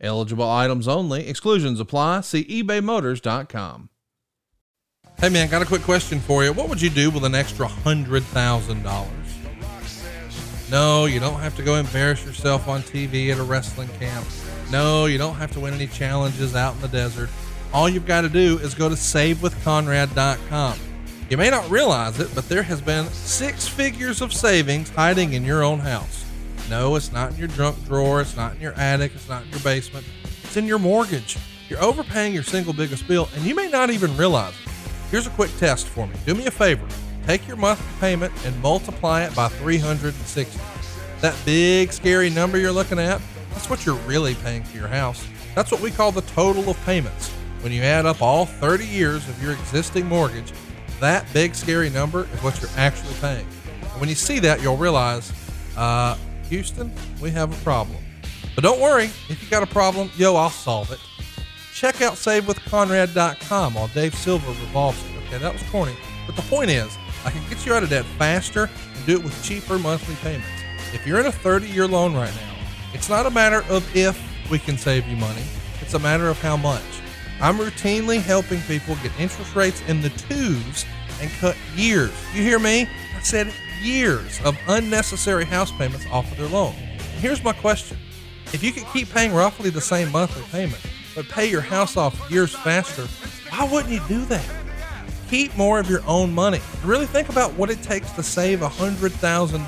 Eligible items only. Exclusions apply. See ebaymotors.com. Hey man, got a quick question for you. What would you do with an extra hundred thousand dollars? No, you don't have to go embarrass yourself on TV at a wrestling camp. No, you don't have to win any challenges out in the desert. All you've got to do is go to savewithconrad.com. You may not realize it, but there has been six figures of savings hiding in your own house. No, it's not in your junk drawer. It's not in your attic. It's not in your basement. It's in your mortgage. You're overpaying your single biggest bill, and you may not even realize it. Here's a quick test for me. Do me a favor. Take your monthly payment and multiply it by 360. That big, scary number you're looking at, that's what you're really paying for your house. That's what we call the total of payments. When you add up all 30 years of your existing mortgage, that big, scary number is what you're actually paying. And when you see that, you'll realize, uh, Houston, we have a problem. But don't worry, if you got a problem, yo, I'll solve it. Check out SaveWithConrad.com while Dave Silver revolves it. Okay, that was corny. But the point is, I can get you out of debt faster and do it with cheaper monthly payments. If you're in a 30 year loan right now, it's not a matter of if we can save you money, it's a matter of how much. I'm routinely helping people get interest rates in the twos and cut years. You hear me? I said years of unnecessary house payments off of their loan. Here's my question if you could keep paying roughly the same monthly payment, but pay your house off years faster, why wouldn't you do that? Keep more of your own money. Really think about what it takes to save $100,000.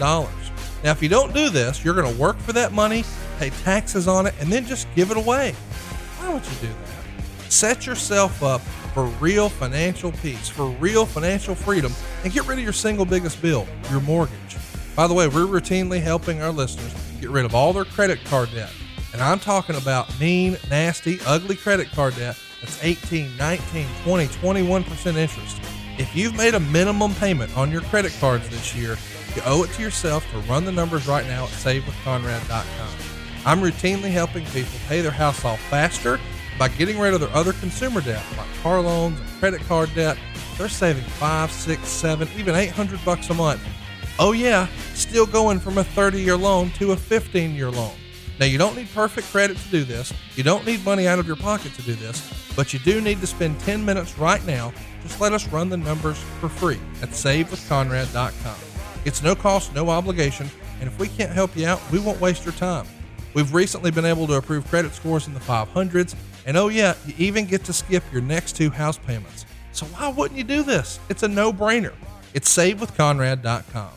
Now, if you don't do this, you're going to work for that money, pay taxes on it, and then just give it away. Why would you do that? Set yourself up for real financial peace, for real financial freedom, and get rid of your single biggest bill, your mortgage. By the way, we're routinely helping our listeners get rid of all their credit card debt. And I'm talking about mean, nasty, ugly credit card debt that's 18, 19, 20, 21% interest. If you've made a minimum payment on your credit cards this year, you owe it to yourself to run the numbers right now at savewithconrad.com. I'm routinely helping people pay their house off faster by getting rid of their other consumer debt, like car loans and credit card debt, they're saving five, six, seven, even 800 bucks a month. Oh yeah, still going from a 30 year loan to a 15 year loan. Now you don't need perfect credit to do this. You don't need money out of your pocket to do this, but you do need to spend 10 minutes right now. Just let us run the numbers for free at savewithconrad.com. It's no cost, no obligation, and if we can't help you out, we won't waste your time. We've recently been able to approve credit scores in the 500s and oh, yeah, you even get to skip your next two house payments. So why wouldn't you do this? It's a no brainer. It's savewithconrad.com.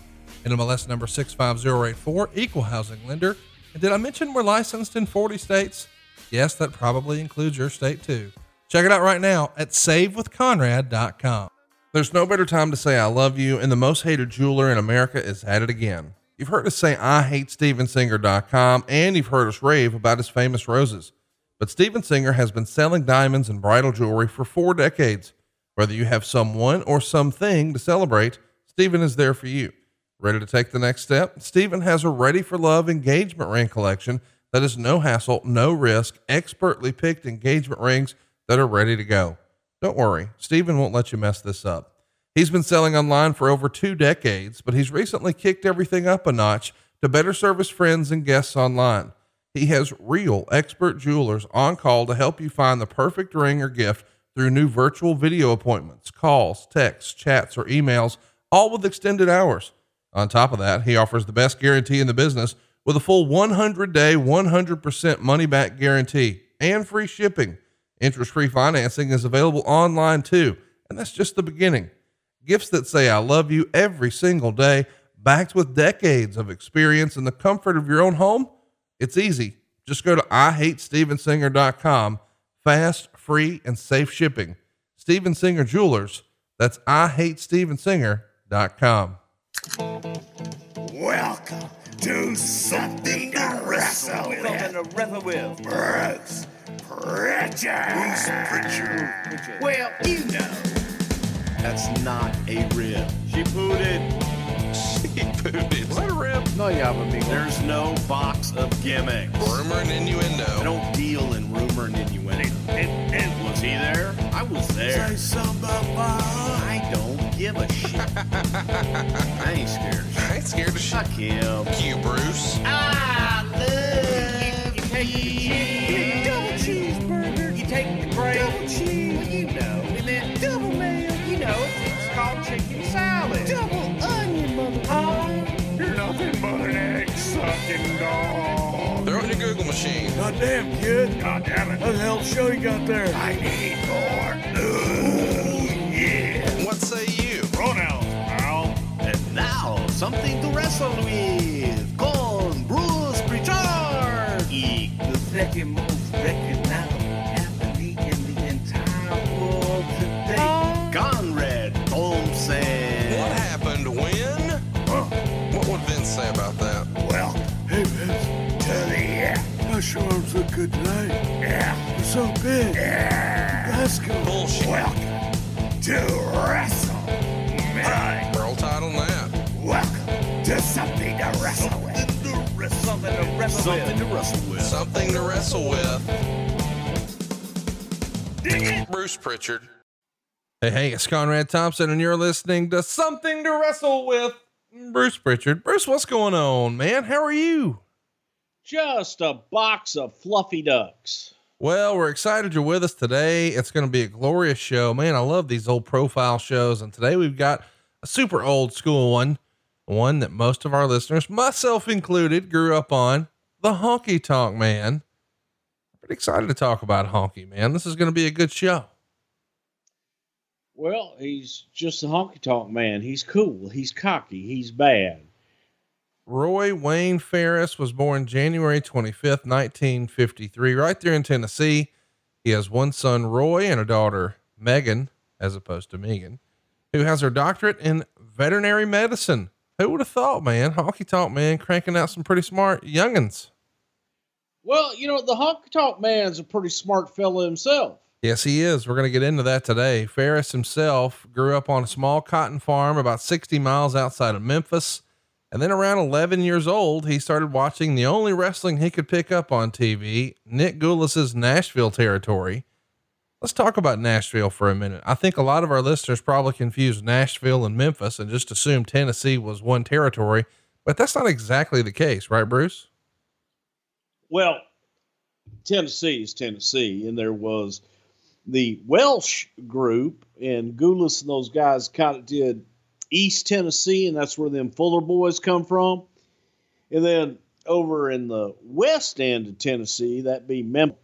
NMLS number 65084, equal housing lender. And did I mention we're licensed in 40 states? Yes, that probably includes your state too. Check it out right now at savewithconrad.com. There's no better time to say I love you, and the most hated jeweler in America is at it again. You've heard us say I hate Stevensinger.com, and you've heard us rave about his famous roses. But Steven Singer has been selling diamonds and bridal jewelry for four decades. Whether you have someone or something to celebrate, Steven is there for you. Ready to take the next step? Steven has a ready for love engagement ring collection that is no hassle, no risk, expertly picked engagement rings that are ready to go. Don't worry, Steven won't let you mess this up. He's been selling online for over two decades, but he's recently kicked everything up a notch to better serve his friends and guests online. He has real expert jewelers on call to help you find the perfect ring or gift through new virtual video appointments, calls, texts, chats, or emails, all with extended hours. On top of that, he offers the best guarantee in the business with a full 100 day, 100% money back guarantee and free shipping. Interest free financing is available online too, and that's just the beginning. Gifts that say, I love you every single day, backed with decades of experience in the comfort of your own home it's easy. Just go to IHateStevenSinger.com. Fast, free, and safe shipping. Steven Singer Jewelers. That's IHateStevenSinger.com. Welcome to something to wrestle with. Something to wrestle with. Bruce Pritchard. Well, you know. That's not a rib. She pooted. She pooted. Let her rip. No llama, amigo. There's no box of gimmicks. Rumor and innuendo. I don't deal in rumor and innuendo. And, and was he there? I was there. Say something about. I don't give a shit. I ain't scared of shit. I ain't scared of shit. Fuck him. You, Bruce. I love you, take the cheese. Double cheeseburger. You take the bread. Double cheese. Well, you know. And then double mayo. You know, it's called chicken salad. Double onion, mother. Oh, You're nothing but an egg sucking dog. Throw it in your Google machine. Goddamn, kid. God damn it. What the hell show you got there? I need more. Ooh, yeah. What say you? pronouns, pal. And now, something to wrestle with. Con Bruce Pritchard. Y the second most recognizable yeah. Gosh, your arms look good tonight. Yeah. You're so big. Yeah. Let's go. Bullshit. Welcome to Wrestle. Man. Roll tide on that. Welcome to something to wrestle with. Something to wrestle Something with. to wrestle with. Something to wrestle with. Bruce Pritchard. Hey, hey, it's Conrad Thompson, and you're listening to Something to Wrestle with Bruce Pritchard. Bruce, what's going on, man? How are you? Just a box of fluffy ducks. Well, we're excited you're with us today. It's going to be a glorious show. Man, I love these old profile shows. And today we've got a super old school one, one that most of our listeners, myself included, grew up on the Honky Tonk Man. Pretty excited to talk about Honky, man. This is going to be a good show. Well, he's just a honky tonk man. He's cool. He's cocky. He's bad. Roy Wayne Farris was born January 25th, 1953, right there in Tennessee. He has one son, Roy, and a daughter, Megan, as opposed to Megan, who has her doctorate in veterinary medicine. Who would have thought, man? Honky Tonk Man cranking out some pretty smart youngins. Well, you know, the honky tonk man's a pretty smart fellow himself. Yes, he is. We're going to get into that today. Farris himself grew up on a small cotton farm about 60 miles outside of Memphis. And then around 11 years old, he started watching the only wrestling he could pick up on TV, Nick Gulas's Nashville territory. Let's talk about Nashville for a minute. I think a lot of our listeners probably confuse Nashville and Memphis and just assume Tennessee was one territory, but that's not exactly the case, right, Bruce? Well, Tennessee is Tennessee, and there was the Welch group, and Gulas and those guys kind of did East Tennessee, and that's where them Fuller boys come from. And then over in the west end of Tennessee, that'd be Memphis.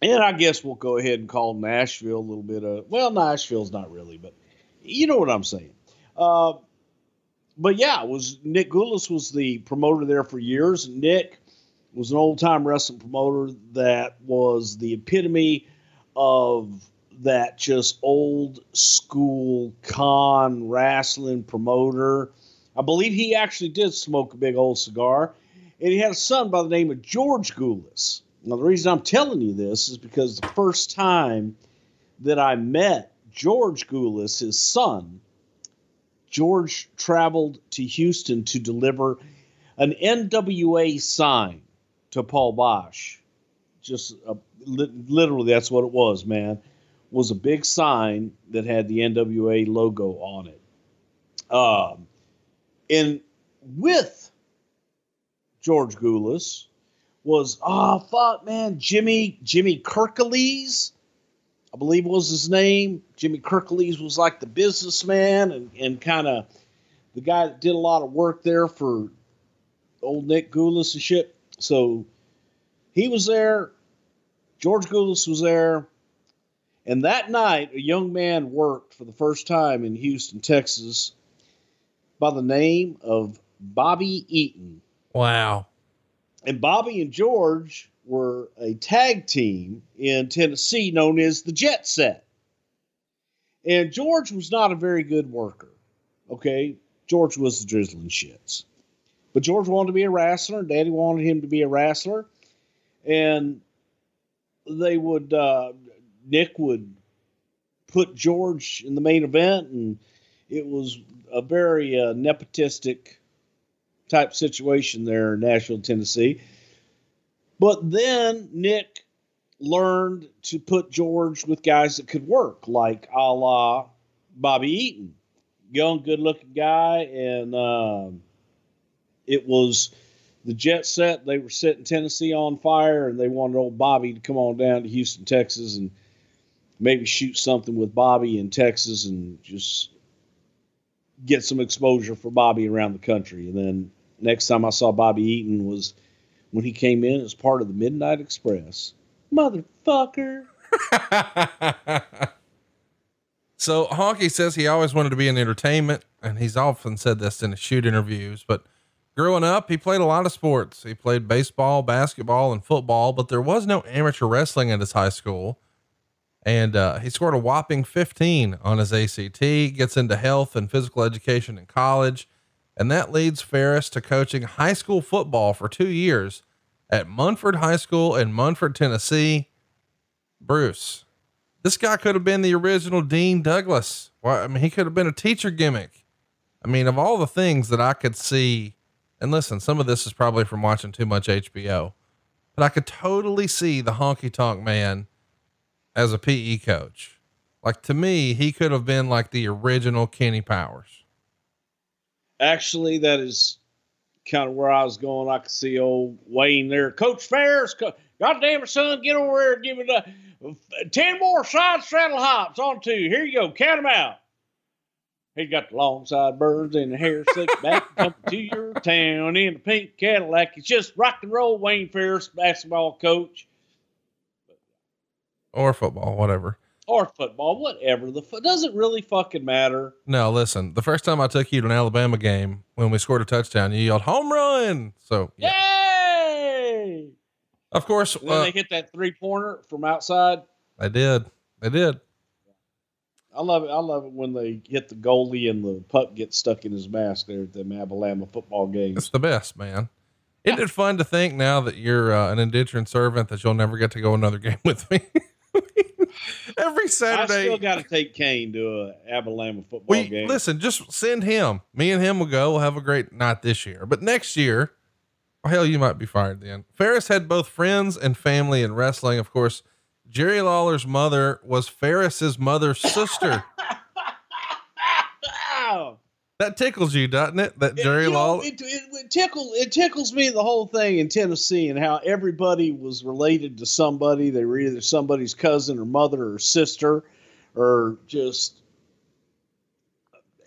And I guess we'll go ahead and call Nashville a little bit of, well, Nashville's not really, but you know what I'm saying. Uh, but yeah, was Nick Gulas was the promoter there for years. Nick was an old time wrestling promoter that was the epitome of that just old school con wrestling promoter. I believe he actually did smoke a big old cigar, and he had a son by the name of George Gulas. Now, the reason I'm telling you this is because the first time that I met George Gulas, his son, George traveled to Houston to deliver an NWA sign to Paul Boesch. Just uh, li- literally, that's what it was, man. Was a big sign that had the NWA logo on it. Um, and with George Gulas was oh fuck man Jimmy Jimmy Kirklees, I believe was his name. Jimmy Kirklees was like the businessman and, and kind of the guy that did a lot of work there for old Nick Gulas and shit. So he was there. George Gulas was there. And that night, a young man worked for the first time in Houston, Texas, by the name of Bobby Eaton. Wow. And Bobby and George were a tag team in Tennessee known as the Jet Set. And George was not a very good worker. Okay. George was the drizzling shits. But George wanted to be a wrestler, and Daddy wanted him to be a wrestler. And they would uh, Nick would put George in the main event, and it was a very uh, nepotistic type situation there in Nashville, Tennessee. But then Nick learned to put George with guys that could work, like a la Bobby Eaton, young, good looking guy. And um, it was the jet set. They were setting Tennessee on fire, and they wanted old Bobby to come on down to Houston, Texas, and maybe shoot something with Bobby in Texas and just get some exposure for Bobby around the country. And then next time I saw Bobby Eaton was when he came in as part of the Midnight Express. Motherfucker. so Honky says he always wanted to be in entertainment, and he's often said this in his shoot interviews. But growing up, he played a lot of sports. He played baseball, basketball, and football, but there was no amateur wrestling at his high school. And uh, he scored a whopping 15 on his ACT, gets into health and physical education in college. And that leads Farris to coaching high school football for two years at Munford High School in Munford, Tennessee. Bruce, this guy could have been the original Dean Douglas. Well, I mean, he could have been a teacher gimmick. I mean, of all the things that I could see, and listen, some of this is probably from watching too much HBO, but I could totally see the honky tonk man as a PE coach. Like to me, he could have been like the original Kenny Powers. Actually, that is kind of where I was going. I could see old Wayne there. Coach Farris, co- God damn it, son, get over here and give it a, 10 more side straddle hops on two. Here you go. Count them out. He's got the long side birds and the hair slicked back coming to your town in a pink Cadillac. It's just rock and roll Wayne Farris, basketball coach Or football, whatever. or football, whatever. The fo- doesn't really fucking matter. No, listen, the first time I took you to an Alabama game when we scored a touchdown, you yelled home run. So yeah. Yay! of course, And then uh, they hit that three pointer from outside. they did. They did. I love it. I love it when they hit the goalie and the puck gets stuck in his mask there at the Alabama football game. It's the best, man. Isn't it fun to think now that you're uh, an indentured servant that you'll never get to go another game with me? Every Saturday, I still got to take Kane to a Alabama football we game. listen, just send him. Me and him will go. We'll have a great night this year, but next year. Well, hell, you might be fired then. Farris had both friends and family in wrestling. Of course, Jerry Lawler's mother was Farris's mother's sister. That tickles you, doesn't it? That It- Jerry know, Lawler. it, it, it tickles it tickles me the whole thing in Tennessee and how everybody was related to somebody. They were either somebody's cousin or mother or sister, or just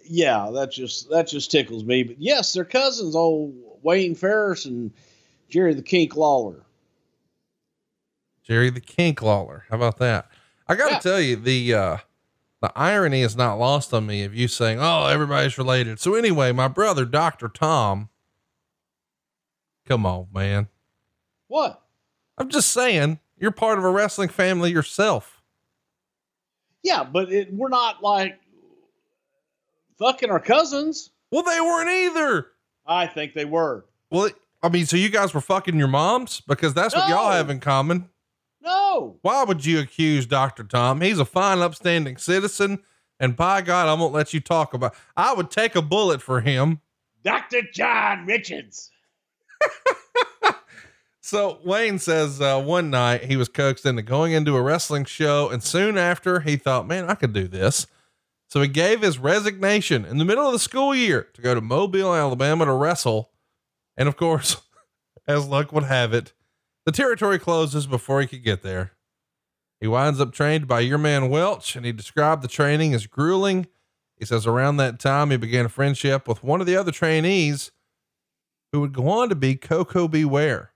yeah. That just that just tickles me. But yes, they're cousins. Old Wayne Farris and Jerry the King Lawler. Jerry the King Lawler. How about that? I got to Yeah. tell you, the uh, the irony is not lost on me of you saying, "Oh, everybody's related." So anyway, my brother, Doctor Tom. Come on, man. What? I'm just saying, you're part of a wrestling family yourself. Yeah, but it, we're not like fucking our cousins. Well, they weren't either. I think they were. Well, I mean, so you guys were fucking your moms because that's what y'all have in common. No. Why would you accuse Dr. Tom? He's a fine, upstanding citizen. And by God, I won't let you talk about. I would take a bullet for him. Dr. John Richards. So Wayne says uh, one night he was coaxed into going into a wrestling show, and soon after he thought, "Man, I could do this." So he gave his resignation in the middle of the school year to go to Mobile, Alabama, to wrestle. And of course, as luck would have it, the territory closes before he could get there. He winds up trained by your man Welch, and he described the training as grueling. He says around that time he began a friendship with one of the other trainees, who would go on to be Koko B. Ware.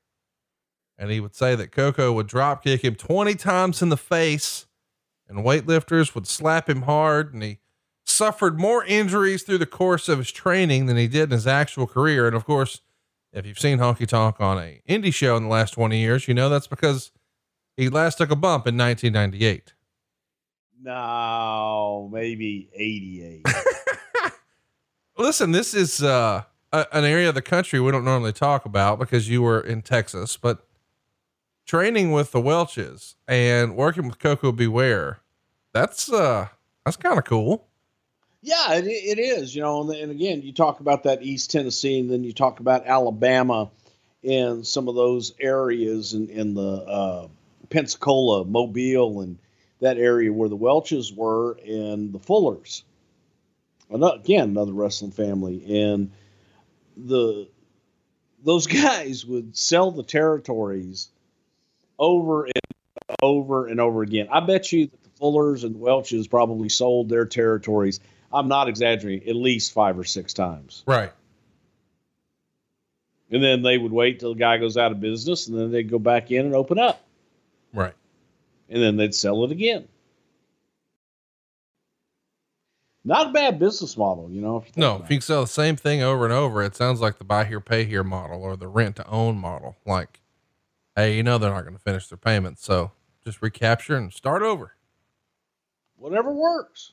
And he would say that Coco would drop kick him 20 times in the face, and weightlifters would slap him hard. And he suffered more injuries through the course of his training than he did in his actual career. And of course, if you've seen Honky Tonk on a indie show in the last 20 years, you know that's because he last took a bump in 1998. No, maybe 88. Listen, this is uh, a, an area of the country we don't normally talk about because you were in Texas, but training with the Welches and working with Koko B. Ware. That's uh that's kind of cool. Yeah, it, it is. You know, and, and again, you talk about that East Tennessee, and then you talk about Alabama and some of those areas in, in the uh, Pensacola, Mobile, and that area where the Welches were, and the Fullers. Ano- Again, another wrestling family, and the those guys would sell the territories over and over and over again. I bet you that the Fullers and the Welches probably sold their territories. I'm not exaggerating, at least five or six times. Right. And then they would wait till the guy goes out of business, and then they'd go back in and open up, Right. and then they'd sell it again. Not a bad business model, you know. If you No, if you can sell the same thing over and over, it sounds like the buy here, pay here model or the rent to own model. Like, hey, you know they're not going to finish their payments, so just recapture and start over. whatever works.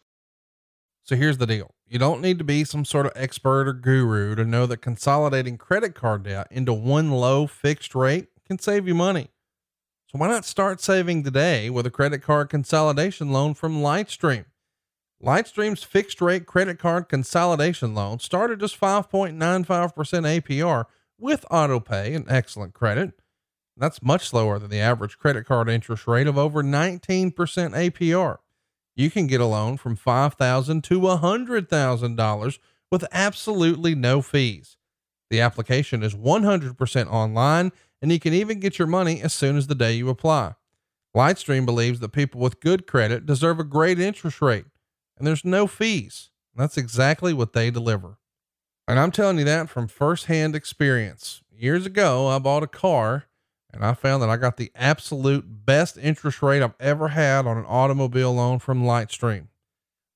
So here's the deal. You don't need to be some sort of expert or guru to know that consolidating credit card debt into one low fixed rate can save you money. So why not start saving today with a credit card consolidation loan from Lightstream? Lightstream's fixed rate credit card consolidation loan started just 5.95% APR with autopay and excellent credit. That's much lower than the average credit card interest rate of over 19% APR you can get a loan from 5,000 to $100,000 with absolutely no fees. The application is 100% online and you can even get your money as soon as the day you apply. Lightstream believes that people with good credit deserve a great interest rate and there's no fees. That's exactly what they deliver. And I'm telling you that from firsthand experience. Years ago, I bought a car and I found that I got the absolute best interest rate I've ever had on an automobile loan from Lightstream.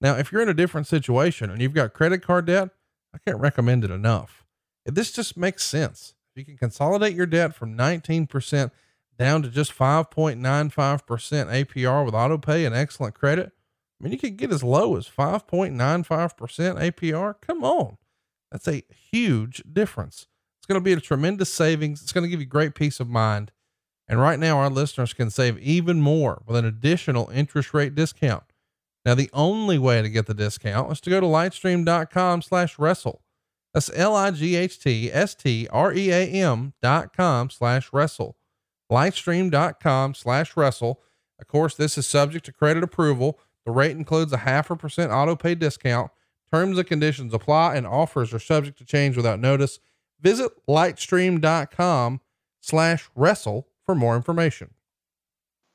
Now, if you're in a different situation and you've got credit card debt, I can't recommend it enough. If This just makes sense. If you can consolidate your debt from 19% down to just 5.95% APR with auto pay and excellent credit, I mean, you could get as low as 5.95% APR. Come on. That's a huge difference. It's going to be a tremendous savings. It's going to give you great peace of mind. And right now, our listeners can save even more with an additional interest rate discount. Now, the only way to get the discount is to go to lightstream.com slash wrestle. That's L-I-G-H-T-S-T-R-E-A-M dot com slash wrestle. Lightstream.com slash wrestle. Of course, this is subject to credit approval. The rate includes a half a percent auto pay discount. Terms and conditions apply and offers are subject to change without notice. Visit lightstream.com slash wrestle for more information.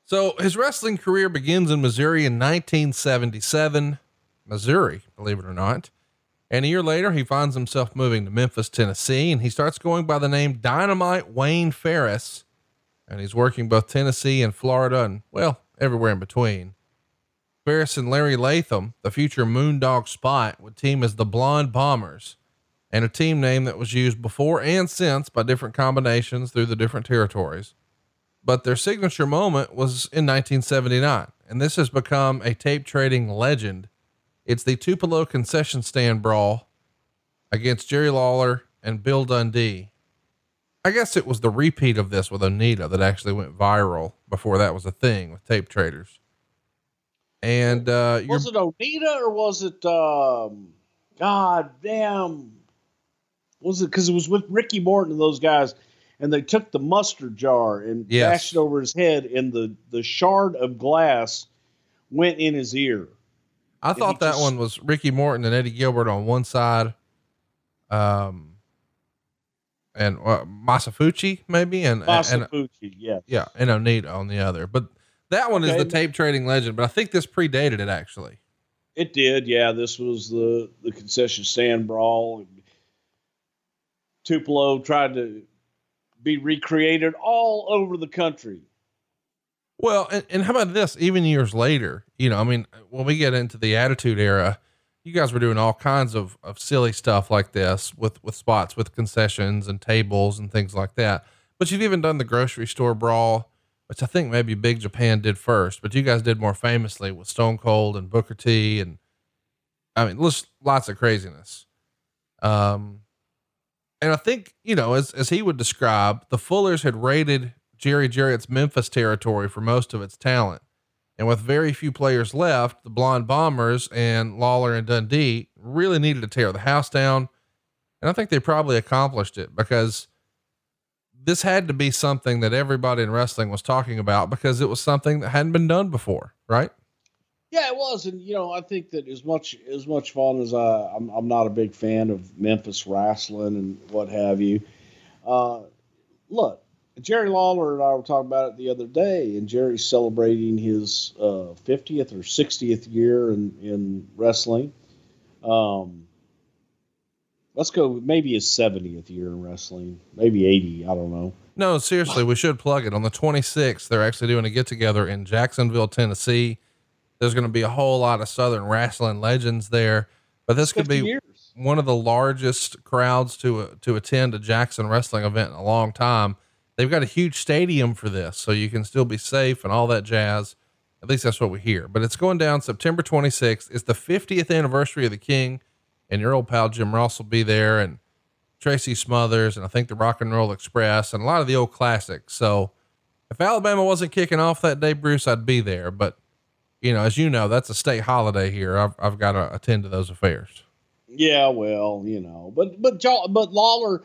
So his wrestling career begins in Missouri in 1977, Missouri, believe it or not. And a year later, he finds himself moving to Memphis, Tennessee, and he starts going by the name Dynamite Wayne Farris. And he's working both Tennessee and Florida and, well, everywhere in between. Farris and Larry Latham, the future Moondog Spot, would team as the Blonde Bombers, and a team name that was used before and since by different combinations through the different territories. But their signature moment was in 1979, and this has become a tape trading legend. It's the Tupelo concession stand brawl against Jerry Lawler and Bill Dundee. I guess it was the repeat of this with Onita that actually went viral before that was a thing with tape traders. And uh, Was it Onita or was it, um, God damn, was it because it was with Ricky Morton and those guys, and they took the mustard jar and Yes. bashed it over his head, and the the shard of glass went in his ear. I thought that just- one was Ricky Morton and Eddie Gilbert on one side, um, and uh, Masa Fuchi maybe, and and Masa Fuchi, yeah. yeah, and Onita on the other. But that one is the tape trading legend. But I think this predated it actually. It did, yeah. This was the the concession stand brawl. Tupelo tried to be recreated all over the country. Well, and, and how about this? Even years later, you know, I mean, when we get into the Attitude Era, you guys were doing all kinds of, of silly stuff like this with with spots with concessions and tables and things like that. But you've even done the grocery store brawl, which I think maybe Big Japan did first, but you guys did more famously with Stone Cold and Booker T and I mean, just lots of craziness. Um, and I think, you know, as, as he would describe, the Fullers had raided Jerry Jarrett's Memphis territory for most of its talent. And with very few players left, the Blonde Bombers and Lawler and Dundee really needed to tear the house down. And I think they probably accomplished it because this had to be something that everybody in wrestling was talking about because it was something that hadn't been done before, right? Yeah, it was, and you know, I think that as much as much fun as I, I'm, I'm not a big fan of Memphis wrestling and what have you. Uh, look, Jerry Lawler and I were talking about it the other day, and Jerry's celebrating his uh, 50th or 60th year in in wrestling. Um, let's go maybe his 70th year in wrestling, maybe 80. I don't know. No, seriously, we should plug it on the 26th. They're actually doing a get together in Jacksonville, Tennessee. There's going to be a whole lot of Southern wrestling legends there, but this could be years. one of the largest crowds to to attend a Jackson wrestling event in a long time. They've got a huge stadium for this, so you can still be safe and all that jazz. At least that's what we hear. But it's going down September 26th. It's the 50th anniversary of the King, and your old pal Jim Ross will be there, and Tracy Smothers, and I think the Rock and Roll Express, and a lot of the old classics. So if Alabama wasn't kicking off that day, Bruce, I'd be there. But you know, as you know, that's a state holiday here. I've I've got to attend to those affairs. Yeah, well, you know, but but but Lawler,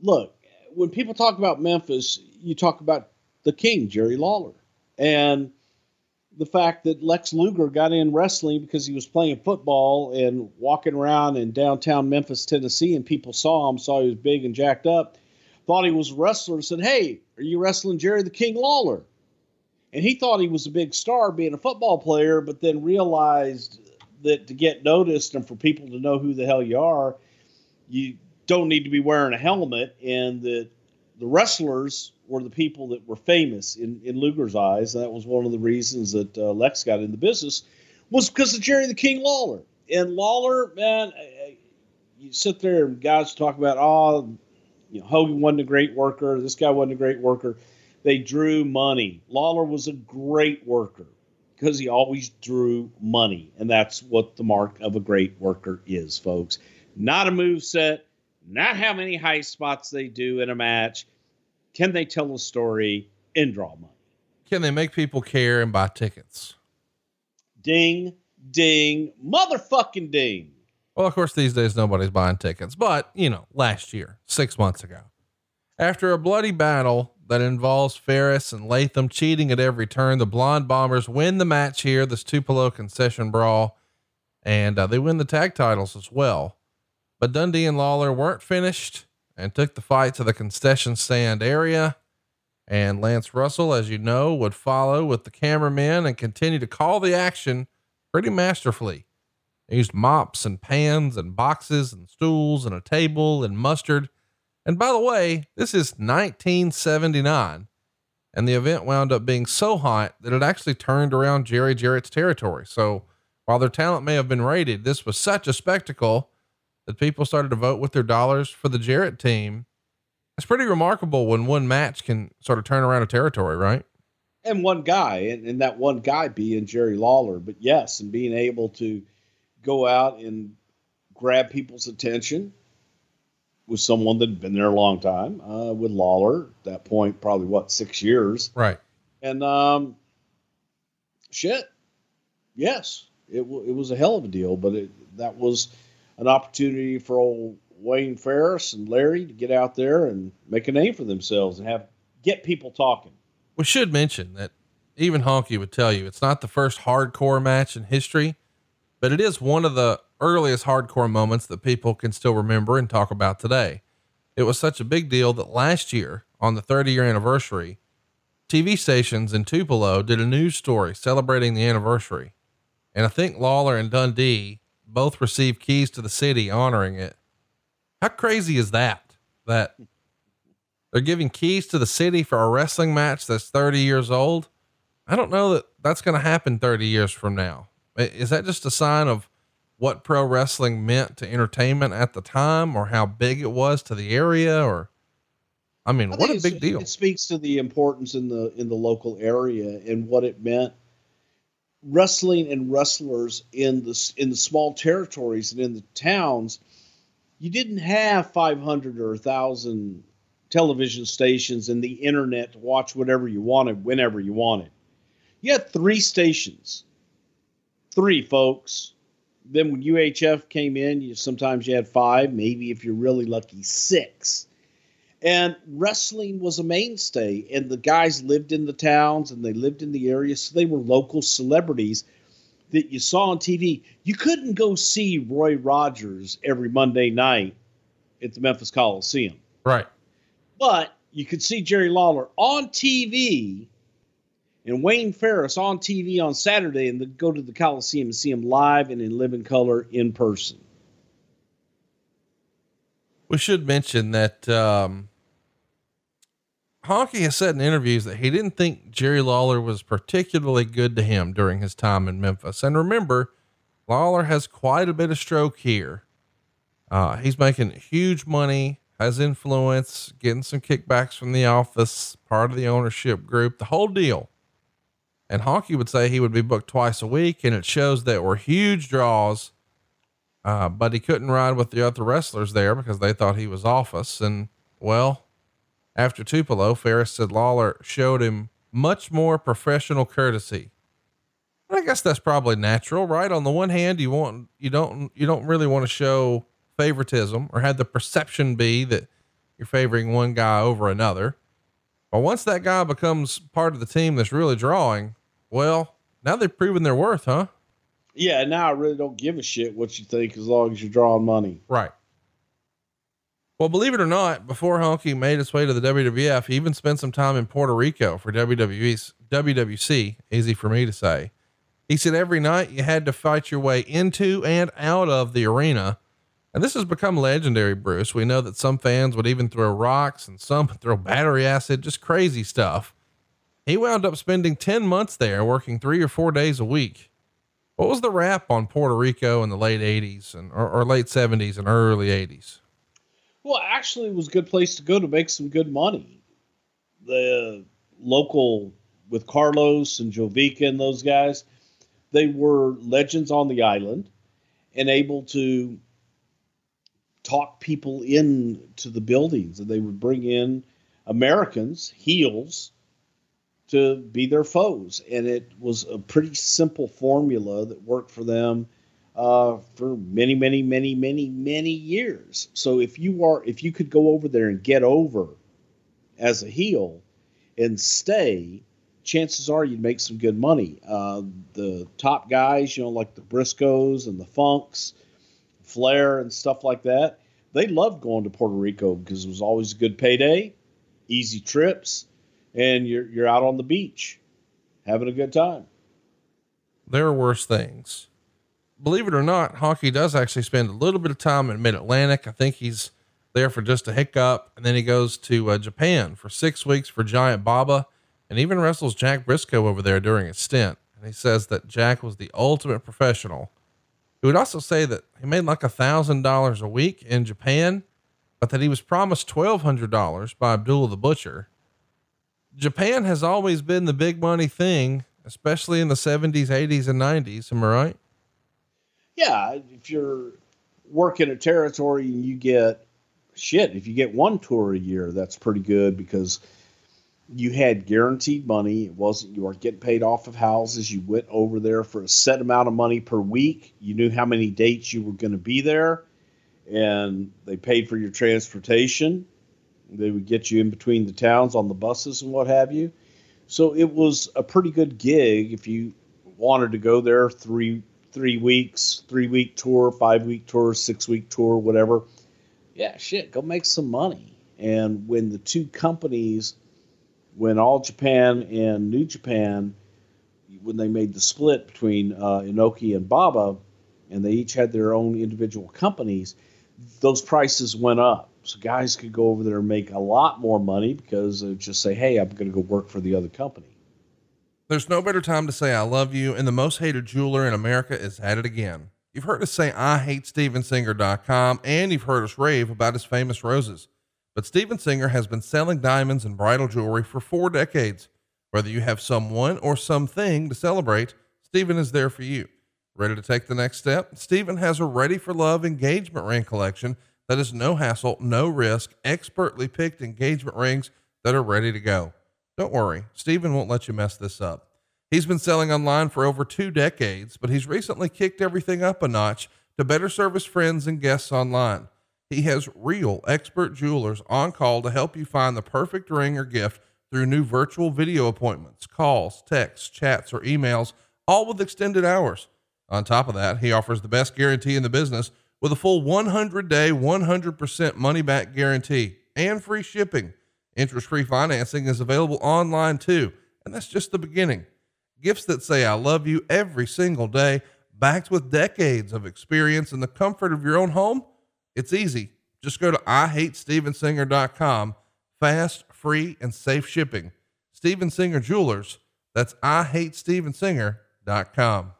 look, when people talk about Memphis, you talk about the King, Jerry Lawler, and the fact that Lex Luger got in wrestling because he was playing football and walking around in downtown Memphis, Tennessee, and people saw him, saw he was big and jacked up, thought he was a wrestler, and said, "Hey, are you wrestling Jerry the King Lawler?" And he thought he was a big star being a football player, but then realized that to get noticed and for people to know who the hell you are, you don't need to be wearing a helmet, and that the wrestlers were the people that were famous in, in Luger's eyes, and that was one of the reasons that uh, Lex got in the business was because of Jerry the King Lawler. And Lawler, man, you sit there and guys talk about, oh, you know, Hogan wasn't a great worker, this guy wasn't a great worker. They drew money. Lawler was a great worker because he always drew money, and that's what the mark of a great worker is, folks. Not a move set, not how many high spots they do in a match. Can they tell a story and draw money? Can they make people care and buy tickets? Ding, ding, motherfucking ding. Well, of course, these days nobody's buying tickets, but you know, last year, six months ago, after a bloody battle that involves Farris and Latham cheating at every turn, the Blonde Bombers win the match here, this Tupelo concession brawl, and uh, they win the tag titles as well. But Dundee and Lawler weren't finished and took the fight to the concession stand area. And Lance Russell, as you know, would follow with the cameramen and continue to call the action pretty masterfully. Used mops and pans and boxes and stools and a table and mustard. And by the way, this is 1979. And the event wound up being so hot that it actually turned around Jerry Jarrett's territory. So while their talent may have been rated, this was such a spectacle that people started to vote with their dollars for the Jarrett team. It's pretty remarkable when one match can sort of turn around a territory, right? and one guy, and, and that one guy being Jerry Lawler. But yes, and being able to go out and grab people's attention with someone that had been there a long time, uh, with Lawler, at that point, probably what, six years. Right. And um, shit, yes, it, w- it was a hell of a deal, but it, that was an opportunity for old Wayne Farris and Larry to get out there and make a name for themselves and have get people talking. We should mention that even Honky would tell you it's not the first hardcore match in history, but it is one of the earliest hardcore moments that people can still remember and talk about today. It was such a big deal that last year, on the 30 year anniversary, TV stations in Tupelo did a news story celebrating the anniversary. And I think Lawler and Dundee both received keys to the city honoring it. How crazy is that? That they're giving keys to the city for a wrestling match that's 30 years old. I don't know that that's going to happen 30 years from now. Is that just a sign of what pro wrestling meant to entertainment at the time or how big it was to the area or I mean, I what a big deal. It speaks to the importance in the in the local area and what it meant. Wrestling and wrestlers in the in the small territories and in the towns, you didn't have 500 or 1,000 television stations and the internet to watch whatever you wanted whenever you wanted. You had three stations. Three folks. Then when UHF came in, you sometimes you had five, maybe if you're really lucky, six. And wrestling was a mainstay, and the guys lived in the towns and they lived in the area, so they were local celebrities that you saw on TV. You couldn't go see Roy Rogers every Monday night at the Memphis Coliseum, Right. but you could see Jerry Lawler on TV and Wayne Farris on TV on Saturday, and then go to the Coliseum and see him live and in living color in person. We should mention that um, Honky has said in interviews that he didn't think Jerry Lawler was particularly good to him during his time in Memphis. And remember, Lawler has quite a bit of stroke here. Uh, he's making huge money, has influence, getting some kickbacks from the office, part of the ownership group, the whole deal. And Honky would say he would be booked twice a week, and it shows that were huge draws. Uh, but he couldn't ride with the other wrestlers there because they thought he was office. And well, after Tupelo, Farris said Lawler showed him much more professional courtesy. And I guess that's probably natural, right? On the one hand, you want, you don't, you don't really want to show favoritism or have the perception be that you're favoring one guy over another. But once that guy becomes part of the team that's really drawing, well, now they've proven their worth, huh? Yeah, now I really don't give a shit what you think as long as you're drawing money. Right. Well, believe it or not, before Honky made his way to the WWF, he even spent some time in Puerto Rico for WWE's WWC. Easy for me to say. He said every night you had to fight your way into and out of the arena. And this has become legendary, Bruce. We know that some fans would even throw rocks and some throw battery acid, just crazy stuff. He wound up spending 10 months there, working three or four days a week. What was the rap on Puerto Rico in the late 80s and or, or late 70s and early 80s? Well, actually, it was a good place to go to make some good money. The local with Carlos and Jovica and those guys, they were legends on the island and able to talk people into the buildings. And they would bring in Americans, heels, to be their foes. And it was a pretty simple formula that worked for them uh, for many, many, many, many, many years. So if you are, if you could go over there and get over as a heel and stay, chances are you'd make some good money. Uh, the top guys, you know, like the Briscoes and the Funks, Flair and stuff like that, they loved going to Puerto Rico because it was always a good payday, easy trips, and you're you're out on the beach having a good time. There are worse things. Believe it or not, Honky does actually spend a little bit of time in Mid Atlantic. I think he's there for just a hiccup, and then he goes to uh, Japan for six weeks for Giant Baba, and even wrestles Jack Briscoe over there during his stint. And he says that Jack was the ultimate professional. He would also say that he made like a thousand dollars a week in Japan, but that he was promised twelve hundred dollars by Abdullah the Butcher. Japan has always been the big money thing, especially in the seventies, eighties, and nineties. Am I right? yeah, if you're working a territory and you get shit, if you get one tour a year, that's pretty good because you had guaranteed money. It wasn't you weren't getting paid off of houses. You went over there for a set amount of money per week. You knew how many dates you were going to be there, and they paid for your transportation. They would get you in between the towns on the buses and what have you. So it was a pretty good gig if you wanted to go there three three weeks, three week tour, five week tour, six week tour, whatever. Yeah, shit, go make some money. And when the two companies, when All Japan and New Japan, when they made the split between uh, Inoki and Baba, and they each had their own individual companies, those prices went up. So guys could go over there and make a lot more money because they just say, hey, I'm going to go work for the other company. There's no better time to say I love you, and the most hated jeweler in America is at it again. You've heard us say I hate Stevensinger.com, and you've heard us rave about his famous roses. But Steven Singer has been selling diamonds and bridal jewelry for four decades. Whether you have someone or something to celebrate, Steven is there for you. Ready to take the next step? Steven has a ready for love engagement ring collection That is no hassle, no risk, expertly picked engagement rings that are ready to go. Don't worry, Steven won't let you mess this up. He's been selling online for over two decades, but he's recently kicked everything up a notch to better serve his friends and guests online. He has real expert jewelers on call to help you find the perfect ring or gift through new virtual video appointments, calls, texts, chats, or emails, all with extended hours. On top of that, he offers the best guarantee in the business with a full 100 day, 100% money back guarantee and free shipping. Interest free financing is available online too, and that's just the beginning. Gifts that say, I love you every single day, backed with decades of experience in the comfort of your own home. It's easy. Just go to IHateStevenSinger.com. Fast, free, and safe shipping. Steven Singer Jewelers. That's IHateStevenSinger.com.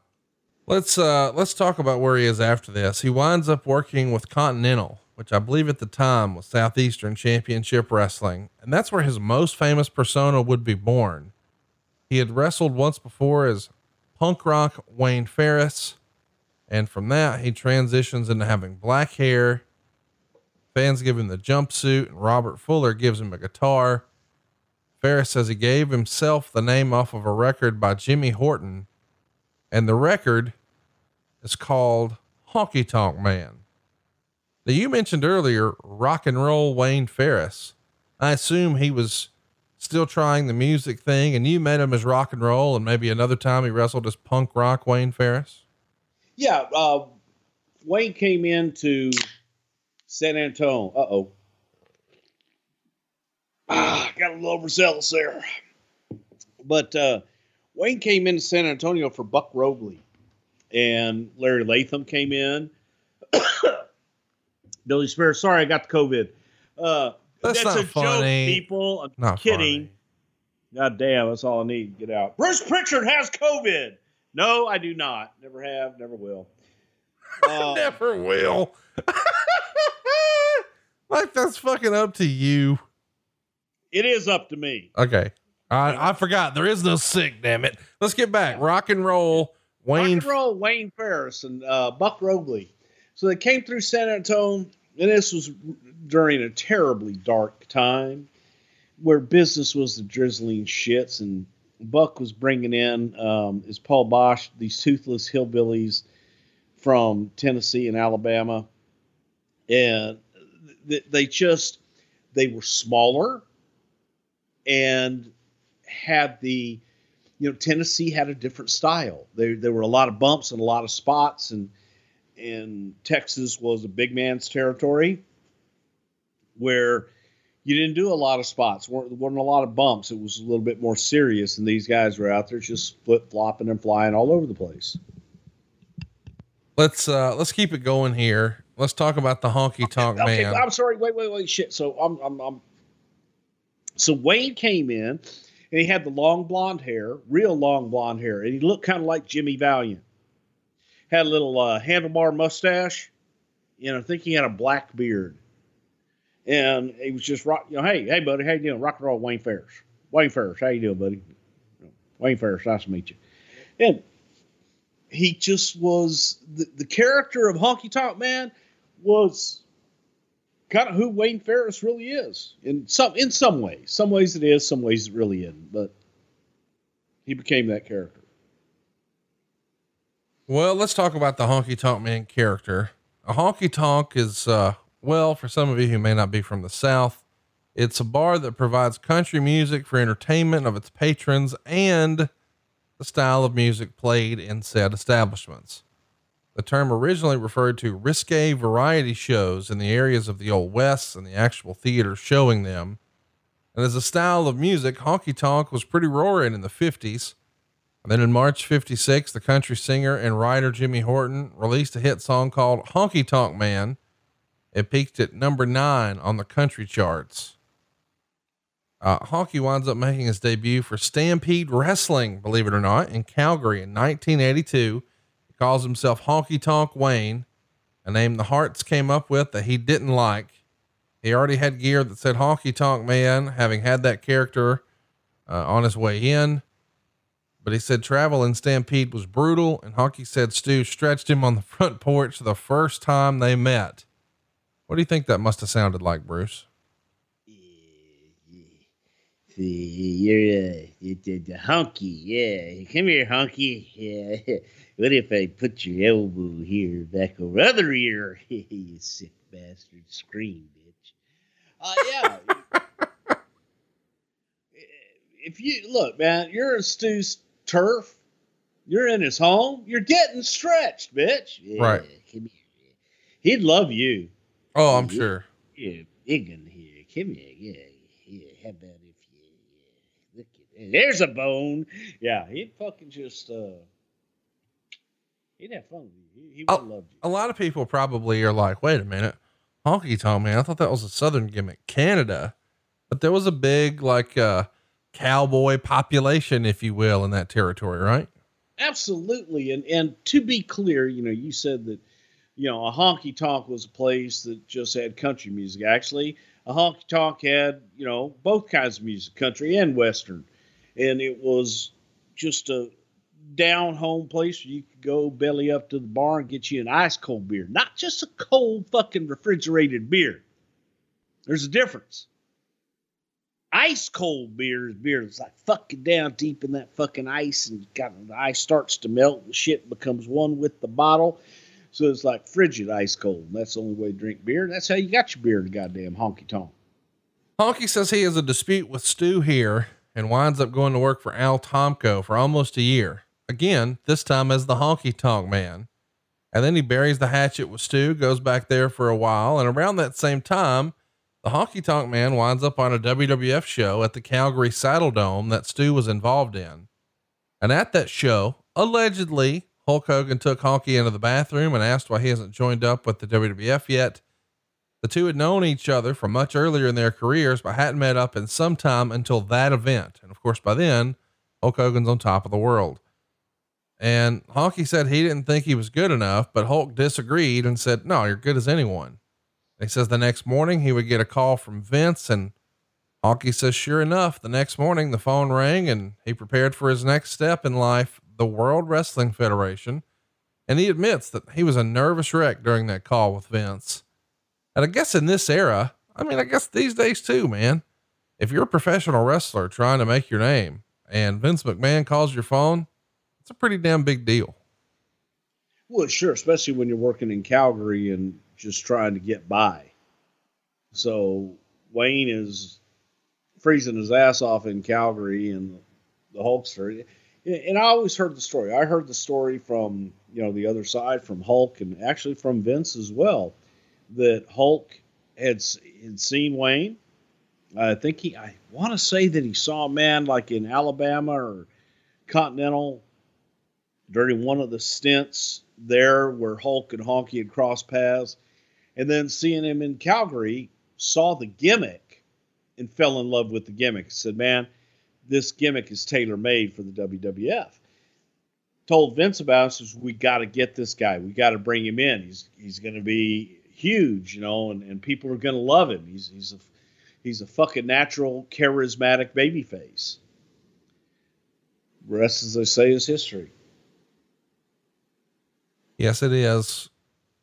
Let's uh let's talk about where he is after this. He winds up working with Continental, which I believe at the time was Southeastern Championship Wrestling, and that's where his most famous persona would be born. He had wrestled once before as punk rock Wayne Farris, and from that he transitions into having black hair. Fans give him the jumpsuit, and Robert Fuller gives him a guitar. Farris says he gave himself the name off of a record by Jimmy Horton and the record is called Honky Tonk Man. Now, you mentioned earlier rock and roll Wayne Farris. I assume he was still trying the music thing, and you met him as rock and roll, and maybe another time he wrestled as punk rock Wayne Farris. Yeah, uh, Wayne came into San Antonio. Uh oh. Ah, got a little overzealous there. But uh, Wayne came into San Antonio for Buck Robley, and Larry Latham came in. Billy Spears, sorry, I got the COVID. Uh, That's not a funny. joke, people. I'm Not kidding. God damn, that's all I need. Get out. Bruce Prichard has COVID. No, I do not. Never have. Never will. Uh, Never will. like that's fucking up to you. it is up to me. Okay. I, I forgot there is no sick, damn it. Let's get back. Rock and roll. Wayne Rock and roll Wayne Farris and uh, Buck Robley. So they came through San Antonio, and this was during a terribly dark time where business was the drizzling shits, and Buck was bringing in um, is Paul Boesch, these toothless hillbillies from Tennessee and Alabama, and th- they just they were smaller and had the you know Tennessee had a different style. There there were a lot of bumps and a lot of spots, and and Texas was a big man's territory where you didn't do a lot of spots. weren't wasn't a lot of bumps. It was a little bit more serious, and these guys were out there just flip flopping and flying all over the place. let's uh let's keep it going here. Let's talk about the honky tonk Okay, man. I'm sorry. Wait, wait, wait. Shit. So I'm, I'm, I'm. So Wayne came in, and he had the long blonde hair, real long blonde hair, and he looked kind of like Jimmy Valiant. Had a little uh, handlebar mustache, and I think he had a black beard. And he was just rock. You know, hey, hey, buddy, how you doing? Rock and roll, Wayne Farris. Wayne Farris, how you doing, buddy? Wayne Farris, nice to meet you. And he just was the, the character of Honky Tonk Man was kind of who Wayne Farris really is in some in some ways. Some ways it is, some ways it really isn't. But he became that character. Well, let's talk about the honky tonk man character. A honky tonk is, uh, well, for some of you who may not be from the South, it's a bar that provides country music for entertainment of its patrons and the style of music played in said establishments. The term originally referred to risque variety shows in the areas of the Old West and the actual theaters showing them. And as a style of music, honky tonk was pretty roaring in the 50s. And then in March 56, the country singer and writer Jimmy Horton released a hit song called Honky Tonk Man. It peaked at number nine on the country charts. Uh, Honky winds up making his debut for Stampede Wrestling, believe it or not, in Calgary in 1982. He calls himself Honky Tonk Wayne, a name the Hearts came up with that he didn't like. He already had gear that said Honky Tonk Man, having had that character uh, on his way in. But he said travel in Stampede was brutal, and Honky said Stu stretched him on the front porch the first time they met. What do you think that must have sounded like, Bruce? See, you're uh, the, the, the honky, yeah. Come here, honky. Yeah. What if I put your elbow here back over other ear? you sick bastard. Scream, bitch. Uh, yeah. if you look, man, you're in Stu's turf. You're in his home. You're getting stretched, bitch. Yeah, Right. Come here. He'd love you. Oh, I'm Yeah. sure. Yeah, big one here. Come here. Yeah, yeah. How about if you, yeah. Look at There's a bone. Yeah, he'd fucking just uh he'd have fun with you. He, he would love you. A lot of people probably are like, wait a minute, honky tonk man. I thought that was a Southern gimmick, Canada, but there was a big like uh, cowboy population, if you will, in that territory, right? Absolutely. And and to be clear, you know, you said that, you know, a honky tonk was a place that just had country music. Actually, a honky tonk had, you know, both kinds of music, country and western. And it was just a down home place where you could go belly up to the bar and get you an ice cold beer, not just a cold fucking refrigerated beer. There's a difference. Ice cold beer is beer that's like fucking down deep in that fucking ice and got the ice starts to melt and shit becomes one with the bottle. So it's like frigid ice cold. And that's the only way to drink beer. That's how you got your beer in goddamn honky tonk. Honky says he has a dispute with Stu here and winds up going to work for Al Tomko for almost a year. Again, this time as the honky tonk man. And then he buries the hatchet with Stu, goes back there for a while, and around that same time, the honky tonk man winds up on a WWF show at the Calgary Saddle Dome that Stu was involved in. And at that show, allegedly, Hulk Hogan took Honky into the bathroom and asked why he hasn't joined up with the WWF yet. The two had known each other from much earlier in their careers, but hadn't met up in some time until that event. And of course, by then, Hulk Hogan's on top of the world. And Honky said he didn't think he was good enough, but Hulk disagreed and said, No, you're good as anyone. He says the next morning he would get a call from Vince, and Honky says, Sure enough, the next morning the phone rang and he prepared for his next step in life, the World Wrestling Federation. And he admits that he was a nervous wreck during that call with Vince. And I guess in this era, I mean, I guess these days too, man, if you're a professional wrestler trying to make your name and Vince McMahon calls your phone, it's a pretty damn big deal. Well, sure, especially when you're working in Calgary and just trying to get by. So Wayne is freezing his ass off in Calgary and the Hulkster. And I always heard the story. I heard the story from, you know, the other side from Hulk and actually from Vince as well that Hulk had, had seen Wayne. I think he, I want to say that he saw a man like in Alabama or Continental during one of the stints there where Hulk and Honky had crossed paths. And then seeing him in Calgary, saw the gimmick and fell in love with the gimmick. Said, man, this gimmick is tailor made for the WWF. Told Vince about it, says, we got to get this guy. We got to bring him in. He's he's going to be huge, you know, and, and people are going to love him. He's he's a he's a fucking natural, charismatic babyface. Rest, as they say, is history. Yes, it is.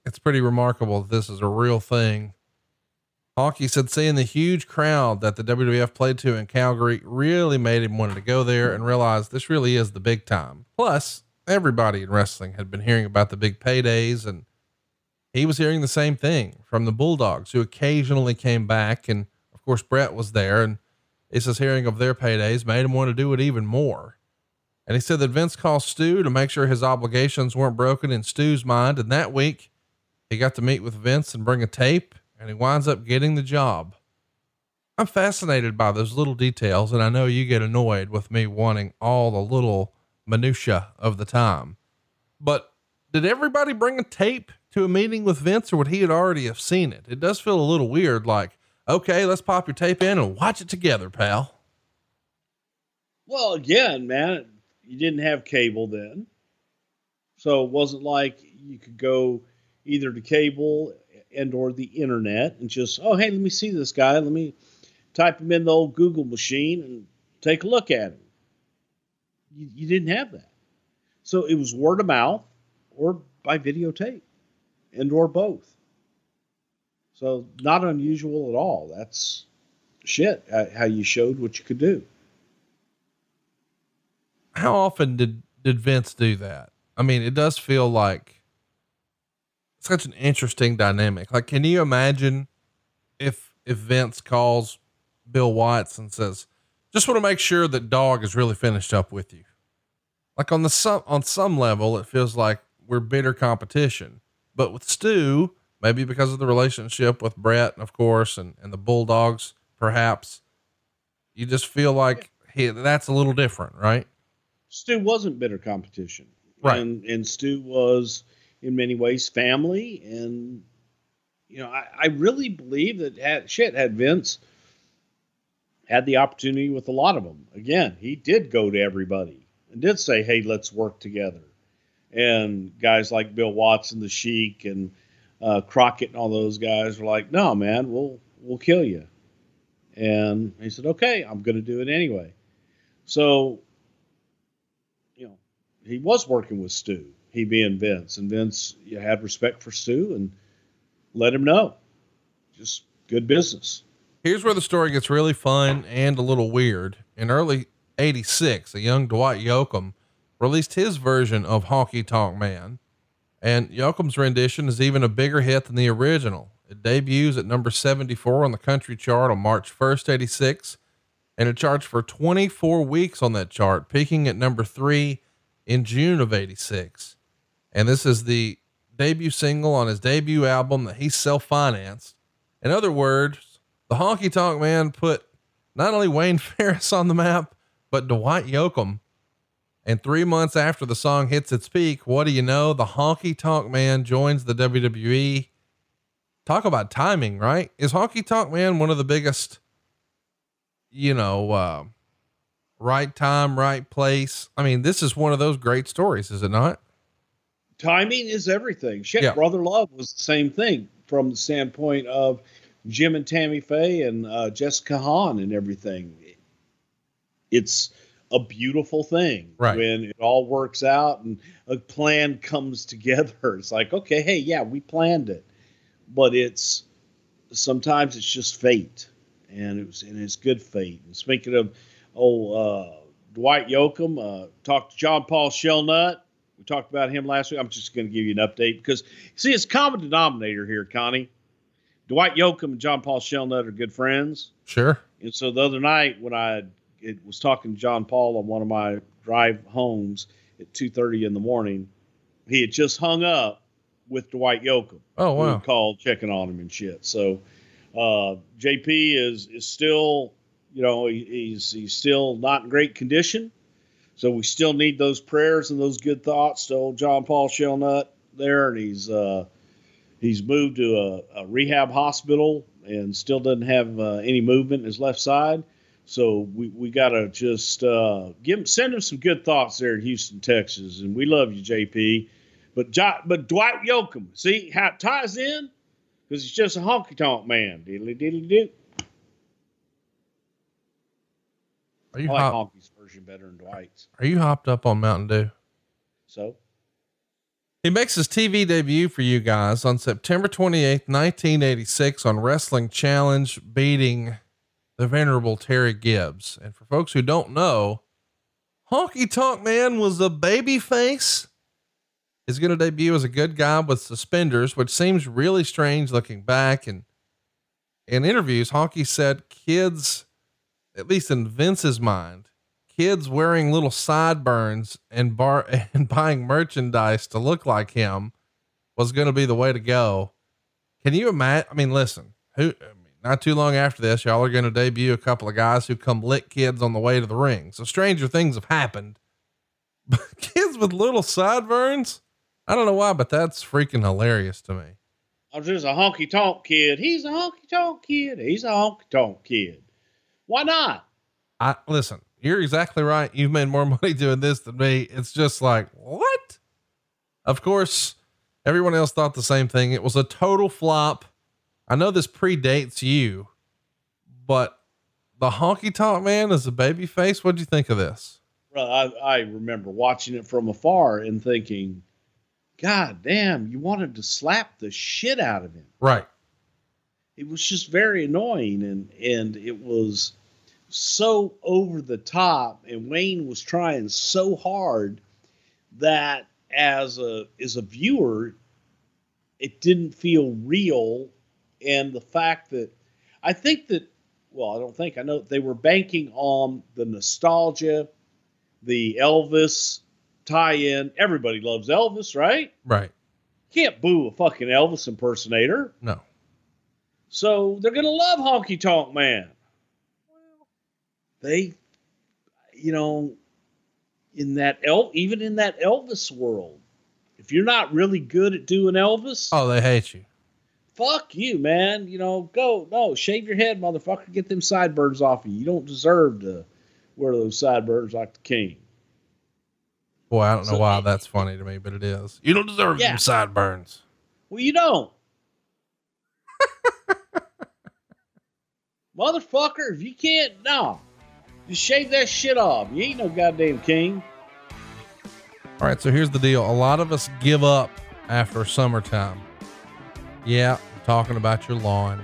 It's pretty remarkable that this is a real thing. Honky said seeing the huge crowd that the WWF played to in Calgary really made him want to go there and realize this really is the big time. Plus, everybody in wrestling had been hearing about the big paydays and he was hearing the same thing from the Bulldogs who occasionally came back. And of course, Bret was there and he says hearing of their paydays made him want to do it even more. And he said that Vince called Stu to make sure his obligations weren't broken in Stu's mind. And that week, he got to meet with Vince and bring a tape, and he winds up getting the job. I'm fascinated by those little details, and I know you get annoyed with me wanting all the little minutia of the time. But did everybody bring a tape to a meeting with Vince, or would he had already have seen it? It does feel a little weird, like, okay, let's pop your tape in and watch it together, pal. Well, again, man, you didn't have cable then. So it wasn't like you could go either to cable and or the internet and just, oh, hey, let me see this guy. Let me type him in the old Google machine and take a look at him. You, you didn't have that. So it was word of mouth or by videotape and or both. So not unusual at all. That's shit. uh, How you showed what you could do. How often did, did Vince do that? I mean, it does feel like such an interesting dynamic. Like, can you imagine if, if Vince calls Bill Watts and says, just want to make sure that dog is really finished up with you. Like on the some, on some level, it feels like we're bitter competition, but with Stu, maybe because of the relationship with Bret, of course, and, and the Bulldogs, perhaps you just feel like he, that's a little different, right? Stu wasn't bitter competition. Right. And and Stu was in many ways family and you know, I, I really believe that had shit had Vince had the opportunity with a lot of them. Again, he did go to everybody and did say, "Hey, let's work together." And guys like Bill Watson, the Sheik, and uh, Crockett, and all those guys were like, "No, man, we'll we'll kill you." And he said, "Okay, I'm going to do it anyway." So, you know, he was working with Stu, he being Vince, and Vince you had respect for Stu and let him know, just good business. Here's where the story gets really fun and a little weird. In early 86, a young Dwight Yoakam released his version of Honky Tonk Man, and Yoakam's rendition is even a bigger hit than the original. It debuts at number 74 on the country chart on March 1st, 86, and it charts for 24 weeks on that chart, peaking at number three in June of 86. And this is the debut single on his debut album that he self financed. In other words, the Honky Tonk Man put not only Wayne Farris on the map, but Dwight Yoakam. And three months after the song hits its peak, what do you know? The Honky Tonk Man joins the WWE. Talk about timing, right? Is Honky Tonk Man one of the biggest, you know, uh, right time, right place? I mean, this is one of those great stories, is it not? Timing is everything. Shit, Yeah. Brother Love was the same thing from the standpoint of Jim and Tammy Faye and uh, Jessica Hahn and everything. It's a beautiful thing Right. when it all works out and a plan comes together. It's like, okay, hey, yeah, we planned it, but it's sometimes it's just fate, and it was and it's good fate. And speaking of, oh, uh, Dwight Yoakam, uh, talked to John Paul Shellnut. We talked about him last week. I'm just going to give you an update because, see, it's common denominator here, Connie. Dwight Yoakam and John Paul Shellnut are good friends. Sure. And so the other night when I it was talking to John Paul on one of my drive homes at 2:30 in the morning, he had just hung up with Dwight Yoakam. Oh, wow. called checking on him and shit. So uh, JP is is still, you know, he, he's he's still not in great condition. So we still need those prayers and those good thoughts to old John Paul Shellnut there, and he's uh, he's moved to a, a rehab hospital and still doesn't have uh, any movement in his left side. So we, we got to just uh, give him, send him some good thoughts there in Houston, Texas, and we love you, JP. But Jo- but Dwight Yoakam, see how it ties in because he's just a honky tonk man. Diddly diddly doo. Are you I like hop- Honky's version better than Dwight's. are you hopped up on Mountain Dew? So He makes his TV debut for you guys on September 28th, 1986 on Wrestling Challenge, beating the venerable Terry Gibbs. And for folks who don't know, Honky Tonk Man was a baby face. He's going to debut as a good guy with suspenders, which seems really strange looking back. And in interviews, Honky said kids, at least in Vince's mind, kids wearing little sideburns and bar and buying merchandise to look like him was going to be the way to go. Can you imagine? I mean, listen, who, I mean, not too long after this, y'all are going to debut a couple of guys who come lick kids on the way to the ring. So stranger things have happened, but kids with little sideburns, I don't know why, but that's freaking hilarious to me. I'm just a honky tonk kid. He's a honky tonk kid. He's a honky tonk kid. Why not? I listen, you're exactly right. You've made more money doing this than me. It's just like, what? Of course, everyone else thought the same thing. It was a total flop. I know this predates you, but the honky tonk man is a baby face. What'd you think of this? Well, I, I remember watching it from afar and thinking, God damn, you wanted to slap the shit out of him. Right. it was just very annoying and and it was so over the top and Wayne was trying so hard that as a as a viewer it didn't feel real and the fact that I think that well I don't think I know they were banking on the nostalgia the Elvis tie-in everybody loves Elvis right Right. can't boo a fucking Elvis impersonator No. so they're gonna love Honky Tonk Man. They, you know, in that El, even in that Elvis world, if you're not really good at doing Elvis, Oh, they hate you. fuck you, man. You know, go no, shave your head, motherfucker. Get them sideburns off you. You don't deserve to wear those sideburns like the king. Boy, I don't know So- why that's funny to me, but it is. You don't deserve Yeah. them sideburns. Well, you don't. Motherfucker, if you can't, no. Just shave that shit off. You ain't no goddamn king. All right, so here's the deal. A lot of us give up after summertime. Yeah, I'm talking about your lawn.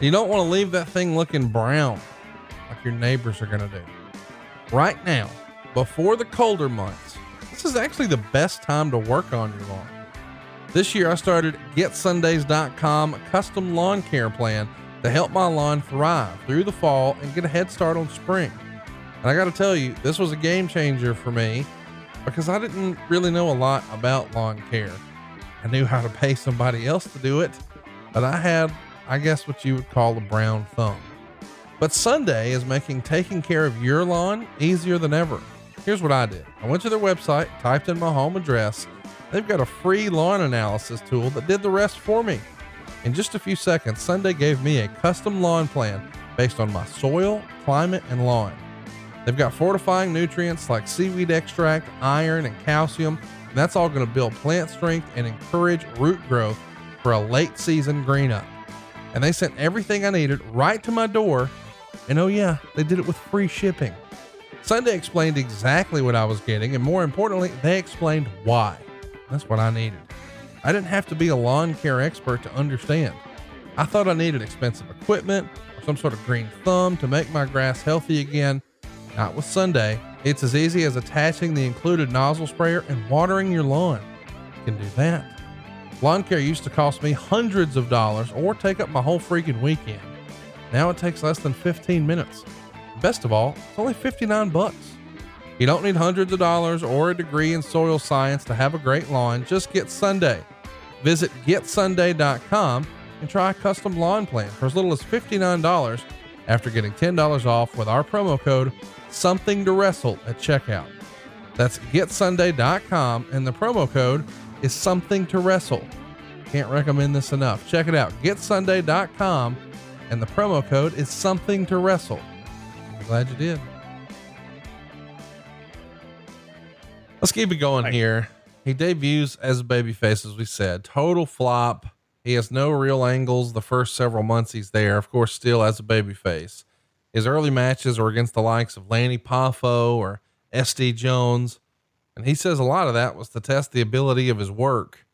You don't want to leave that thing looking brown like your neighbors are going to do. Right now, before the colder months, this is actually the best time to work on your lawn. This year, I started GetSundays.com custom lawn care plan to help my lawn thrive through the fall and get a head start on spring. And I got to tell you, this was a game changer for me because I didn't really know a lot about lawn care. I knew how to pay somebody else to do it, but I had, I guess, what you would call a brown thumb. But Sunday is making taking care of your lawn easier than ever. Here's what I did I went to their website, typed in my home address. They've got a free lawn analysis tool that did the rest for me. In just a few seconds, Sunday gave me a custom lawn plan based on my soil, climate, and lawn. They've got fortifying nutrients like seaweed extract, iron, and calcium, and that's all going to build plant strength and encourage root growth for a late season green up. And they sent everything I needed right to my door, and oh, yeah, they did it with free shipping. Sunday explained exactly what I was getting, and more importantly, they explained why. That's what I needed. I didn't have to be a lawn care expert to understand. I thought I needed expensive equipment or some sort of green thumb to make my grass healthy again. Not with Sunday. It's as easy as attaching the included nozzle sprayer and watering your lawn. You can do that. Lawn care used to cost me hundreds of dollars or take up my whole freaking weekend. Now it takes less than 15 minutes. Best of all, it's only 59 bucks. You don't need hundreds of dollars or a degree in soil science to have a great lawn. Just get Sunday. Visit getsunday.com and try a custom lawn plan for as little as $59 after getting $10 off with our promo code something to wrestle at checkout. That's getsunday.com and the promo code is something to wrestle. Can't recommend this enough. Check it out. Getsunday.com and the promo code is something to wrestle. I'm glad you did. Let's keep it going here. He debuts as a babyface, as we said. Total flop. He has no real angles the first several months he's there. Of course, still as a babyface. His early matches are against the likes of Lanny Poffo or SD Jones. And he says a lot of that was to test the ability of his work.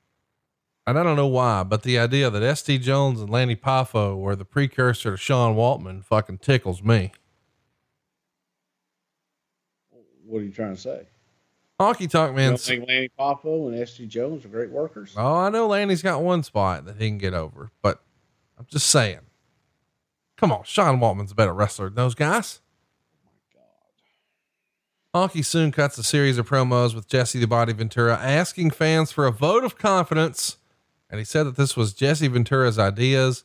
And I don't know why, but the idea that SD Jones and Lanny Poffo were the precursor to Sean Waltman fucking tickles me. What are you trying to say? Honky Talk Man. don't think Lanny Poffo and S.D. Jones are great workers? Oh, I know Lanny's got one spot that he can get over, but I'm just saying. Come on, Sean Waltman's a better wrestler than those guys. Oh my God. Honky soon cuts a series of promos with Jesse the Body Ventura, asking fans for a vote of confidence. And he said that this was Jesse Ventura's ideas.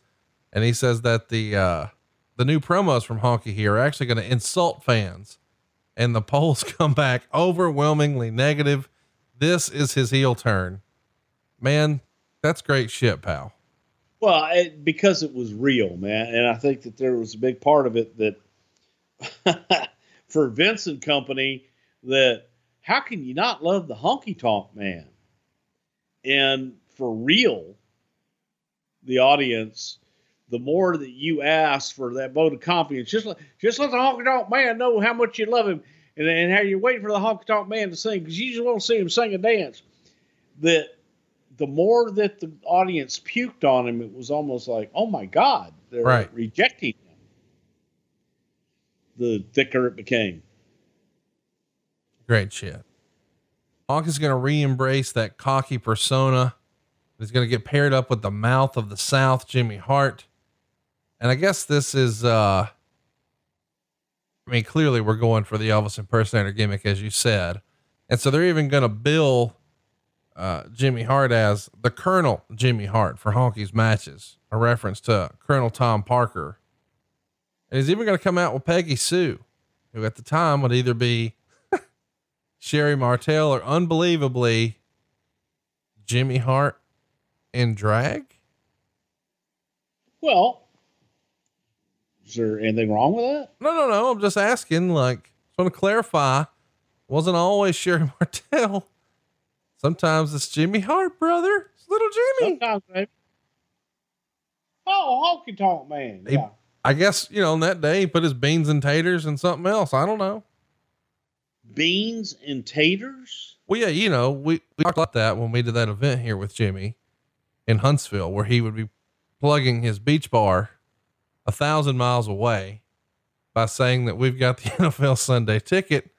And he says that the uh, the new promos from Honky here are actually going to insult fans. And the polls come back overwhelmingly negative. This is his heel turn. Man, that's great shit, pal. Well, it, because it was real, man, and I think that there was a big part of it that for Vince and Company that how can you not love the honky tonk man? And for real, the audience, the more that you ask for that vote of confidence, just let, just let the honky tonk man know how much you love him and, and how you're waiting for the honky tonk man to sing because you just want to see him sing and dance. That the more that the audience puked on him, it was almost like, oh my God, they're Right. rejecting him. The thicker it became. Great shit. Hawk is going to re embrace that cocky persona. He's going to get paired up with the mouth of the South, Jimmy Hart. And I guess this is, uh, I mean, clearly we're going for the Elvis impersonator gimmick, as you said. And so they're even going to bill uh, Jimmy Hart as the Colonel Jimmy Hart for Honky's matches, a reference to Colonel Tom Parker. And he's even going to come out with Peggy Sue, who at the time would either be Sherri Martel or unbelievably Jimmy Hart in drag. Well, is there anything wrong with that? No, no, no. I'm just asking, like, just want to clarify. Wasn't always Sherri Martel. Sometimes it's Jimmy Hart, brother. It's little Jimmy. Sometimes, maybe. Oh, honky tonk man. He- Yeah. I guess, you know, on that day he put his beans and taters and something else. I don't know. Beans and taters. Well, yeah, you know, we, we talked about that when we did that event here with Jimmy in Huntsville, where he would be plugging his beach bar a thousand miles away by saying that we've got the NFL Sunday ticket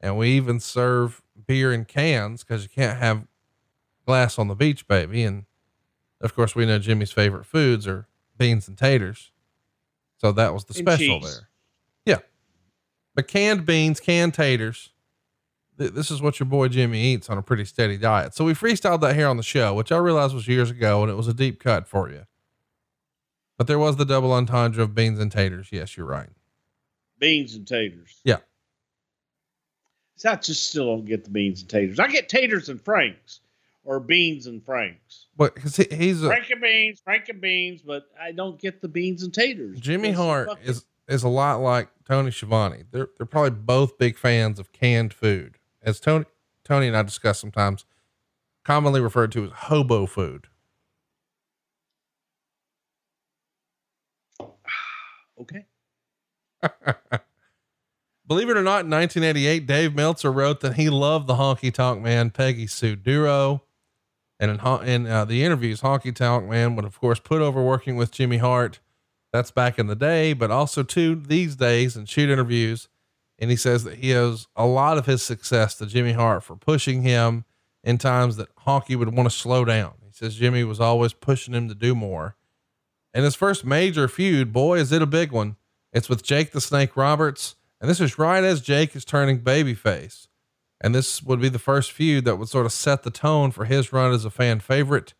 and we even serve beer in cans because you can't have glass on the beach, baby. And of course, we know Jimmy's favorite foods are beans and taters. So that was the And special cheese. there. Yeah. But canned beans, canned taters. Th- This is what your boy Jimmy eats on a pretty steady diet. So we freestyled that here on the show, which I realized was years ago and it was a deep cut for you. But there was the double entendre of beans and taters. Yes, you're right. Beans and taters. Yeah. So I just still don't get the beans and taters. I get taters and franks or beans and franks. But cause he, he's a, Frank and beans, Frank and beans, but I don't get the beans and taters. Jimmy It's Hart fucking- is, is a lot like Tony Schiavone. They're, they're probably both big fans of canned food as Tony, Tony and I discuss sometimes commonly referred to as hobo food. Okay. Believe it or not, in 1988, Dave Meltzer wrote that he loved the honky tonk man Peggy Sue Duro. And in, in uh, the interviews, Honky Tonk Man would, of course, put over working with Jimmy Hart. That's back in the day, but also too these days and shoot interviews. And he says that he owes a lot of his success to Jimmy Hart for pushing him in times that Honky would want to slow down. He says Jimmy was always pushing him to do more. And his first major feud, boy, is it a big one. It's with Jake the Snake Roberts. And this is right as Jake is turning babyface. And this would be the first feud that would sort of set the tone for his run as a fan favorite.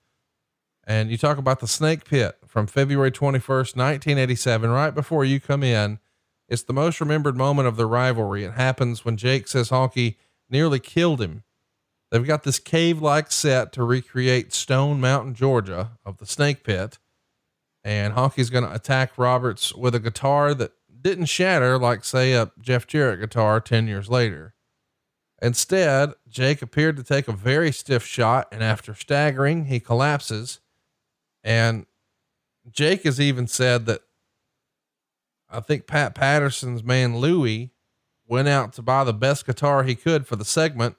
And you talk about the snake pit from February 21st, 1987, right before you come in. It's the most remembered moment of the rivalry. It happens when Jake says Honky nearly killed him. They've got this cave like set to recreate Stone Mountain, Georgia of the snake pit. And Honky's going to attack Roberts with a guitar that didn't shatter like, say, a Jeff Jarrett guitar 10 years later. Instead, Jake appeared to take a very stiff shot, and after staggering, he collapses. And Jake has even said that I think Pat Patterson's man Louie went out to buy the best guitar he could for the segment,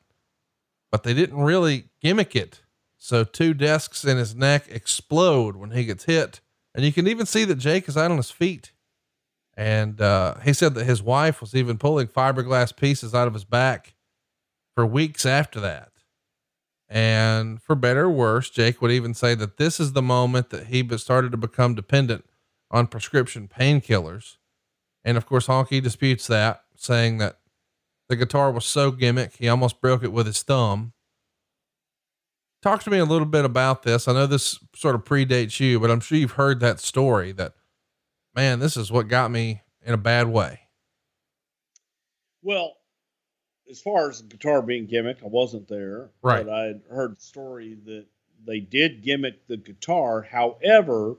but they didn't really gimmick it. So two desks in his neck explode when he gets hit. And you can even see that Jake is out on his feet. And uh, he said that his wife was even pulling fiberglass pieces out of his back for weeks after that. And for better or worse, Jake would even say that this is the moment that he started to become dependent on prescription painkillers. And of course, Honky disputes that, saying that the guitar was so gimmick, he almost broke it with his thumb. Talk to me a little bit about this. I know this sort of predates you, but I'm sure you've heard that story that, man, this is what got me in a bad way. Well, as far as the guitar being gimmick, I wasn't there. Right. But I had heard the story that they did gimmick the guitar. However,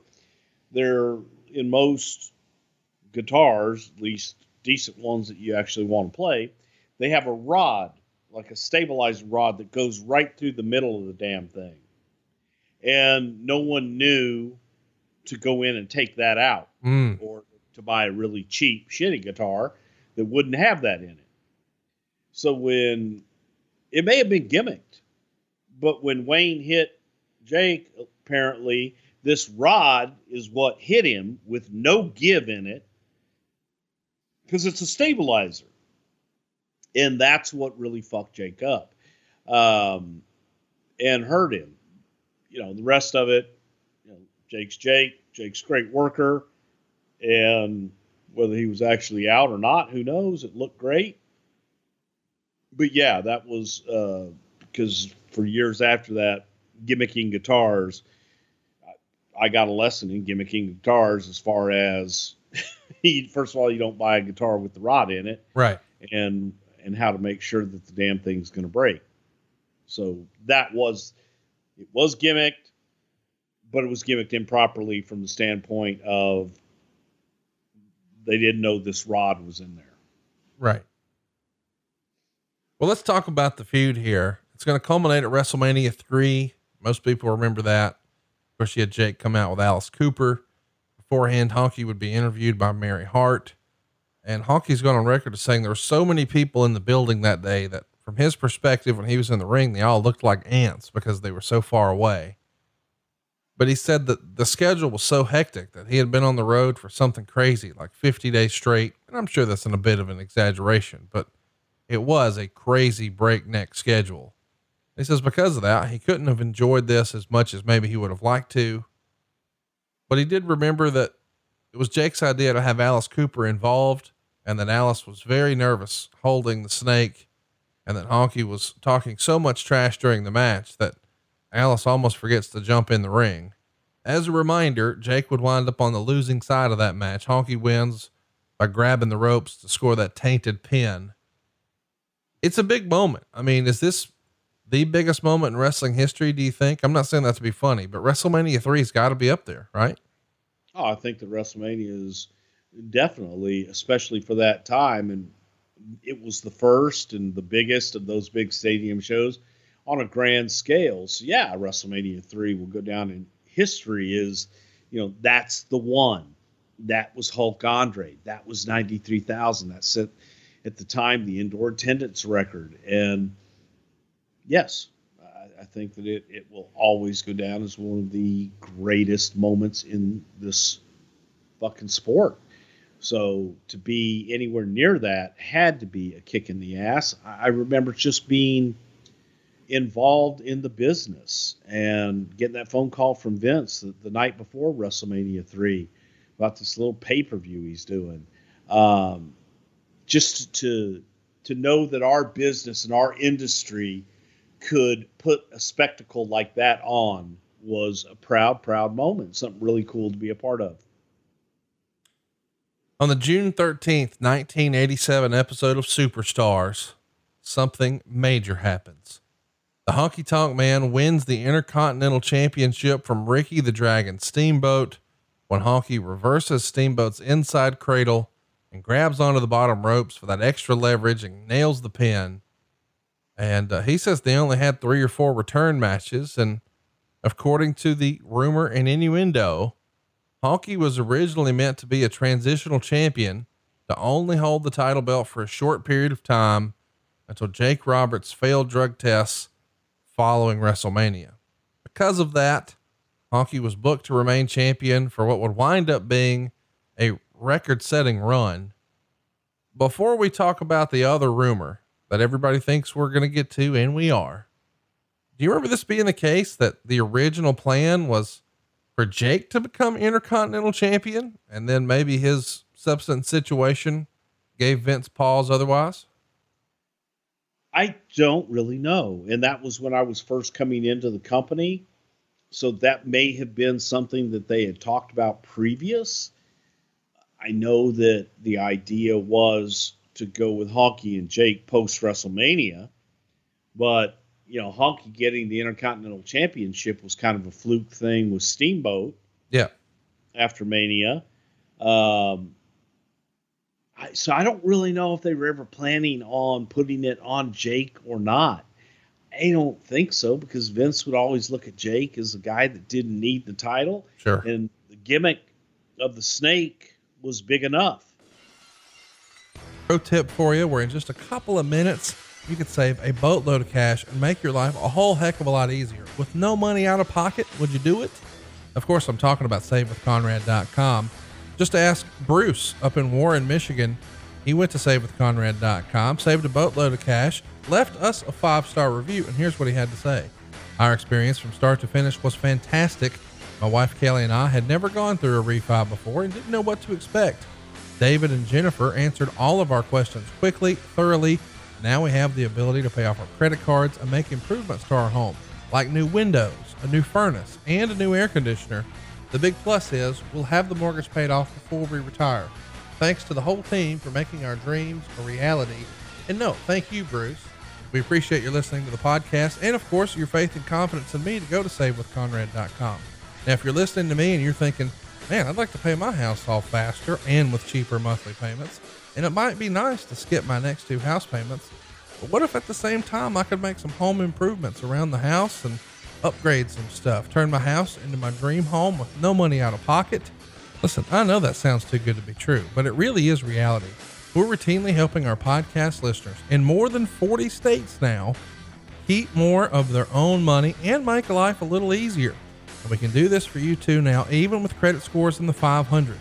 they're in most guitars, at least decent ones that you actually want to play, they have a rod, like a stabilized rod that goes right through the middle of the damn thing. And no one knew to go in and take that out Mm. or to buy a really cheap, shitty guitar that wouldn't have that in it. So when it may have been gimmicked, but when Wayne hit Jake, apparently, this rod is what hit him with no give in it because it's a stabilizer. And that's what really fucked Jake up um, and hurt him. You know, the rest of it, you know, Jake's Jake. Jake's great worker. And whether he was actually out or not, who knows? It looked great. But yeah, that was uh, because for years after that, gimmicking guitars, I- I got a lesson in gimmicking guitars as far as he, first of all, you don't buy a guitar with the rod in it Right. and and how to make sure that the damn thing's going to break. So that was it was gimmicked, but it was gimmicked improperly from the standpoint of they didn't know this rod was in there. Right. Well, let's talk about the feud here. It's going to culminate at WrestleMania 3. Most people remember that. Of course, you had Jake come out with Alice Cooper. Beforehand, Honky would be interviewed by Mary Hart. And Honky's gone on record as saying there were so many people in the building that day that, from his perspective, when he was in the ring, they all looked like ants because they were so far away. But he said that the schedule was so hectic that he had been on the road for something crazy, like 50 days straight. And I'm sure that's in a bit of an exaggeration, but it was a crazy breakneck schedule. He says because of that, he couldn't have enjoyed this as much as maybe he would have liked to. But he did remember that it was Jake's idea to have Alice Cooper involved and that Alice was very nervous holding the snake and that Honky was talking so much trash during the match that Alice almost forgets to jump in the ring. As a reminder, Jake would wind up on the losing side of that match. Honky wins by grabbing the ropes to score that tainted pin. It's a big moment. I mean, is this the biggest moment in wrestling history, do you think? I'm not saying that to be funny, but WrestleMania 3's got to be up there, right? Oh, I think that WrestleMania is definitely, especially for that time, and it was the first and the biggest of those big stadium shows on a grand scale. So yeah, WrestleMania three will go down in history is, you know that's the one. That was Hulk Andre. That was ninety three thousand. That set at the time the indoor attendance record. And yes, I, I think that it it will always go down as one of the greatest moments in this fucking sport. So to be anywhere near that had to be a kick in the ass. I remember just being involved in the business and getting that phone call from Vince the, the night before WrestleMania 3 about this little pay per view he's doing. Um, just to to know that our business and our industry could put a spectacle like that on was a proud, proud moment. Something really cool to be a part of. On the June 13th, 1987 episode of Superstars, something major happens. The Honky Tonk Man wins the Intercontinental Championship from Ricky the Dragon Steamboat when Honky reverses Steamboat's inside cradle and grabs onto the bottom ropes for that extra leverage and nails the pin. And uh, he says they only had three or four return matches. And according to the rumor and innuendo, Honky was originally meant to be a transitional champion to only hold the title belt for a short period of time until Jake Roberts failed drug tests following WrestleMania. Because of that, Honky was booked to remain champion for what would wind up being a record setting run. Before we talk about the other rumor that everybody thinks we're going to get to, and we are, do you remember this being the case that the original plan was for Jake to become Intercontinental Champion and then maybe his substance situation gave Vince pause otherwise? I don't really know. And that was when I was first coming into the company. So that may have been something that they had talked about previous. I know that the idea was to go with Honky and Jake post WrestleMania, but you know, Honky getting the Intercontinental Championship was kind of a fluke thing with Steamboat Yeah. after Mania. Um, I, so I don't really know if they were ever planning on putting it on Jake or not. I don't think so because Vince would always look at Jake as a guy that didn't need the title, Sure. and the gimmick of the snake was big enough. Pro tip for you. We're in just a couple of minutes you could save a boatload of cash and make your life a whole heck of a lot easier. With no money out of pocket, would you do it? Of course, I'm talking about savewithconrad.com. Just ask Bruce up in Warren, Michigan. He went to savewithconrad.com, saved a boatload of cash, left us a five star review, and here's what he had to say. Our experience from start to finish was fantastic. My wife Kelly and I had never gone through a refi before and didn't know what to expect. David and Jennifer answered all of our questions quickly, thoroughly. Now we have the ability to pay off our credit cards and make improvements to our home, like new windows, a new furnace, and a new air conditioner. The big plus is we'll have the mortgage paid off before we retire. Thanks to the whole team for making our dreams a reality. And no, thank you, Bruce. We appreciate your listening to the podcast and, of course, your faith and confidence in me to go to savewithconrad.com. Now, if you're listening to me and you're thinking, man, I'd like to pay my house off faster and with cheaper monthly payments, and it might be nice to skip my next two house payments, but what if at the same time I could make some home improvements around the house and upgrade some stuff, turn my house into my dream home with no money out of pocket? Listen, I know that sounds too good to be true, but it really is reality. We're routinely helping our podcast listeners in more than 40 states now keep more of their own money and make life a little easier. And we can do this for you too now, even with credit scores in the 500s.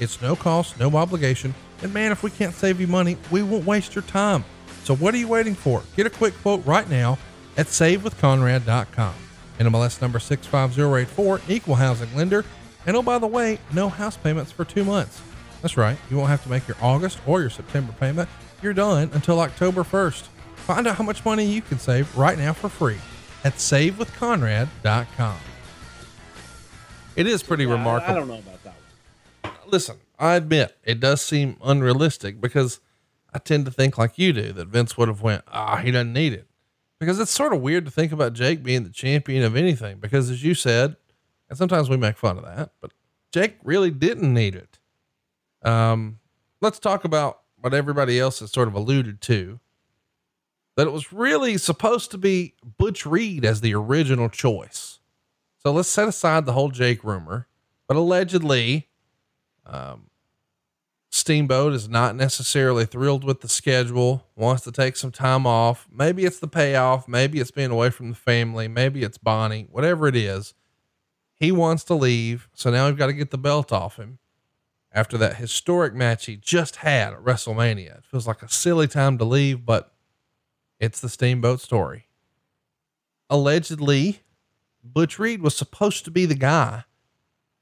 It's no cost, no obligation. And man, if we can't save you money, we won't waste your time. So what are you waiting for? Get a quick quote right now at savewithconrad.com. NMLS number 65084, equal housing lender. And oh, by the way, no house payments for two months. That's right, you won't have to make your August or your September payment. You're done until October 1st. Find out how much money you can save right now for free at savewithconrad.com. It is pretty Yeah, I- remarkable. I, don't know about that one. Listen, I admit it does seem unrealistic because I tend to think like you do that Vince would have went, ah, he doesn't need it. Because it's sort of weird to think about Jake being the champion of anything. Because as you said, and sometimes we make fun of that, but Jake really didn't need it. Um, let's talk about what everybody else has sort of alluded to. That it was really supposed to be Butch Reed as the original choice. So let's set aside the whole Jake rumor, but allegedly, um, Steamboat is not necessarily thrilled with the schedule, wants to take some time off. Maybe it's the payoff, maybe it's being away from the family, maybe it's Bonnie, whatever it is. He wants to leave, so now we've got to get the belt off him after that historic match he just had at WrestleMania. It feels like a silly time to leave, but it's the Steamboat story. Allegedly, Butch Reed was supposed to be the guy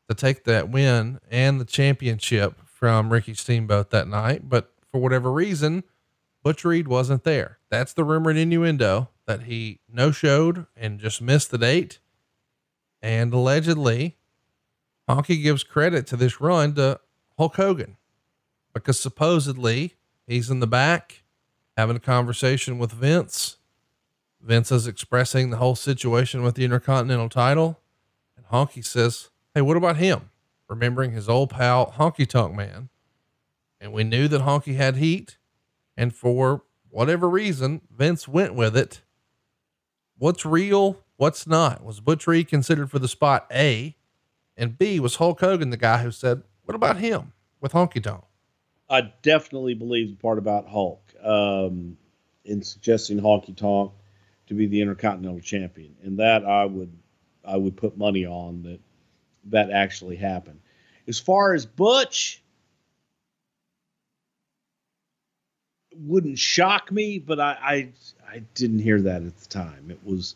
to take that win and the championship from Ricky Steamboat that night, but for whatever reason, Butch Reed wasn't there. That's the rumored innuendo that he no showed and just missed the date. And allegedly, Honky gives credit to this run to Hulk Hogan because supposedly he's in the back having a conversation with Vince. Vince is expressing the whole situation with the Intercontinental title. And Honky says, Hey, what about him? Remembering his old pal, Honky Tonk Man. And we knew that Honky had heat. And for whatever reason, Vince went with it. What's real? What's not? Was Butch Reed considered for the spot A? And B, was Hulk Hogan the guy who said, What about him with Honky Tonk? I definitely believe the part about Hulk um, in suggesting Honky Tonk to be the Intercontinental Champion, and that I would I would put money on that that actually happened. As far as Butch, wouldn't shock me, but I, I I didn't hear that at the time. It was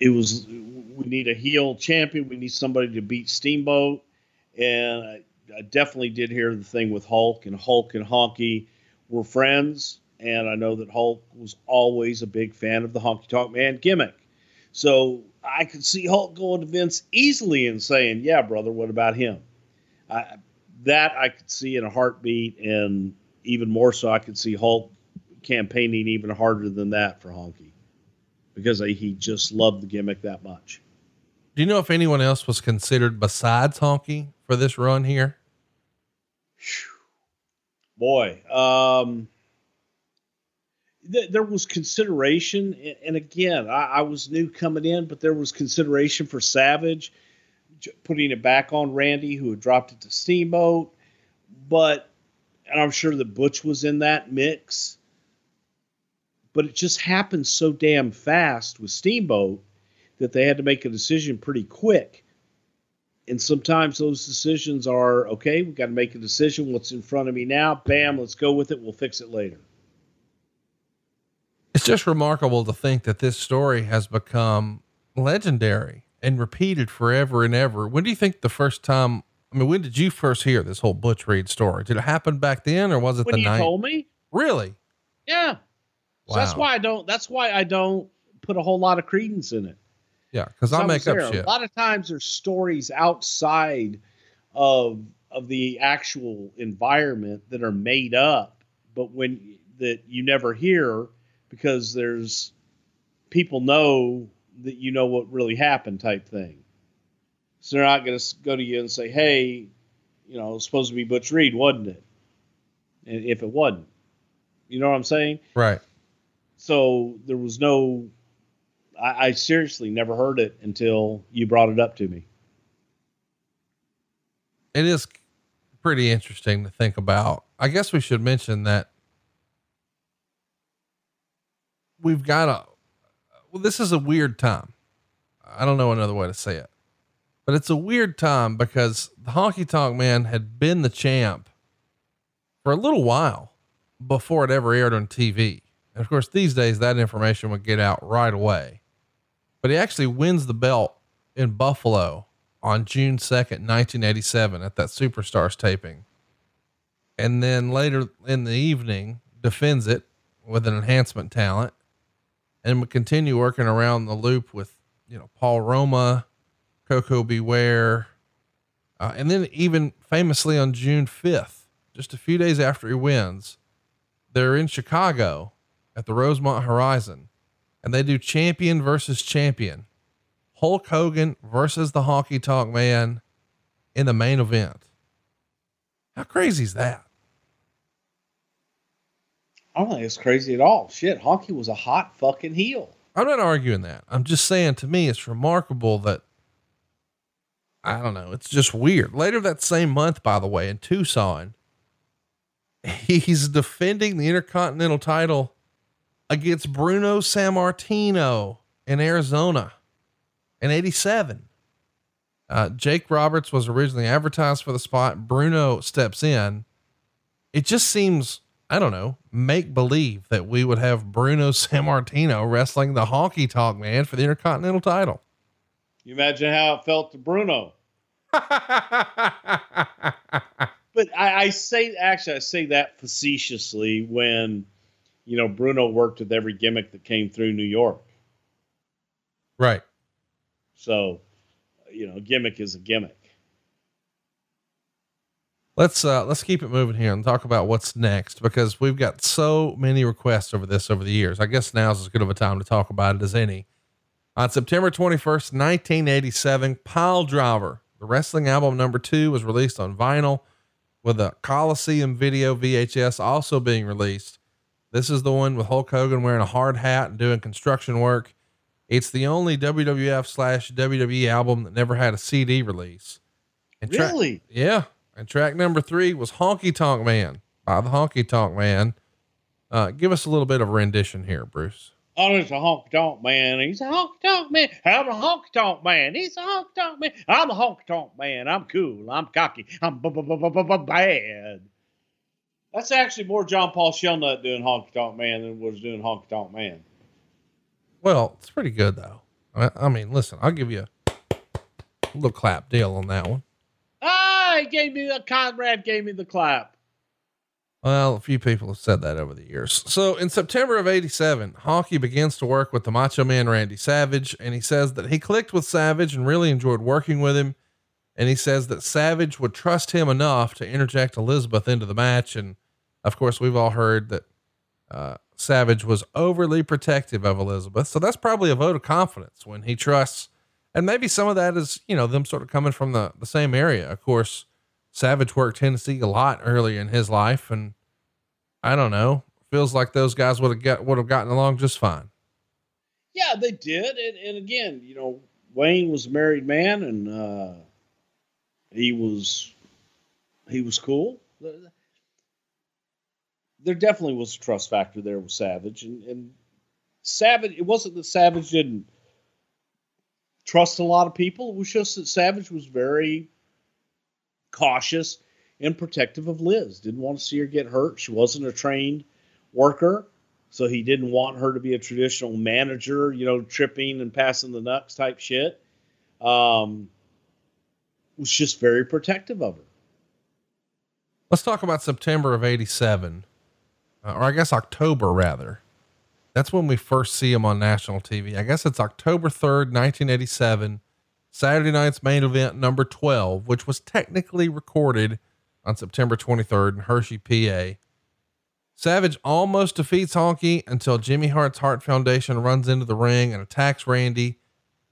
it was we need a heel champion. We need somebody to beat Steamboat, and I, I definitely did hear the thing with Hulk and Hulk and Honky were friends, and I know that Hulk was always a big fan of the Honky Tonk Man gimmick. So I could see Hulk going to Vince easily and saying, "Yeah, brother, what about him?" I, that I could see in a heartbeat, and even more so, I could see Hulk campaigning even harder than that for Honky because he just loved the gimmick that much. Do you know if anyone else was considered besides Honky for this run here? Boy, um, th- there was consideration, and, again, I, I was new coming in, but there was consideration for Savage, putting it back on Randy, who had dropped it to Steamboat. But, and I'm sure that Butch was in that mix. but it just happened so damn fast with Steamboat that they had to make a decision pretty quick. And sometimes those decisions are okay, we've got to make a decision. What's in front of me now? Bam, let's go with it. We'll fix it later. It's just remarkable to think that this story has become legendary and repeated forever and ever. When do you think the first time? I mean, when did you first hear this whole Butch Reed story? Did it happen back then, or was it When the you night? told me? Really? Yeah. So that's why I don't that's why I don't put a whole lot of credence in it. Yeah, because I make up there. shit. A lot of times there's stories outside of of the actual environment that are made up, but when that you never hear because there's people know that you know what really happened type thing. So they're not going to go to you and say, "Hey, you know, it's supposed to be Butch Reed, wasn't it?" And if it wasn't, you know what I'm saying? Right. So there was no. I, I seriously never heard it until you brought it up to me. It is pretty interesting to think about. I guess we should mention that we've got a, well, this is a weird time. I don't know another way to say it, but it's a weird time because the honky tonk man had been the champ for a little while before it ever aired on TV. And of course, these days that information would get out right away. But he actually wins the belt in Buffalo on June 2nd, 1987 at that Superstars taping. And then later in the evening defends it with an enhancement talent and would continue working around the loop with, you know, Paul Roma, Koko B. Ware. Uh, and then even famously on June 5th, just a few days after he wins, they're in Chicago at the Rosemont Horizon and they do champion versus champion. Hulk Hogan versus the Honky Tonk Man in the main event. How crazy is that? I don't think it's crazy at all. Shit, Honky was a hot fucking heel. I'm not arguing that. I'm just saying to me, it's remarkable that I don't know. It's just weird. Later that same month, by the way, in Tucson, he's defending the Intercontinental title against Bruno Sammartino in Arizona in 87. Uh, Jake Roberts was originally advertised for the spot. Bruno steps in. It just seems, I don't know, make believe that we would have Bruno Sammartino wrestling the honky tonk man for the Intercontinental title. You imagine how it felt to Bruno. But I, I say actually I say that facetiously when you know Bruno worked with every gimmick that came through New York. right. So, you know, gimmick is a gimmick. Let's uh let's keep it moving here and talk about what's next because we've got so many requests over this over the years. I guess now's as good of a time to talk about it as any. On September 21st, 1987, Pile Driver, the wrestling album number two, was released on vinyl with a Coliseum video VHS also being released. This is the one with Hulk Hogan wearing a hard hat and doing construction work. It's the only WWF slash WWE album that never had a CD release. And tra- Really? yeah. And track number three was Honky Tonk Man by the Honky Tonk Man. Uh, give us a little bit of a rendition here, Bruce. Oh, it's a honky tonk man. He's a honky tonk man. I'm a honky tonk man. He's a honky tonk man. I'm a honky tonk man. I'm cool. I'm cocky. I'm b- b- b- b- b- bad. That's actually more John Paul Shelnut doing honky tonk man than was doing honky tonk man. Well, it's pretty good though. I, I mean, listen, I'll give you a little clap deal on that one. Ah, he gave me the Conrad gave me the clap. Well, a few people have said that over the years. So in September of 87, Honky begins to work with the Macho Man Randy Savage, and he says that he clicked with Savage and really enjoyed working with him. And he says that Savage would trust him enough to interject Elizabeth into the match. And of course, we've all heard that uh, Savage was overly protective of Elizabeth. So that's probably a vote of confidence when he trusts. And maybe some of that is, you know, them sort of coming from the, the same area. Of course, Savage worked Tennessee a lot earlier in his life, and I don't know. Feels like those guys would have got would have gotten along just fine. Yeah, they did. And, and again, you know, Wayne was a married man and uh, he was he was cool. There definitely was a trust factor there with Savage and, and Savage, it wasn't that Savage didn't trust a lot of people. It was just that Savage was very cautious and protective of Liz. Didn't want to see her get hurt. She wasn't a trained worker, so he didn't want her to be a traditional manager, you know, tripping and passing the nuts type shit. Um, was just very protective of her. Let's talk about September of 87, uh, or I guess October rather. That's when we first see him on national TV. I guess it's October 3rd, 1987, Saturday night's main event number 12, which was technically recorded on September 23rd in Hershey, PA. Savage almost defeats Honky until Jimmy Hart's Heart Foundation runs into the ring and attacks Randy.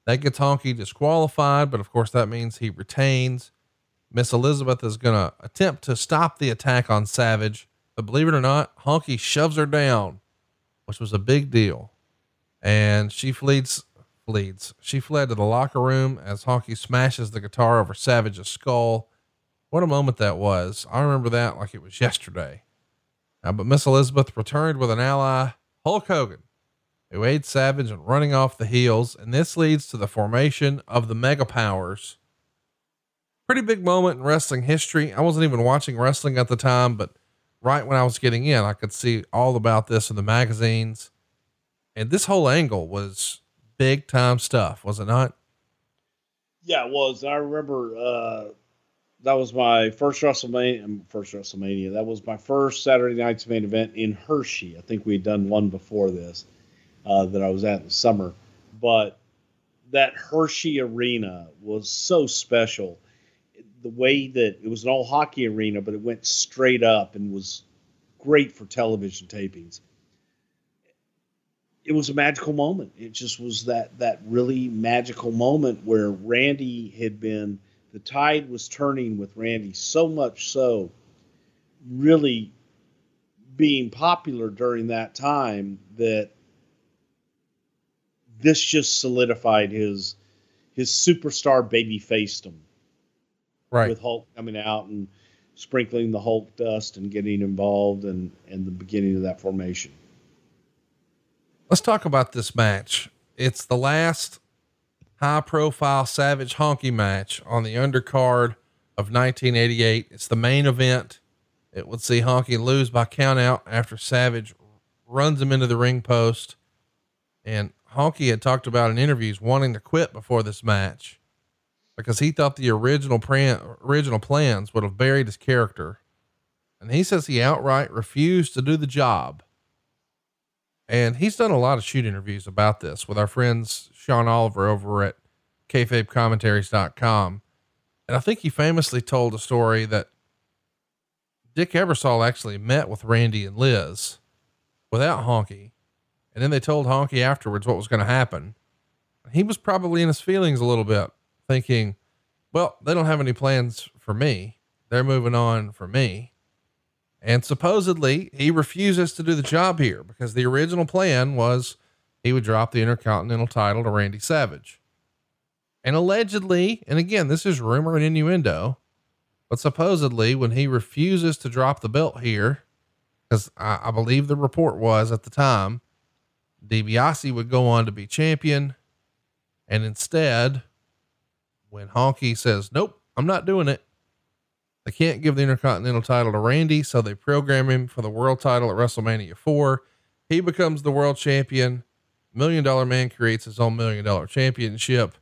That gets Honky disqualified, but of course that means he retains. Miss Elizabeth is going to attempt to stop the attack on Savage, but believe it or not, Honky shoves her down, which was a big deal. And she flees, flees. She fled to the locker room as Honky smashes the guitar over Savage's skull. What a moment that was. I remember that like it was yesterday. Uh, but Miss Elizabeth returned with an ally, Hulk Hogan, who aids Savage in running off the heels, and this leads to the formation of the Mega Powers. Pretty big moment in wrestling history. I wasn't even watching wrestling at the time, but right when I was getting in, I could see all about this in the magazines. And this whole angle was big time stuff, was it not? Yeah, it was. I remember uh, that was my first WrestleMania. um, First WrestleMania. That was my first Saturday night's main event in Hershey. I think we had done one before this uh, that I was at in the summer, but that Hershey arena was so special. The way that it was an old hockey arena, but it went straight up and was great for television tapings. It was a magical moment. It just was that that really magical moment where Randy had been the tide was turning with Randy so much so, really being popular during that time that this just solidified his his superstar baby facedom Right. with Hulk coming out and sprinkling the Hulk dust and getting involved and and the beginning of that formation. Let's talk about this match. It's the last high profile Savage Honky match on the undercard of 1988. It's the main event. It would see Honky lose by countout after Savage runs him into the ring post. And Honky had talked about in interviews wanting to quit before this match because he thought the original plan, original plans would have buried his character. And he says he outright refused to do the job. And he's done a lot of shoot interviews about this with our friends Sean Oliver over at kayfabecommentaries.com. And I think he famously told a story that Dick Ebersol actually met with Randy and Liz without Honky. And then they told Honky afterwards what was going to happen. He was probably in his feelings a little bit, thinking, well, they don't have any plans for me. They're moving on for me. And supposedly he refuses to do the job here because the original plan was he would drop the Intercontinental title to Randy Savage. And allegedly, and again, this is rumor and innuendo, but supposedly when he refuses to drop the belt here, because I, I believe the report was at the time, DiBiase would go on to be champion. And instead, when Honky says, nope, I'm not doing it, they can't give the Intercontinental title to Randy, so they program him for the world title at WrestleMania 4. He becomes the world champion. Million Dollar Man creates his own Million Dollar Championship.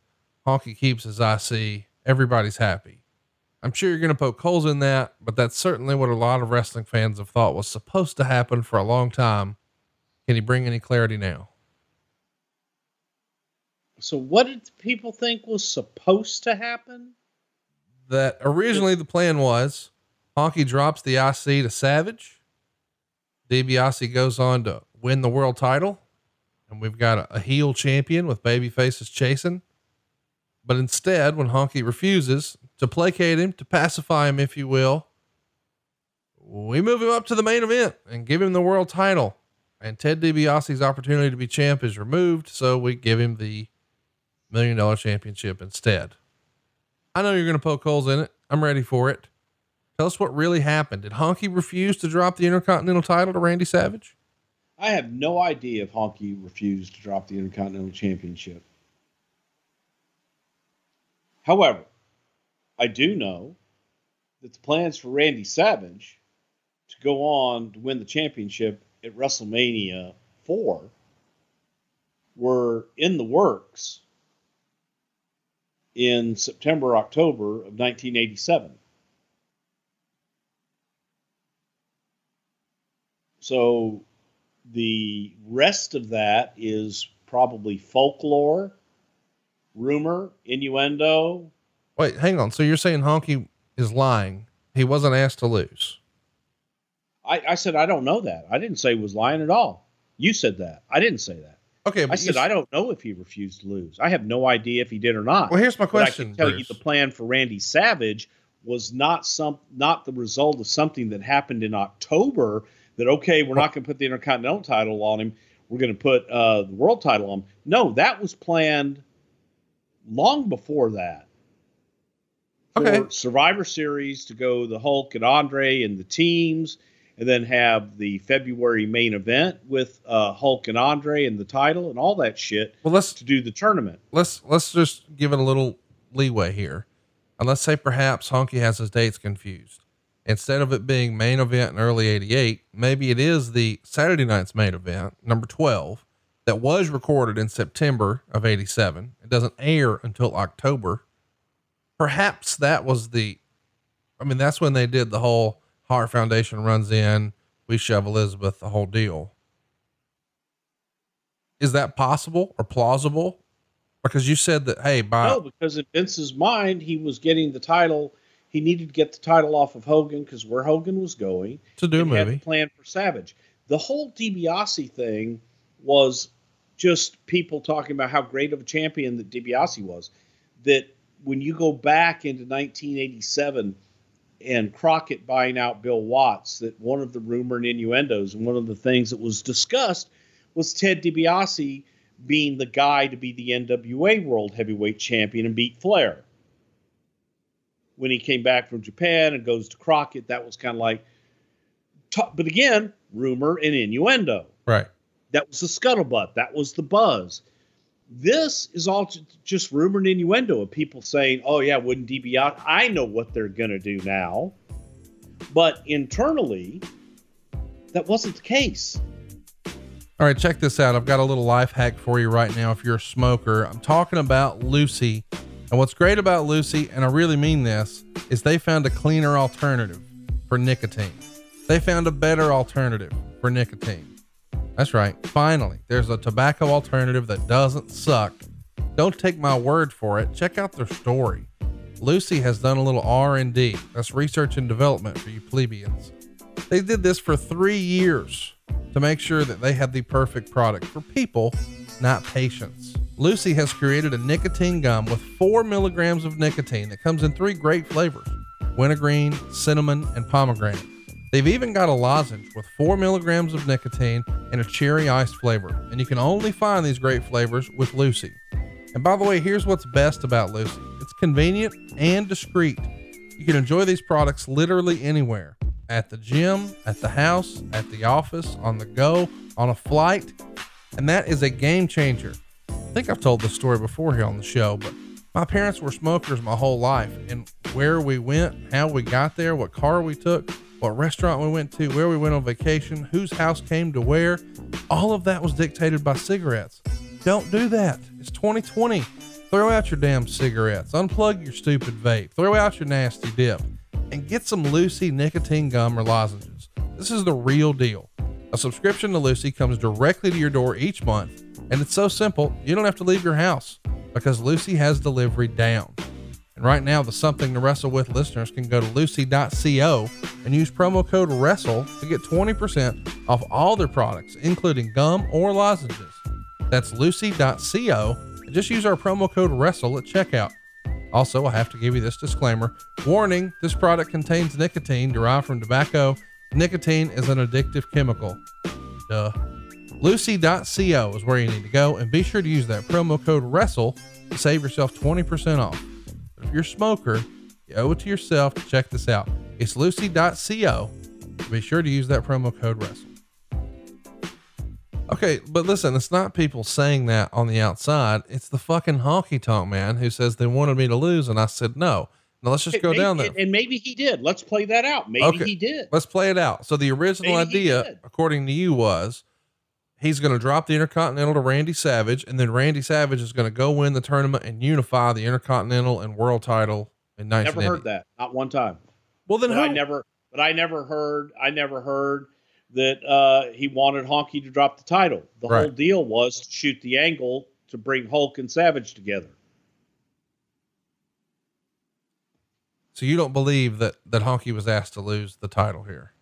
Honky keeps his IC. Everybody's happy. I'm sure you're going to poke holes in that, but that's certainly what a lot of wrestling fans have thought was supposed to happen for a long time. Can you bring any clarity now? So what did people think was supposed to happen? that originally the plan was Honky drops the IC to Savage. DiBiase goes on to win the world title. And we've got a, a heel champion with baby faces chasing. But instead, when Honky refuses to placate him, to pacify him, if you will, we move him up to the main event and give him the world title. And Ted DiBiase's opportunity to be champ is removed. So we give him the million dollar championship instead. I know you're going to poke holes in it. I'm ready for it. Tell us what really happened. Did Honky refuse to drop the Intercontinental title to Randy Savage? I have no idea if Honky refused to drop the Intercontinental Championship. However, I do know that the plans for Randy Savage to go on to win the championship at WrestleMania 4 were in the works in September, October of 1987. So the rest of that is probably folklore, rumor, innuendo. Wait, hang on. So you're saying Honky is lying? He wasn't asked to lose. I, I said I don't know that. I didn't say he was lying at all. You said that. I didn't say that. Okay, I said I don't know if he refused to lose. I have no idea if he did or not. Well, here's my question. But I can tell Bruce. you the plan for Randy Savage was not some not the result of something that happened in October. That okay, we're not going to put the Intercontinental title on him. We're going to put uh, the world title on him. No, that was planned long before that. For Okay. Survivor Series to go the Hulk and Andre and the teams, and then have the February main event with uh, Hulk and Andre and the title and all that shit Well, let's to do the tournament. let's let's just give it a little leeway here, and let's say perhaps Honky has his dates confused. Instead of it being main event in early '88, maybe it is the Saturday night's main event, number 12, that was recorded in September of '87. It doesn't air until October. Perhaps that was the, I mean, that's when they did the whole Heart Foundation runs in, we shove Elizabeth, the whole deal. Is that possible or plausible? Because you said that, hey, by No, because in Vince's mind, he was getting the title. He needed to get the title off of Hogan because where Hogan was going to do a and had movie. plan for Savage. The whole DiBiase thing was just people talking about how great of a champion that DiBiase was. That when you go back into 1987 and Crockett buying out Bill Watts, that one of the rumor and innuendos and one of the things that was discussed was Ted DiBiase being the guy to be the NWA World Heavyweight Champion and beat Flair. When he came back from Japan and goes to Crockett, that was kind of like, but again, rumor and innuendo. Right. That was the scuttlebutt. That was the buzz. This is all ju- just rumor and innuendo of people saying, "Oh yeah, wouldn't DiBiase?" I know what they're gonna do now, but internally, that wasn't the case. All right, check this out. I've got a little life hack for you right now. If you're a smoker, I'm talking about Lucy. And what's great about Lucy, and I really mean this, is they found a cleaner alternative for nicotine. They found a better alternative for nicotine. That's right. Finally, there's a tobacco alternative that doesn't suck. Don't take my word for it. Check out their story. Lucy has done a little R&D. That's research and development for you plebeians. They did this for 3 years to make sure that they had the perfect product for people, not patients. Lucy has created a nicotine gum with 4 milligrams of nicotine that comes in three great flavors wintergreen, cinnamon, and pomegranate. They've even got a lozenge with 4 milligrams of nicotine and a cherry iced flavor, and you can only find these great flavors with Lucy. And by the way, here's what's best about Lucy it's convenient and discreet. You can enjoy these products literally anywhere at the gym, at the house, at the office, on the go, on a flight. And that is a game changer. I think I've told this story before here on the show, but my parents were smokers my whole life. And where we went, how we got there, what car we took, what restaurant we went to, where we went on vacation, whose house came to where, all of that was dictated by cigarettes. Don't do that. It's 2020. Throw out your damn cigarettes. Unplug your stupid vape. Throw out your nasty dip and get some Lucy nicotine gum or lozenges. This is the real deal. A subscription to Lucy comes directly to your door each month, and it's so simple, you don't have to leave your house because Lucy has delivery down. And right now, the Something to Wrestle With listeners can go to lucy.co and use promo code WRESTLE to get 20% off all their products, including gum or lozenges. That's lucy.co and just use our promo code WRESTLE at checkout. Also, I have to give you this disclaimer warning this product contains nicotine derived from tobacco. Nicotine is an addictive chemical. Duh. Lucy.co is where you need to go, and be sure to use that promo code WRESTLE to save yourself 20% off. If you're a smoker, you owe it to yourself to check this out. It's lucy.co. Be sure to use that promo code WRESTLE. Okay, but listen, it's not people saying that on the outside. It's the fucking honky tonk man who says they wanted me to lose, and I said no. Now let's just go maybe, down there. And, and maybe he did. Let's play that out. Maybe Okay. he did. Let's play it out. So the original Maybe idea, according to you, was he's going to drop the Intercontinental to Randy Savage, and then Randy Savage is going to go win the tournament and unify the Intercontinental and World Title in Never heard that. Not one time. Well, then But who? I never. But I never heard. I never heard that uh, he wanted Honky to drop the title. The whole deal was to shoot the angle to bring Hulk and Savage together. so you don't believe that that Honky was asked to lose the title here?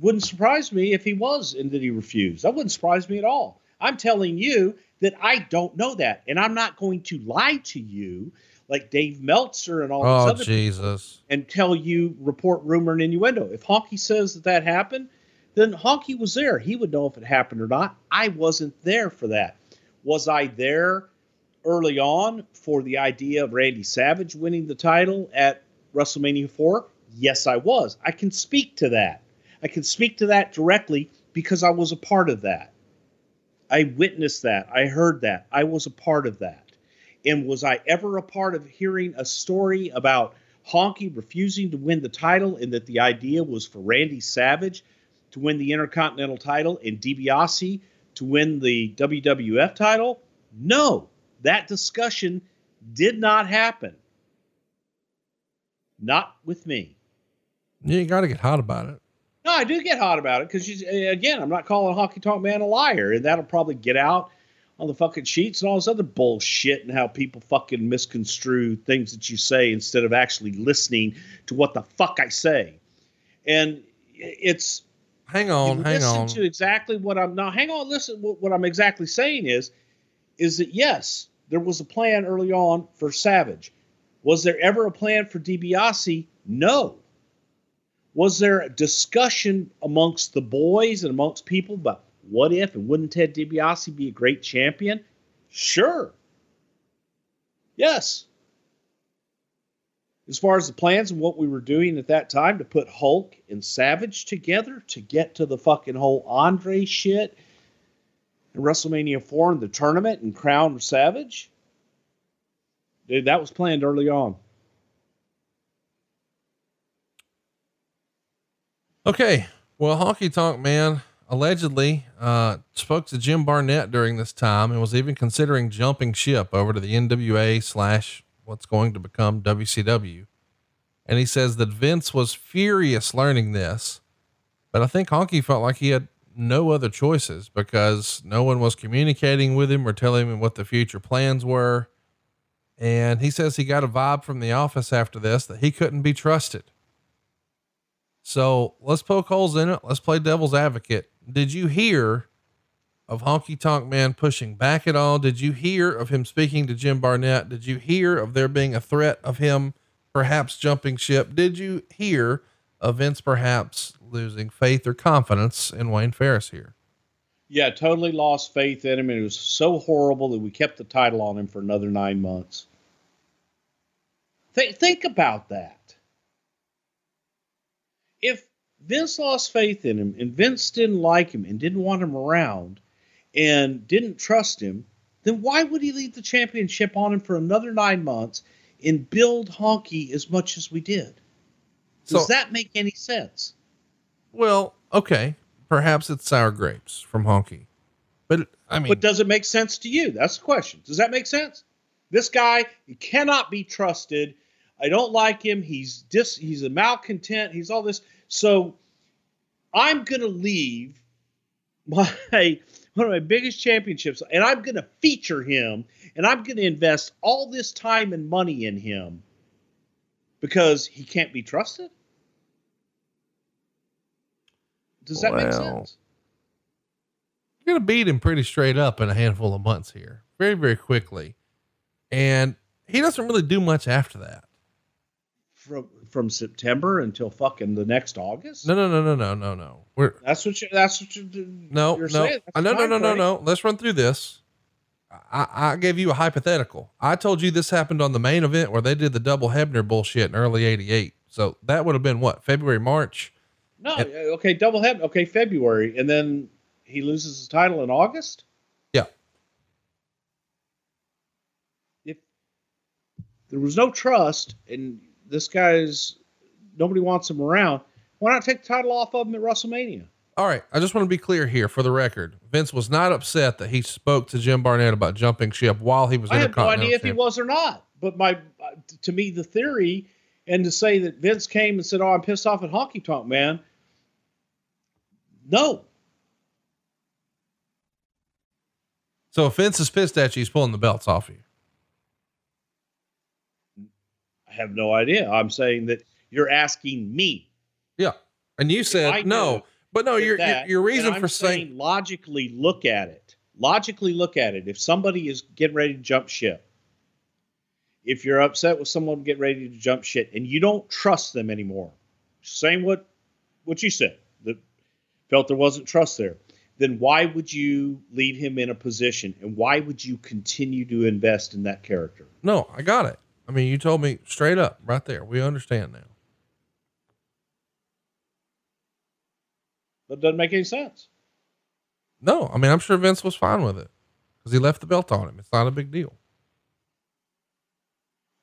Wouldn't, sur- wouldn't surprise me if he was and that he refused. That wouldn't surprise me at all. I'm telling you that I don't know that, and I'm not going to lie to you like Dave Meltzer and all these Oh other Jesus! and tell you report rumor and innuendo. If Honky says that that happened, then Honky was there. He would know if it happened or not. I wasn't there for that. Was I there early on for the idea of Randy Savage winning the title at WrestleMania 4? Yes, I was. I can speak to that. I can speak to that directly because I was a part of that. I witnessed that. I heard that. I was a part of that. And was I ever a part of hearing a story about Honky refusing to win the title and that the idea was for Randy Savage to win the Intercontinental title and DiBiase to win the WWF title? No, that discussion did not happen. Not with me. You ain't got to get hot about it. No, I do get hot about it because, again, I'm not calling Honky Tonk Man a liar, and that'll probably get out on the fucking sheets and all this other bullshit and how people fucking misconstrue things that you say instead of actually listening to what the fuck I say. And it's Hang on, hang listen on. to exactly what I'm now. Hang on, listen. What, what I'm exactly saying is, is that yes, there was a plan early on for Savage. Was there ever a plan for DiBiase? No. Was there a discussion amongst the boys and amongst people about what if and wouldn't Ted DiBiase be a great champion? Sure. Yes. As far as the plans and what we were doing at that time to put Hulk and Savage together to get to the fucking whole Andre shit and WrestleMania 4 in the tournament and crown Savage, dude, that was planned early on. Okay. Well, Honky Tonk Man allegedly uh, spoke to Jim Barnett during this time and was even considering jumping ship over to the NWA slash what's going to become WCW. And he says that Vince was furious learning this, but I think Honky felt like he had no other choices because no one was communicating with him or telling him what the future plans were. And he says he got a vibe from the office after this that he couldn't be trusted. So let's poke holes in it. Let's play devil's advocate. Did you hear of Honky Tonk Man pushing back at all? Did you hear of him speaking to Jim Barnett? Did you hear of there being a threat of him perhaps jumping ship? Did you hear of Vince perhaps losing faith or confidence in Wayne Farris here? Yeah, totally lost faith in him, and it was so horrible that we kept the title on him for another nine months. Think, think about that. If Vince lost faith in him, and Vince didn't like him, and didn't want him around, and didn't trust him, then why would he leave the championship on him for another nine months and build Honky as much as we did? Does So- that make any sense? Well, okay. Perhaps it's sour grapes from Honky. But I mean, But does it make sense to you? That's the question. Does that make sense? This guy he cannot be trusted. I don't like him. He's dis, he's a malcontent. He's all this. So I'm gonna leave my one of my biggest championships, and I'm gonna feature him, and I'm gonna invest all this time and money in him because he can't be trusted. Does that make sense? you're going to beat him pretty straight up in a handful of months here, very, very quickly. And he doesn't really do much after that. From from September until fucking the next August. No, no, no, no, no, no, no. We're That's what you. That's what you. no, you're no, saying. That's Uh, no, no, no, no, no. Let's run through this. I, I gave you a hypothetical. I told you this happened on the main event where they did the double Hebner bullshit in early '88. So that would have been what February, March. No, Yep. okay, double head. Okay, February, and then he loses his title in August. Yeah. If there was no trust and this guy's nobody wants him around, why not take the title off of him at WrestleMania? All right. I just want to be clear here for the record. Vince was not upset that he spoke to Jim Barnett about jumping ship while he was in a conference. I have no idea if he was or not. But my, to me, the theory and to say that Vince came and said, "Oh, I'm pissed off at Honky Tonk Man." No, So if Vince is pissed at you, he's pulling the belts off you. I have no idea. I'm saying that you're asking me. Yeah. And you said no, but no, your, your, that, your reason for saying, logically look at it. Logically look at it. If somebody is getting ready to jump ship, if you're upset with someone getting ready to jump ship and you don't trust them anymore, same what what you said, that felt there wasn't trust there, then why would you leave him in a position and why would you continue to invest in that character? no, I got it. I mean, you told me straight up right there. We understand now. That doesn't make any sense. No, I mean, I'm sure Vince was fine with it because he left the belt on him. It's not a big deal.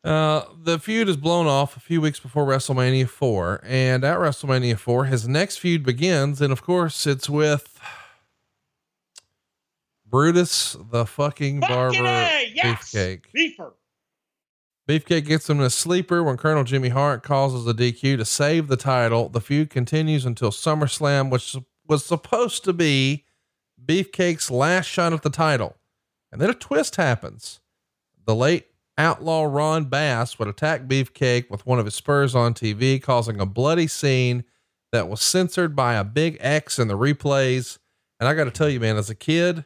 Uh, the feud is blown off a few weeks before WrestleMania 4. And at WrestleMania 4, his next feud begins. And of course, it's with Brutus, the fucking barber yes! beefcake. Beefer. Beefcake gets him in a sleeper when Colonel Jimmy Hart causes a DQ to save the title. The feud continues until SummerSlam, which was supposed to be Beefcake's last shot at the title. And then a twist happens. The late outlaw Ron Bass would attack Beefcake with one of his spurs on TV, causing a bloody scene that was censored by a big X in the replays. And I got to tell you, man, as a kid,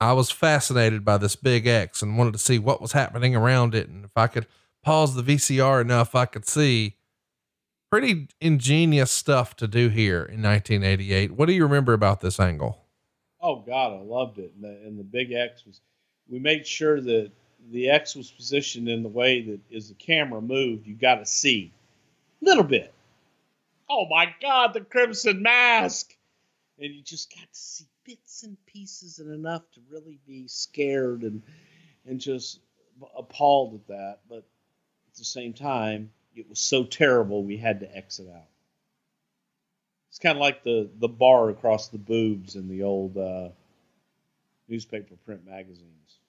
I was fascinated by this big X and wanted to see what was happening around it. And if I could pause the VCR enough, I could see pretty ingenious stuff to do here in 1988. What do you remember about this angle? Oh God, I loved it. And the, and the big X was. We made sure that the X was positioned in the way that as the camera moved, you got to see a little bit. Oh my God, the Crimson Mask, and you just got to see bits and pieces and enough to really be scared and and just appalled at that. But at the same time, it was so terrible we had to exit out. It's kind of like the the bar across the boobs in the old uh, newspaper print magazines.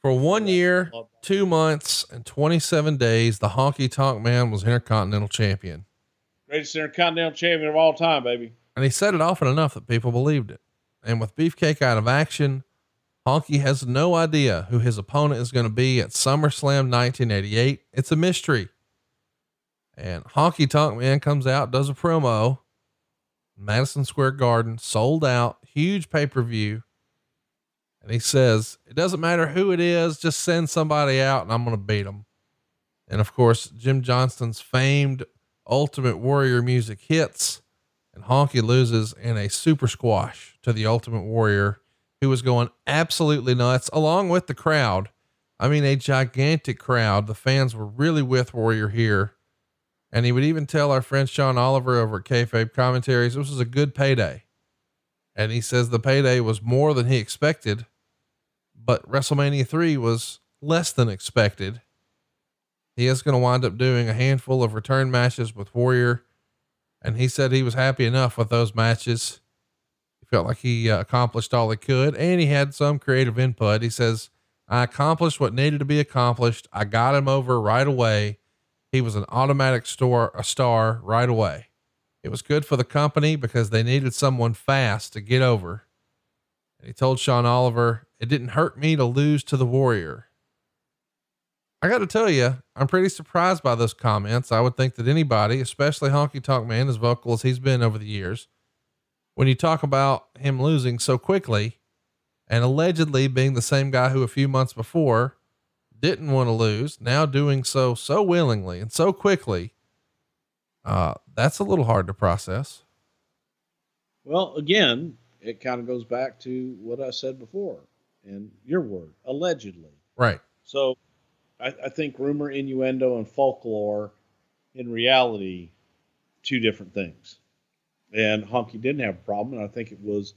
For one year, two months, and 27 days, the Honky Tonk Man was Intercontinental Champion. Greatest intercontinental champion of all time, baby. And he said it often enough that people believed it. And with Beefcake out of action, Honky has no idea who his opponent is going to be at SummerSlam 1988. It's a mystery. And Honky Tonk Man comes out, does a promo. Madison Square Garden, sold out, huge pay per view. And he says, It doesn't matter who it is, just send somebody out and I'm going to beat them. And of course, Jim Johnston's famed Ultimate Warrior music hits and Honky loses in a super squash to the Ultimate Warrior, who was going absolutely nuts along with the crowd. I mean, a gigantic crowd. The fans were really with Warrior here. And he would even tell our friend Sean Oliver over at Kayfabe Commentaries, this was a good payday. And he says the payday was more than he expected, but WrestleMania 3 was less than expected. He is going to wind up doing a handful of return matches with Warrior and he said he was happy enough with those matches. He felt like he uh, accomplished all he could, and he had some creative input. He says, "I accomplished what needed to be accomplished. I got him over right away. He was an automatic store a star right away. It was good for the company because they needed someone fast to get over." And he told Sean Oliver, "It didn't hurt me to lose to the Warrior." I got to tell you, I'm pretty surprised by those comments. I would think that anybody, especially Honky Tonk Man, as vocal as he's been over the years, when you talk about him losing so quickly and allegedly being the same guy who a few months before didn't want to lose, now doing so so willingly and so quickly, uh, that's a little hard to process. Well, again, it kind of goes back to what I said before, and your word, allegedly. Right. So, I, I think rumor, innuendo, and folklore, in reality, two different things. And Honky didn't have a problem, and I think it was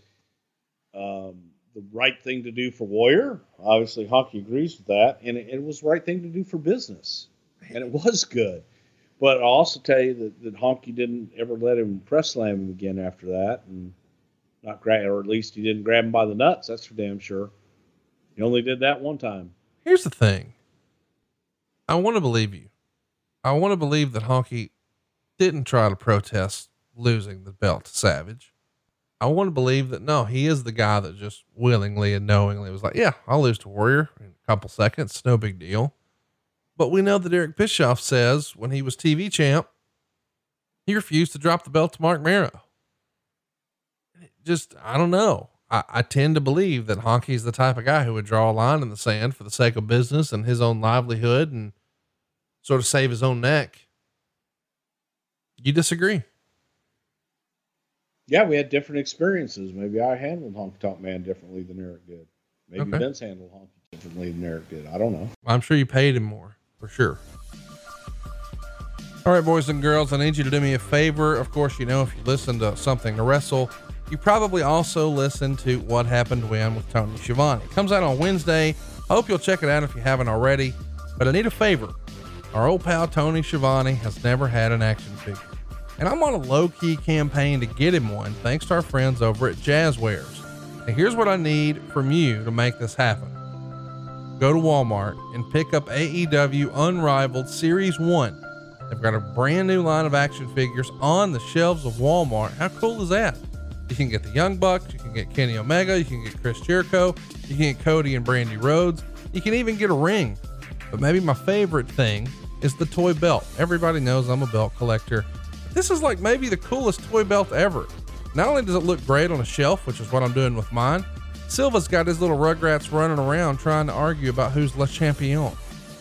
um, the right thing to do for Warrior. Obviously, Honky agrees with that, and it, it was the right thing to do for business, and it was good. But I'll also tell you that, that Honky didn't ever let him press slam him again after that, and not grab, or at least he didn't grab him by the nuts. That's for damn sure. He only did that one time. Here's the thing. I want to believe you. I want to believe that Honky didn't try to protest losing the belt to Savage. I want to believe that no, he is the guy that just willingly and knowingly was like, yeah, I'll lose to Warrior in a couple seconds. No big deal. But we know that Eric Bischoff says when he was TV champ, he refused to drop the belt to Marc Mero. Just, I don't know. I, I tend to believe that Honky's the type of guy who would draw a line in the sand for the sake of business and his own livelihood and sort of save his own neck. You disagree? Yeah, we had different experiences. Maybe I handled Honky Tonk Man differently than Eric did. Maybe Okay. Vince handled Honky differently than Eric did. I don't know. I'm sure you paid him more for sure. All right, boys and girls, I need you to do me a favor. Of course, you know, if you listen to something to wrestle, you probably also listen to What Happened When with Tony Schiavone. It comes out on Wednesday. I hope you'll check it out if you haven't already. But I need a favor. Our old pal Tony Schiavone has never had an action figure. And I'm on a low key campaign to get him one thanks to our friends over at Jazwares. And here's what I need from you to make this happen go to Walmart and pick up AEW Unrivaled Series 1. They've got a brand new line of action figures on the shelves of Walmart. How cool is that? You can get the Young Bucks, you can get Kenny Omega, you can get Chris Jericho, you can get Cody and Brandi Rhodes, you can even get a ring. But maybe my favorite thing is the toy belt. Everybody knows I'm a belt collector. This is like maybe the coolest toy belt ever. Not only does it look great on a shelf, which is what I'm doing with mine, Silva's got his little rugrats running around trying to argue about who's Le Champion.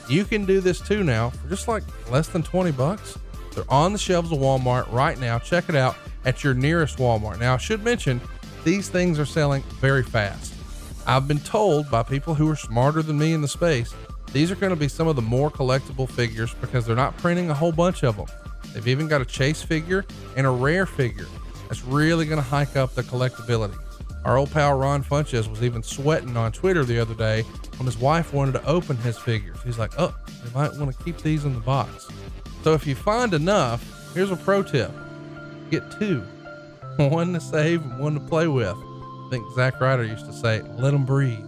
You can do this too now for just like less than 20 bucks. They're on the shelves of Walmart right now. Check it out at your nearest Walmart. Now, I should mention these things are selling very fast. I've been told by people who are smarter than me in the space, these are going to be some of the more collectible figures because they're not printing a whole bunch of them. They've even got a chase figure and a rare figure. That's really going to hike up the collectability. Our old pal Ron Funches was even sweating on Twitter the other day when his wife wanted to open his figures. He's like, oh, they might want to keep these in the box. So if you find enough, here's a pro tip get two one to save and one to play with. I think Zack Ryder used to say, let them breathe.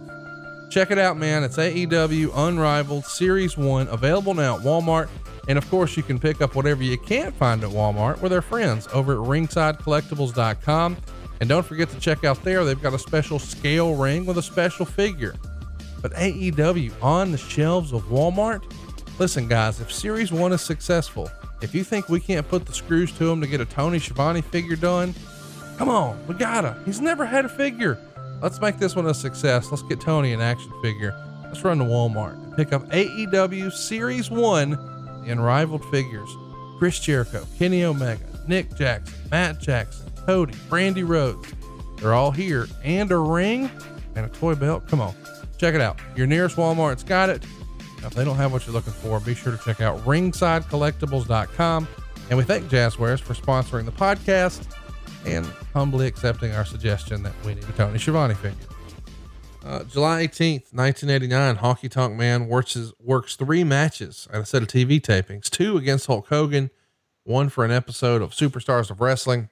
Check it out, man. It's AEW Unrivaled Series 1, available now at Walmart. And of course, you can pick up whatever you can't find at Walmart with our friends over at ringsidecollectibles.com. And don't forget to check out there, they've got a special scale ring with a special figure. But AEW on the shelves of Walmart? Listen, guys, if Series 1 is successful, if you think we can't put the screws to him to get a Tony Schiavone figure done, come on, we gotta. He's never had a figure. Let's make this one a success. Let's get Tony an action figure. Let's run to Walmart and pick up AEW Series 1, the unrivaled figures. Chris Jericho, Kenny Omega, Nick Jackson, Matt Jackson, Cody, Brandi Rhodes. They're all here. And a ring and a toy belt. Come on, check it out. Your nearest Walmart's got it. If they don't have what you're looking for, be sure to check out ringsidecollectibles.com. And we thank Jazwares for sponsoring the podcast and humbly accepting our suggestion that we need a Tony Schiavone figure. Uh, July 18th, 1989, Honky Tonk Man works, works three matches at a set of TV tapings two against Hulk Hogan, one for an episode of Superstars of Wrestling.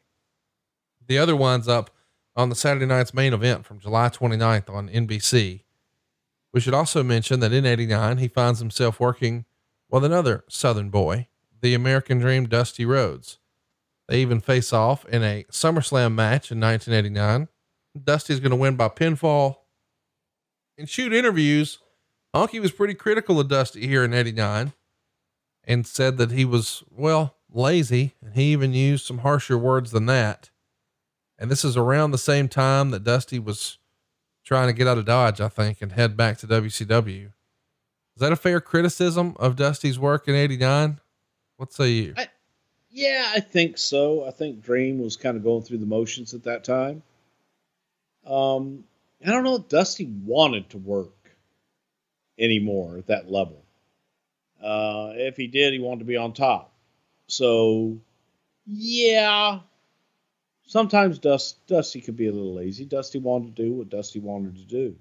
The other winds up on the Saturday night's main event from July 29th on NBC. We should also mention that in 89, he finds himself working with another Southern boy, the American Dream Dusty Rhodes. They even face off in a SummerSlam match in 1989. Dusty's going to win by pinfall. In shoot interviews, Honky was pretty critical of Dusty here in 89 and said that he was, well, lazy. And he even used some harsher words than that. And this is around the same time that Dusty was trying to get out of Dodge, I think, and head back to WCW. Is that a fair criticism of Dusty's work in 89? What say you? I- Yeah, I think so. I think Dream was kind of going through the motions at that time. Um, I don't know if Dusty wanted to work anymore at that level. Uh, if he did, he wanted to be on top. So, yeah, sometimes Dust, Dusty could be a little lazy. Dusty wanted to do what Dusty wanted to do.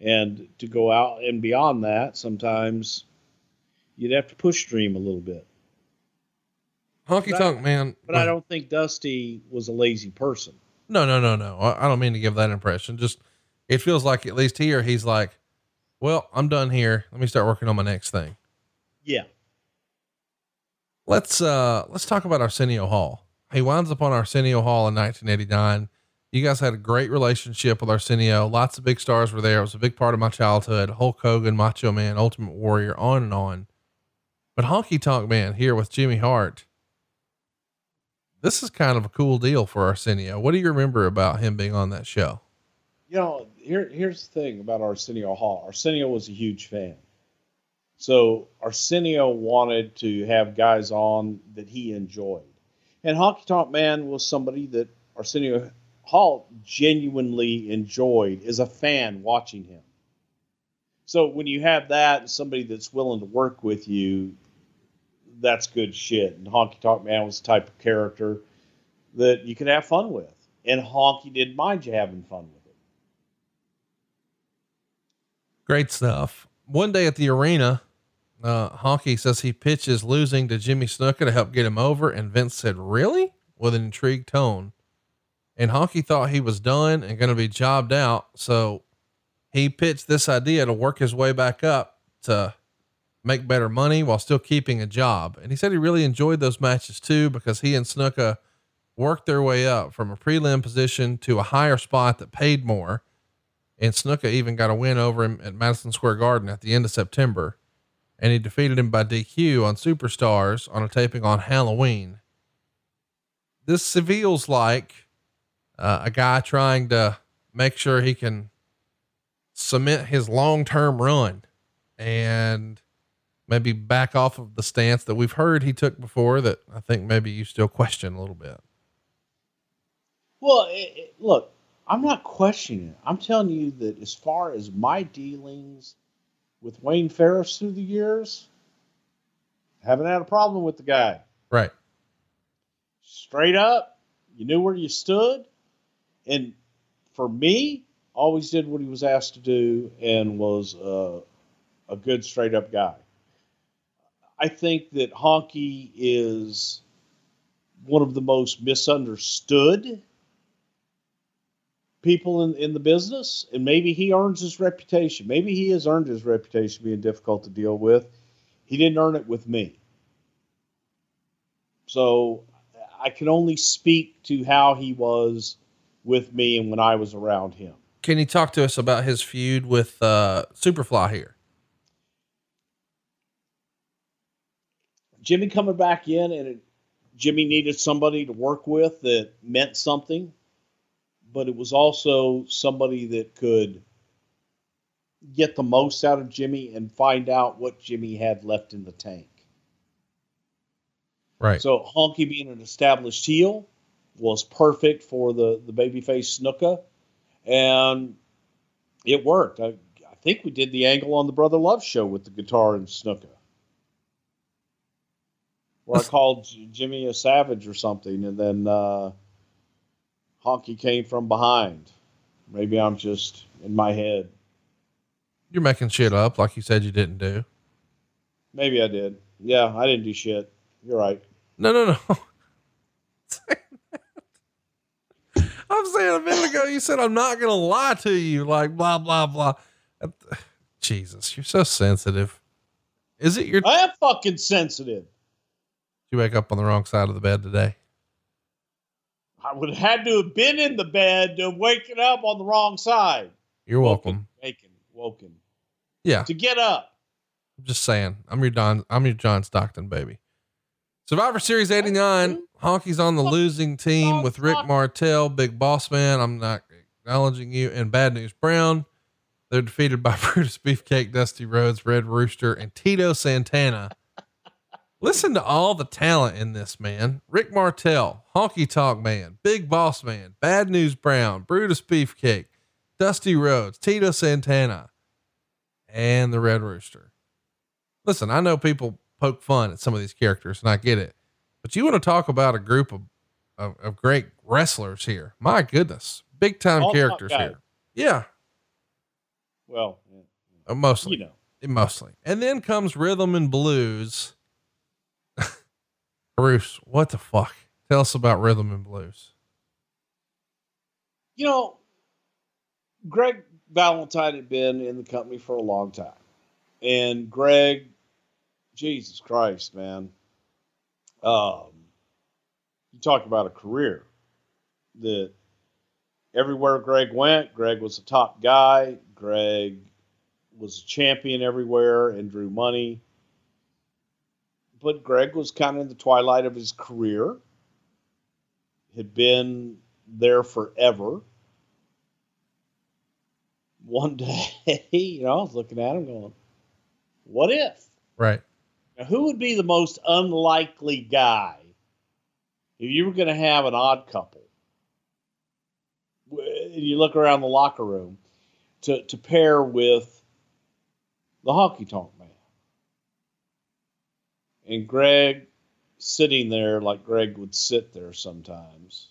And to go out and beyond that, sometimes you'd have to push Dream a little bit. Honky Tonk Man. But I don't think Dusty was a lazy person. No, no, no, no. I, I don't mean to give that impression. Just it feels like at least here he's like, well, I'm done here. Let me start working on my next thing. Yeah. Let's uh let's talk about Arsenio Hall. He winds up on Arsenio Hall in 1989. You guys had a great relationship with Arsenio. Lots of big stars were there. It was a big part of my childhood. Hulk Hogan, Macho Man, Ultimate Warrior, on and on. But Honky Tonk Man here with Jimmy Hart. This is kind of a cool deal for Arsenio. What do you remember about him being on that show? You know, here here's the thing about Arsenio Hall. Arsenio was a huge fan. So Arsenio wanted to have guys on that he enjoyed. And Honky Tonk Man was somebody that Arsenio Hall genuinely enjoyed as a fan watching him. So when you have that and somebody that's willing to work with you, that's good shit. And Honky Tonk Man was the type of character that you could have fun with. And Honky didn't mind you having fun with it. Great stuff. One day at the arena, uh, Honky says he pitches losing to Jimmy Snuka to help get him over. And Vince said, Really? with an intrigued tone. And Honky thought he was done and going to be jobbed out. So he pitched this idea to work his way back up to make better money while still keeping a job. And he said he really enjoyed those matches too because he and Snuka worked their way up from a prelim position to a higher spot that paid more. And Snuka even got a win over him at Madison Square Garden at the end of September. And he defeated him by DQ on Superstars on a taping on Halloween. This feels like uh, a guy trying to make sure he can cement his long term run and maybe back off of the stance that we've heard he took before that I think maybe you still question a little bit. Well, it, it- look, I'm not questioning it. I'm telling you that as far as my dealings with Wayne Farris through the years, haven't had a problem with the guy. Right. Straight up, you knew where you stood. And for me, always did what he was asked to do and was uh, a good straight up guy. I think that Honky is one of the most misunderstood people in, in the business, and maybe he earns his reputation. Maybe he has earned his reputation being difficult to deal with. He didn't earn it with me. So I can only speak to how he was with me and when I was around him. Can you talk to us about his feud with uh, Superfly here? Jimmy coming back in, and it, Jimmy needed somebody to work with that meant something, but it was also somebody that could get the most out of Jimmy and find out what Jimmy had left in the tank. Right. So Honky being an established heel was perfect for the the babyface Snuka, and it worked. I, I think we did the angle on the Brother Love show with the guitar and Snuka, where I called Jimmy a savage or something, and then uh, Honky came from behind. Maybe I'm just in my head. You're making shit up like you said you didn't do. Maybe I did. Yeah, I didn't do shit. You're right. No, no, no. I'm saying a minute ago, you said, I'm not going to lie to you, like blah, blah, blah. Jesus, you're so sensitive. Is it your, I am fucking sensitive. you wake up on the wrong side of the bed today? I would have had to have been in the bed to waking up on the wrong side. You're welcome. Waken, woken. Yeah. To get up. I'm just saying, I'm your Don, I'm your John Stockton baby. Survivor Series 89, Honky's on the losing team with Rick Martel, Big Boss Man. I'm not acknowledging you, and Bad News Brown. They're defeated by Brutus Beefcake, Dusty Rhodes, Red Rooster, and Tito Santana. Listen to all the talent in this, man. Rick Martel, Honky Tonk Man, Big Boss Man, Bad News Brown, Brutus Beefcake, Dusty Rhodes, Tito Santana, and the Red Rooster. Listen, I know people poke fun at some of these characters and I get it, but you want to talk about a group of of, of great wrestlers here. My goodness, big time characters here. Yeah, Well, uh, mostly. you know, mostly. And then comes rhythm and blues. Bruce, what the fuck? Tell us about rhythm and blues. you know, Greg Valentine had been in the company for a long time, and Greg, Jesus Christ, man, um, you talk about a career that everywhere Greg went, Greg was a top guy. Greg was a champion everywhere and drew money. But Greg was kind of in the twilight of his career, had been there forever. One day, you know, I was looking at him going, what if? Right. Now, who would be the most unlikely guy if you were going to have an odd couple? you look around the locker room to, to pair with the honky tonk man. And Greg sitting there like Greg would sit there sometimes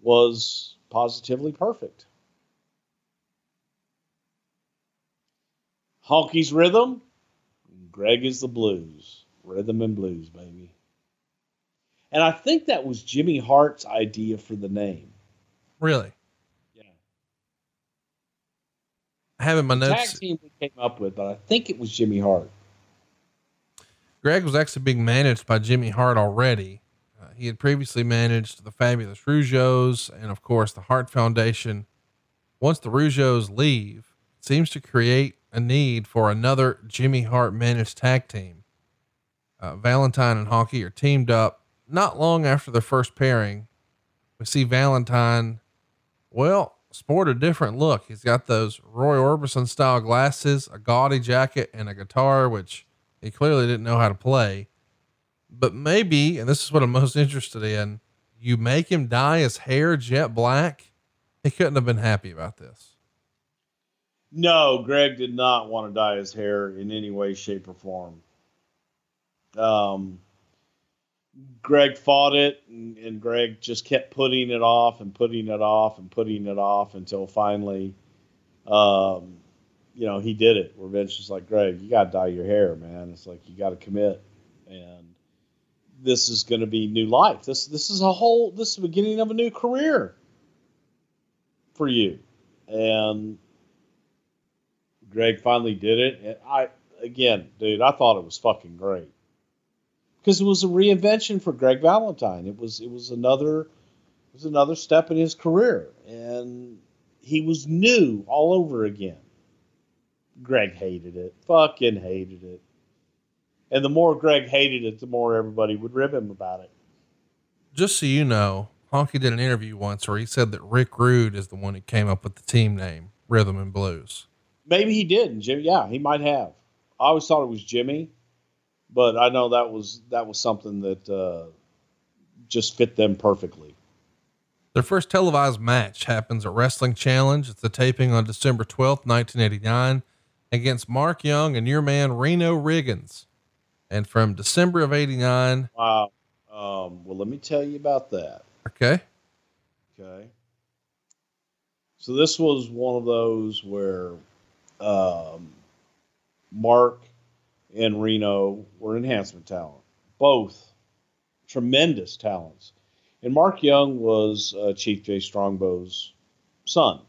was positively perfect. Honky's rhythm, Greg is the blues. Rhythm and blues, baby. And I think that was Jimmy Hart's idea for the name. Really. Yeah. I have in my Tag notes. team we came up with, but I think it was Jimmy Hart. Greg was actually being managed by Jimmy Hart already. Uh, he had previously managed the Fabulous Rougeaus and, of course, the Hart Foundation. Once the Rougeaus leave, it seems to create a need for another Jimmy Hart managed tag team. Uh, Valentine and Honky are teamed up not long after their first pairing. We see Valentine, well, sport a different look. He's got those Roy Orbison style glasses, a gaudy jacket, and a guitar, which he clearly didn't know how to play. But maybe, and this is what I'm most interested in, you make him dye his hair jet black. He couldn't have been happy about this. No, Greg did not want to dye his hair in any way, shape, or form. Um, Greg fought it, and, and Greg just kept putting it off and putting it off and putting it off until finally, um, you know, he did it. Where Vince was like, Greg, you got to dye your hair, man. It's like you got to commit, and this is going to be new life. This this is a whole. This is the beginning of a new career for you, and Greg finally did it. And I again, dude, I thought it was fucking great because it was a reinvention for Greg Valentine. It was it was another it was another step in his career, and he was new all over again. Greg hated it, fucking hated it, and the more Greg hated it, the more everybody would rib him about it. Just so you know, Honky did an interview once where he said that Rick Rude is the one who came up with the team name, Rhythm and Blues. Maybe he did, and Jimmy. Yeah, he might have. I always thought it was Jimmy, but I know that was that was something that uh, just fit them perfectly. Their first televised match happens at Wrestling Challenge. It's the taping on December 12th, 1989, against Mark Young and your man Reno Riggins. And from December of 89, Wow. Um, well, let me tell you about that. okay, Okay. So this was one of those where um, Mark and Reno were enhancement talent, both tremendous talents. And Mark Young was uh, Chief Jay Strongbow's son.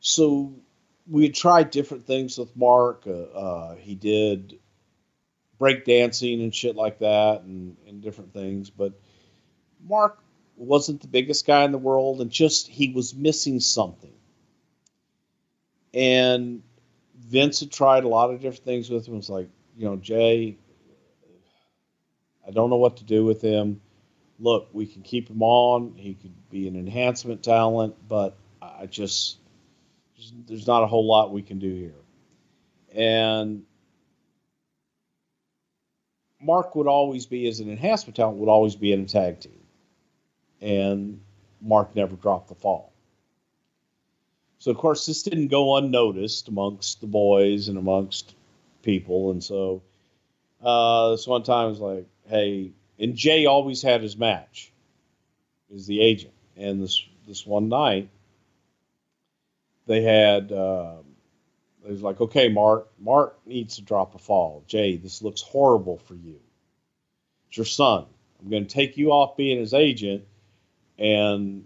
So we had tried different things with Mark. Uh, uh, he did break dancing and shit like that and, and different things. But Mark wasn't the biggest guy in the world and just he was missing something. And Vince had tried a lot of different things with him. It's like, you know, Jay, I don't know what to do with him. Look, we can keep him on. He could be an enhancement talent, but I just there's not a whole lot we can do here. And Mark would always be, as an enhancement talent, would always be in a tag team. And Mark never dropped the fall. So, of course, this didn't go unnoticed amongst the boys and amongst people. And so, uh, this one time was like, hey, and Jay always had his match. Is the agent, and this this one night they had. Um, it was like, okay, Mark, Mark needs to drop a fall. Jay, this looks horrible for you. It's your son. I'm going to take you off being his agent. And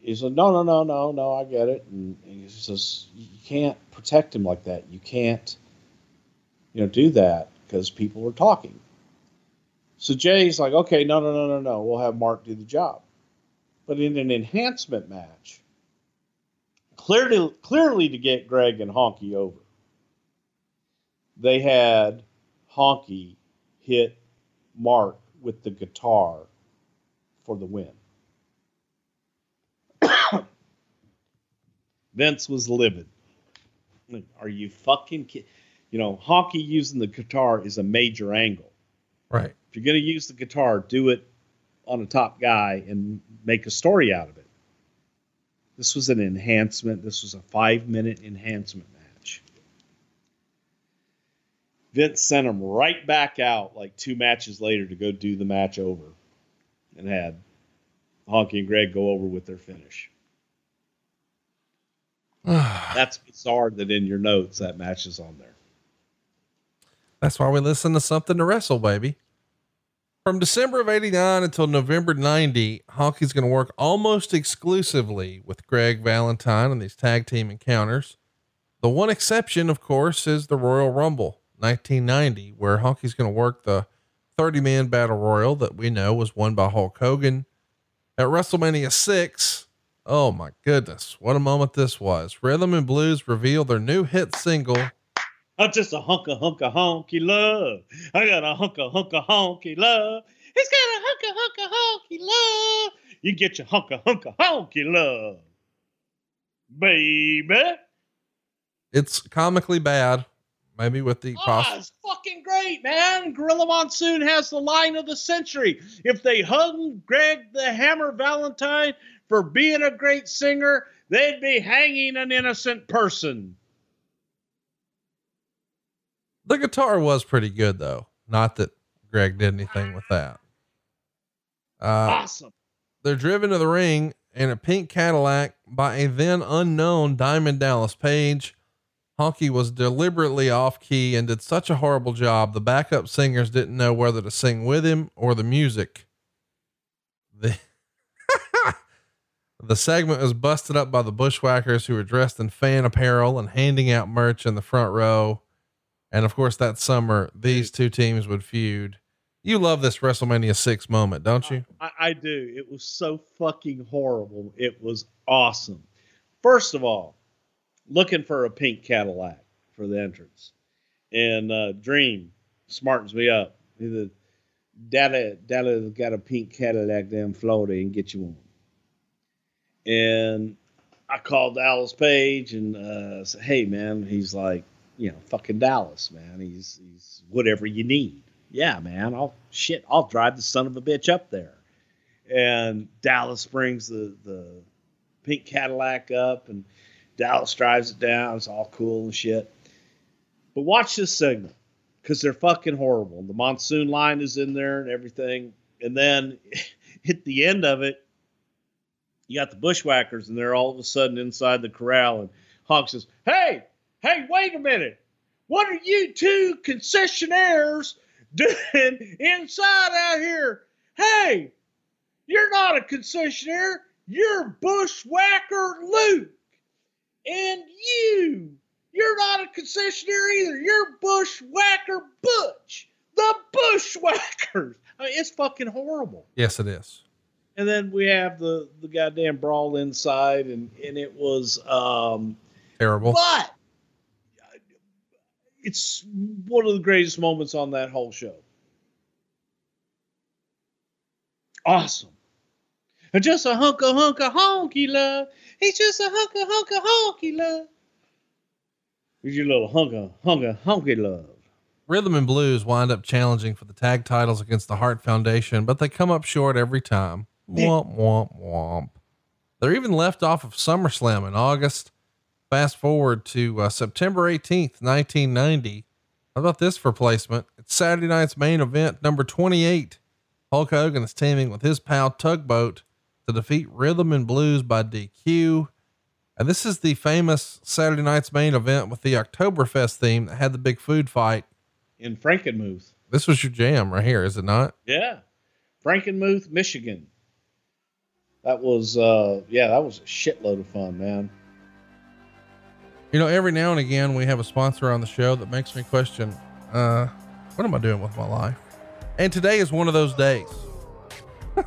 he said, no, no, no, no, no, I get it. And, and he says, you can't protect him like that. You can't, you know, do that because people are talking. So Jay's like, okay, no, no, no, no, no. We'll have Mark do the job. But in an enhancement match, clearly, clearly to get Greg and Honky over, they had Honky hit Mark with the guitar for the win. Vince was livid. Are you fucking kidding? You know, Honky using the guitar is a major angle. Right. If you're going to use the guitar, do it on a top guy and make a story out of it. This was an enhancement. This was a five minute enhancement match. Vince sent him right back out like two matches later to go do the match over and had Honky and Greg go over with their finish. That's bizarre that in your notes that match is on there. That's why we listen to something to wrestle, baby. From December of 89 until November 90, Honky's going to work almost exclusively with Greg Valentine on these tag team encounters. The one exception, of course, is the Royal Rumble 1990, where Honky's going to work the 30 man battle royal that we know was won by Hulk Hogan. At WrestleMania 6, oh my goodness, what a moment this was. Rhythm and Blues reveal their new hit single, I'm just a hunk of hunk of honky love. I got a hunk of hunk of honky love. He's got a hunk of hunk of honky love. You get your hunk of hunk of honky love, baby. It's comically bad, maybe with the oh, poss- it's fucking great, man. Gorilla Monsoon has the line of the century. If they hung Greg the Hammer Valentine for being a great singer, they'd be hanging an innocent person. The guitar was pretty good though. Not that Greg did anything with that. Uh, awesome. they're driven to the ring in a pink Cadillac by a then unknown Diamond Dallas Page. Honky was deliberately off key and did such a horrible job. The backup singers didn't know whether to sing with him or the music. The The segment was busted up by the bushwhackers who were dressed in fan apparel and handing out merch in the front row. And of course, that summer, these two teams would feud. You love this WrestleMania 6 moment, don't you? I, I do. It was so fucking horrible. It was awesome. First of all, looking for a pink Cadillac for the entrance. And uh, Dream smartens me up. He said, Daddy's got a pink Cadillac down in Florida and get you one. And I called Dallas Page and uh, said, hey, man, he's like, you know, fucking Dallas, man. He's, he's whatever you need. Yeah, man. I'll shit. I'll drive the son of a bitch up there. And Dallas brings the the pink Cadillac up, and Dallas drives it down. It's all cool and shit. But watch this segment because they're fucking horrible. The monsoon line is in there and everything. And then at the end of it, you got the bushwhackers, and they're all of a sudden inside the corral. And Hawk says, Hey, hey, wait a minute. What are you two concessionaires doing inside out here? Hey, you're not a concessionaire. You're Bushwhacker Luke. And you, you're not a concessionaire either. You're Bushwhacker Butch. The Bushwhackers. I mean, it's fucking horrible. Yes, it is. And then we have the the goddamn brawl inside, and and it was um Terrible. but it's one of the greatest moments on that whole show. Awesome. Just a hunk of hunk of honky love. He's just a hunk of hunk of honky love. Here's your little hunk of hunk of honky love. Rhythm and Blues wind up challenging for the tag titles against the Hart Foundation, but they come up short every time. Womp, womp, womp. They're even left off of SummerSlam in August. Fast forward to uh, September 18th, 1990. How about this for placement? It's Saturday night's main event, number 28. Hulk Hogan is teaming with his pal Tugboat to defeat Rhythm and Blues by DQ. And this is the famous Saturday night's main event with the Oktoberfest theme that had the big food fight. In Frankenmuth. This was your jam right here, is it not? Yeah. Frankenmuth, Michigan. That was uh yeah, that was a shitload of fun, man. You know, every now and again we have a sponsor on the show that makes me question, uh, what am I doing with my life? And today is one of those days.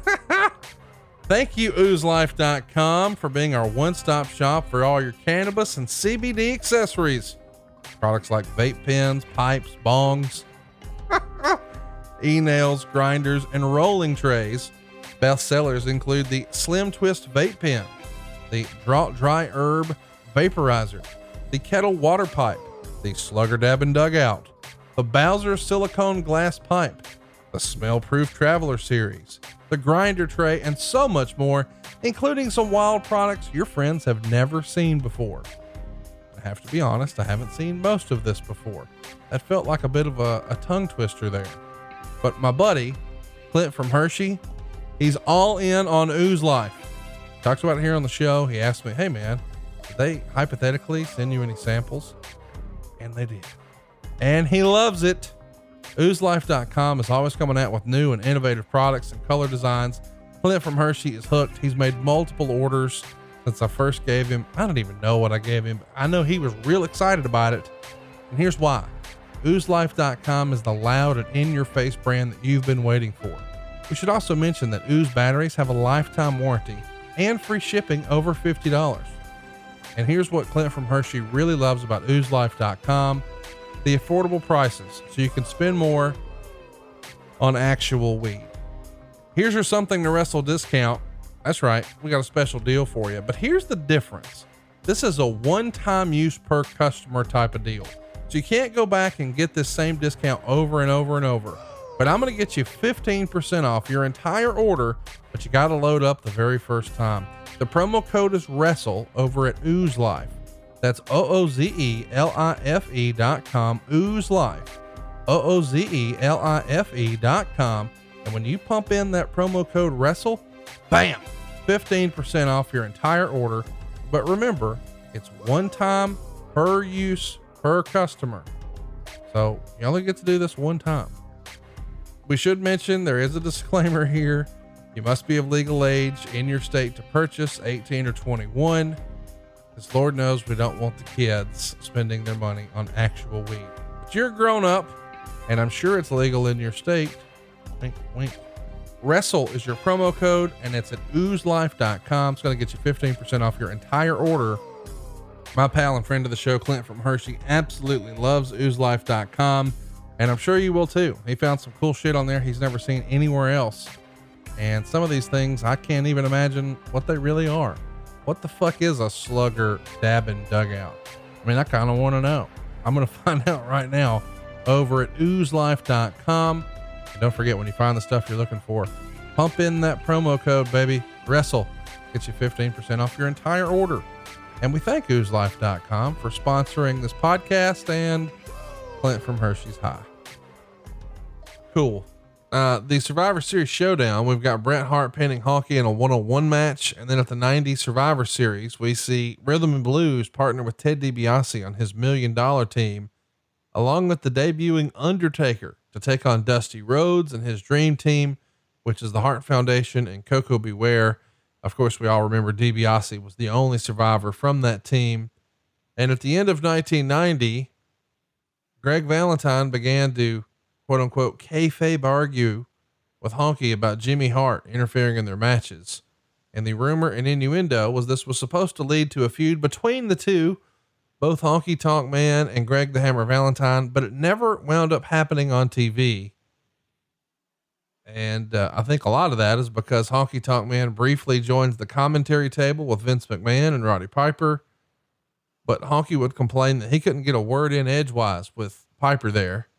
Thank you, oozelife.com, for being our one stop shop for all your cannabis and CBD accessories. Products like vape pens, pipes, bongs, e nails, grinders, and rolling trays. Best sellers include the Slim Twist Vape Pen, the Dry Herb Vaporizer, the Kettle Water Pipe, the Slugger Dab and Dugout, the Bowser Silicone Glass Pipe, the Smell Proof Traveler Series, the Grinder Tray, and so much more, including some wild products your friends have never seen before. I have to be honest, I haven't seen most of this before. That felt like a bit of a, a tongue twister there. But my buddy, Clint from Hershey, he's all in on Ooze Life. Talks about it here on the show. He asked me, hey man, they hypothetically send you any samples? And they did. And he loves it. OozeLife.com is always coming out with new and innovative products and color designs. Clint from Hershey is hooked. He's made multiple orders since I first gave him. I don't even know what I gave him. I know he was real excited about it. And here's why. OozeLife.com is the loud and in your face brand that you've been waiting for. We should also mention that Ooze batteries have a lifetime warranty and free shipping over $50. And here's what Clint from Hershey really loves about OozeLife.com the affordable prices so you can spend more on actual weed. Here's your something to wrestle discount. That's right, we got a special deal for you. But here's the difference this is a one time use per customer type of deal. So you can't go back and get this same discount over and over and over. But I'm going to get you 15% off your entire order, but you got to load up the very first time. The promo code is WRESTLE over at Ooze Life. That's O O Z E L I F E dot com, Ooze Life. O O Z E L I F E dot com. And when you pump in that promo code WRESTLE, bam, 15% off your entire order. But remember, it's one time per use per customer. So you only get to do this one time. We should mention there is a disclaimer here. You must be of legal age in your state to purchase 18 or 21. Because Lord knows we don't want the kids spending their money on actual weed. But you're grown up, and I'm sure it's legal in your state. Wink, wink. Wrestle is your promo code, and it's at oozelife.com. It's going to get you 15% off your entire order. My pal and friend of the show, Clint from Hershey, absolutely loves oozelife.com, and I'm sure you will too. He found some cool shit on there he's never seen anywhere else. And some of these things, I can't even imagine what they really are. What the fuck is a slugger dabbing dugout? I mean, I kind of want to know. I'm going to find out right now over at oozelife.com. And don't forget when you find the stuff you're looking for, pump in that promo code, baby. Wrestle gets you 15% off your entire order. And we thank oozelife.com for sponsoring this podcast and Clint from Hershey's High. Cool. Uh, the Survivor Series showdown, we've got Bret Hart pinning Honky in a one-on-one match, and then at the '90s Survivor Series, we see Rhythm and Blues partner with Ted DiBiase on his Million Dollar Team, along with the debuting Undertaker to take on Dusty Rhodes and his Dream Team, which is the Hart Foundation and Koko B. Ware. Of course, we all remember DiBiase was the only survivor from that team, and at the end of 1990, Greg Valentine began to quote unquote kayfabe argue with Honky about Jimmy Hart interfering in their matches. And the rumor and innuendo was this was supposed to lead to a feud between the two, both Honky Tonk Man and Greg the Hammer Valentine, but it never wound up happening on TV. And uh, I think a lot of that is because Honky Tonk Man briefly joins the commentary table with Vince McMahon and Roddy Piper. But Honky would complain that he couldn't get a word in edgewise with Piper there.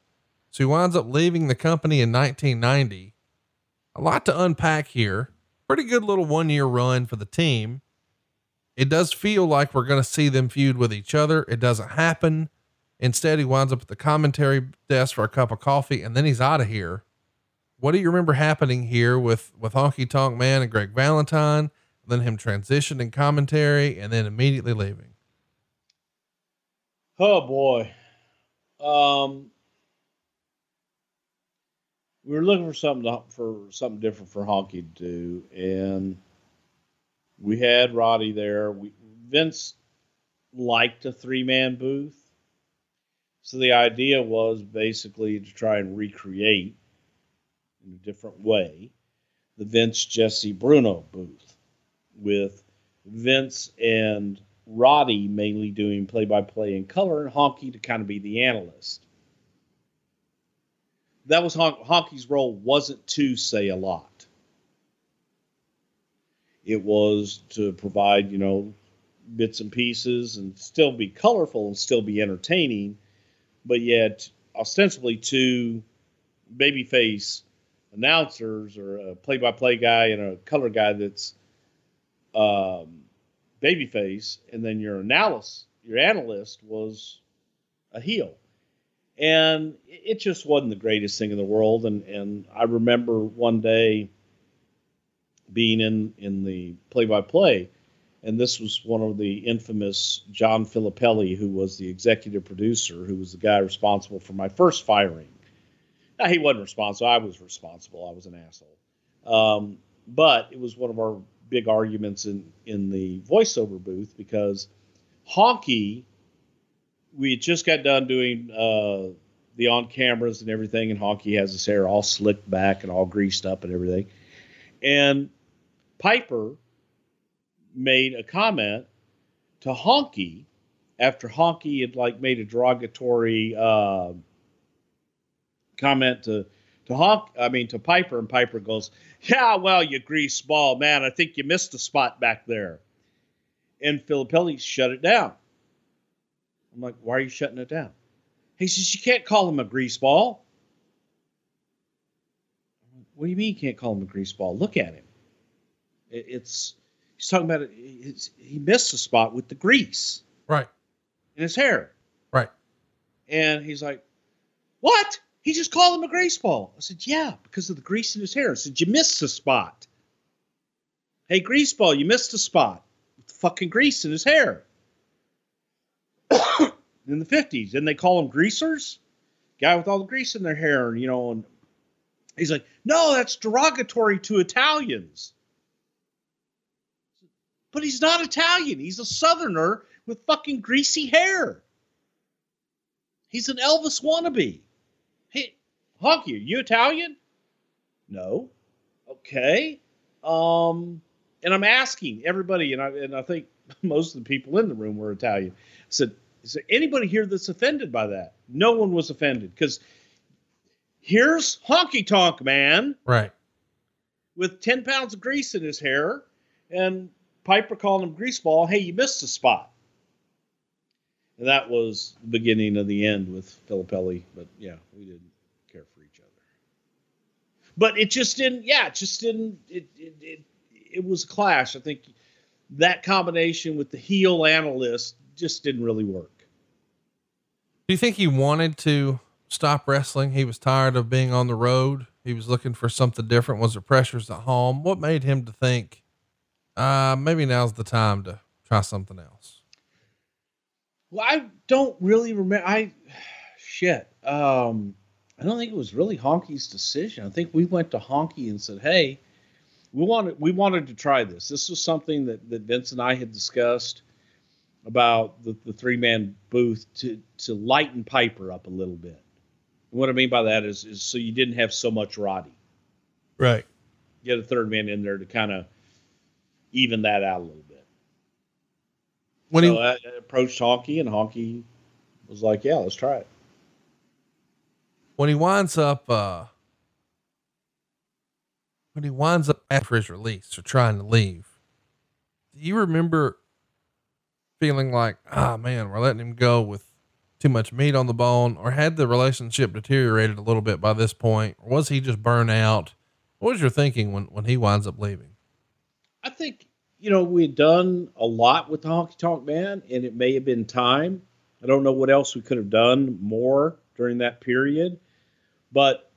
So he winds up leaving the company in 1990. A lot to unpack here. Pretty good little one year run for the team. It does feel like we're going to see them feud with each other. It doesn't happen. Instead, he winds up at the commentary desk for a cup of coffee and then he's out of here what do you remember happening here with with Honky Tonk Man and Greg Valentine, then him transitioning commentary, and then immediately leaving? Oh boy. Um, we were looking for something to, for something different for Honky to do, and we had Roddy there. We Vince liked a three man booth, so the idea was basically to try and recreate in a different way the Vince Jesse Bruno booth with Vince and Roddy mainly doing play by play in color and Honky to kind of be the analyst. That was Hon- Honky's role, wasn't to say a lot. It was to provide, you know, bits and pieces and still be colorful and still be entertaining, but yet ostensibly two babyface announcers or a play by play guy and a color guy that's um, babyface, and then your analyst, your analyst was a heel, and it just wasn't the greatest thing in the world. And and I remember one day being in in the play by play, and this was one of the infamous John Filippelli, who was the executive producer, who was the guy responsible for my first firing. Now, he wasn't responsible. I was responsible. I was an asshole. Um, but it was one of our big arguments in in the voiceover booth because Honky, we just got done doing uh, the on cameras and everything, and Honky has his hair all slicked back and all greased up and everything, and Piper made a comment to Honky after Honky had like made a derogatory uh, comment to to Honk, I mean to Piper, and Piper goes, "Yeah, well, you grease ball, man. I think you missed a spot back there." And Filippelli shut it down. I'm like, "Why are you shutting it down?" He says, "You can't call him a grease ball." What do you mean you can't call him a grease ball? Look at him. It, it's he's talking about it. He missed a spot with the grease Right. in his hair. Right. And he's like, What? He just called him a grease ball. I said, Yeah, because of the grease in his hair. I said, You missed a spot. Hey, grease ball, you missed a spot with the fucking grease in his hair. In the 50s. Didn't they call them greasers? Guy with all the grease in their hair, you know, and he's like, No, that's derogatory to Italians. But he's not Italian. He's a southerner with fucking greasy hair. He's an Elvis wannabe. Hey, Honky, are you Italian? No. Okay. Um, and I'm asking everybody, and I and I think most of the people in the room were Italian. I said, is there anybody here that's offended by that? No one was offended because here's Honky Tonk Man Right. with 10 pounds of grease in his hair, and Piper calling him greaseball. Hey, you missed a spot. And that was the beginning of the end with Filippelli. But yeah, we didn't care for each other. But it just didn't. Yeah, it just didn't. It it it, it was a clash. I think that combination with the heel analyst just didn't really work. Do you think he wanted to stop wrestling? He was tired of being on the road. He was looking for something different. Was there pressures at home? What made him to think, uh, maybe now's the time to try something else? Well, I don't really remember. I shit. Um, I don't think it was really Honky's decision. I think we went to Honky and said, "Hey, we wanted we wanted to try this. This was something that that Vince and I had discussed about the, the three man booth to to lighten Piper up a little bit. And what I mean by that is is so you didn't have so much Roddy. Right. Get a third man in there to kind of even that out a little bit. When so he, I, approached Honky, and Honky was like, "Yeah, let's try it." when he winds up, uh, when he winds up after his release or trying to leave, do you remember feeling like, ah, man, we're letting him go with too much meat on the bone, or had the relationship deteriorated a little bit by this point, or was he just burnt out? What was your thinking when when he winds up leaving? I think you know we had done a lot with the Honky Tonk Man, and it may have been time. I don't know what else we could have done more during that period, but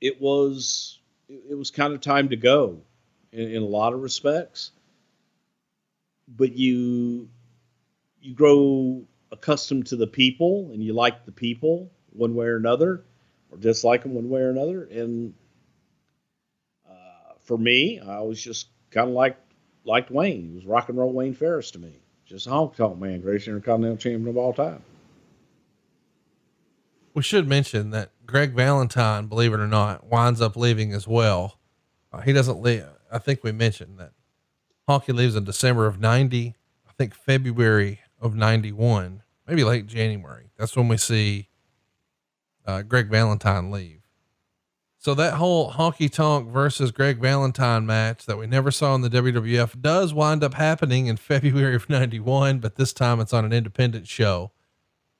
it was it, it was kind of time to go in, in a lot of respects. But you you grow accustomed to the people and you like the people one way or another, or dislike them one way or another. And uh, for me, I was just kind of like liked Wayne. He was rock and roll Wayne Farris to me. Just a honk tonk man, greatest intercontinental champion of all time. We should mention that Greg Valentine, believe it or not, winds up leaving as well. Uh, he doesn't leave. I think we mentioned that Honky leaves in December of 90. I think February of 91, maybe late January. That's when we see uh, Greg Valentine leave. So that whole honky tonk versus Greg Valentine match that we never saw in the WWF does wind up happening in February of 91, but this time it's on an independent show.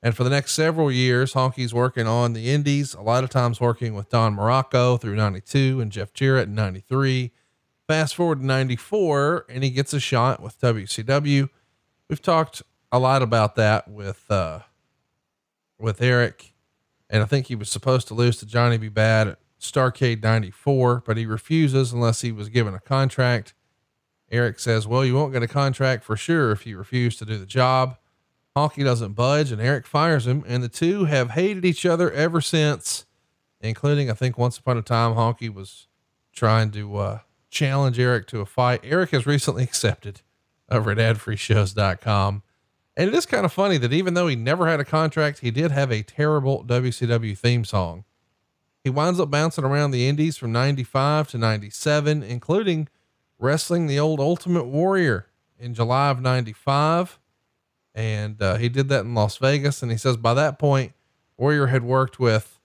And for the next several years, Honky's working on the indies, a lot of times working with Don Muraco through 92 and Jeff Jarrett in 93. Fast forward to 94, and he gets a shot with WCW. We've talked a lot about that with, uh, with Eric. And I think he was supposed to lose to Johnny B. Bad at Starcade 94, but he refuses unless he was given a contract. Eric says, Well, you won't get a contract for sure if you refuse to do the job. Honky doesn't budge and Eric fires him, and the two have hated each other ever since, including, I think, once upon a time, Honky was trying to uh, challenge Eric to a fight. Eric has recently accepted over at adfreeshows.com. And it is kind of funny that even though he never had a contract, he did have a terrible WCW theme song. He winds up bouncing around the indies from 95 to 97, including wrestling the old Ultimate Warrior in July of 95. And uh, he did that in Las Vegas. And he says by that point, Warrior had worked with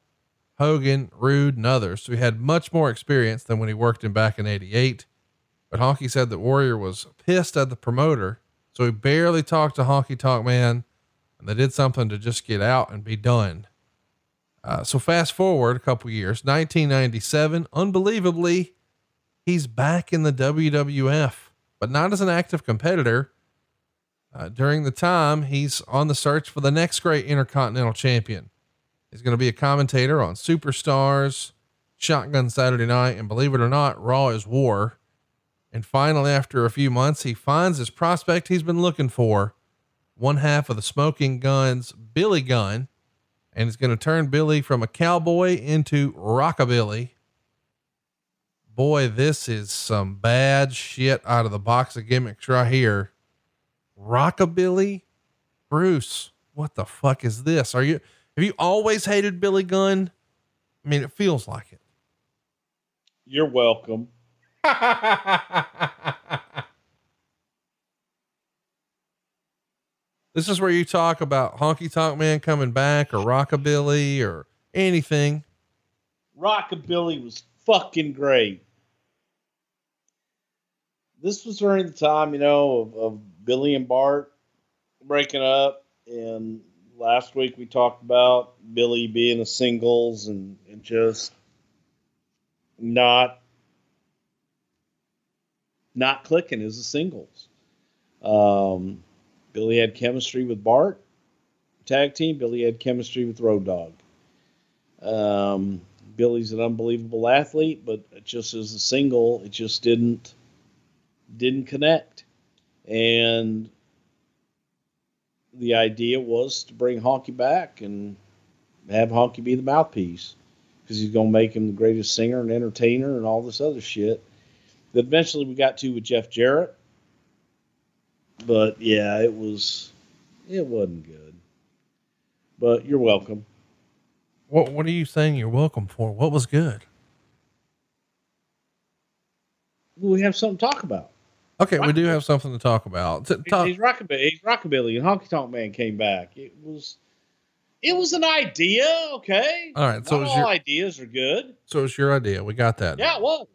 Hogan, Rude, and others. So he had much more experience than when he worked him back in 88. But Honky said that Warrior was pissed at the promoter. So he barely talked to Honky Tonk Man. And they did something to just get out and be done. Uh, so fast forward a couple years, 1997, unbelievably, he's back in the WWF, but not as an active competitor. Uh, during the time, he's on the search for the next great Intercontinental Champion. He's going to be a commentator on Superstars, Shotgun Saturday Night, and believe it or not, Raw is War. And finally, after a few months, he finds his prospect he's been looking for one half of the Smoking Guns, Billy Gunn and it's going to turn Billy from a cowboy into rockabilly. Boy, this is some bad shit out of the box of gimmicks right here. Rockabilly, Bruce, what the fuck is this? Are you have you always hated Billy Gunn? I mean, it feels like it. You're welcome. This is where you talk about Honky Tonk Man coming back or Rockabilly or anything. Rockabilly was fucking great. This was during the time, you know, of, of Billy and Bart breaking up. And last week we talked about Billy being a singles and, and just not not clicking as a singles. Um, Billy had chemistry with Bart, tag team. Billy had chemistry with Road Dog. Um, Billy's an unbelievable athlete, but just as a single, it just didn't didn't connect. And the idea was to bring Honky back and have Honky be the mouthpiece because he's going to make him the greatest singer and entertainer and all this other shit. That eventually we got to with Jeff Jarrett but yeah, it was it wasn't good. But you're welcome. What What are you saying? You're welcome for? What was good? We have something to talk about. Okay, we do have something to talk about. T- talk, He's rockabilly. He's rockabilly, and Honky Tonk Man came back. It was, it was an idea. Okay. All right, so Not all your- ideas are good. so it's your idea. We got that. Yeah, it was.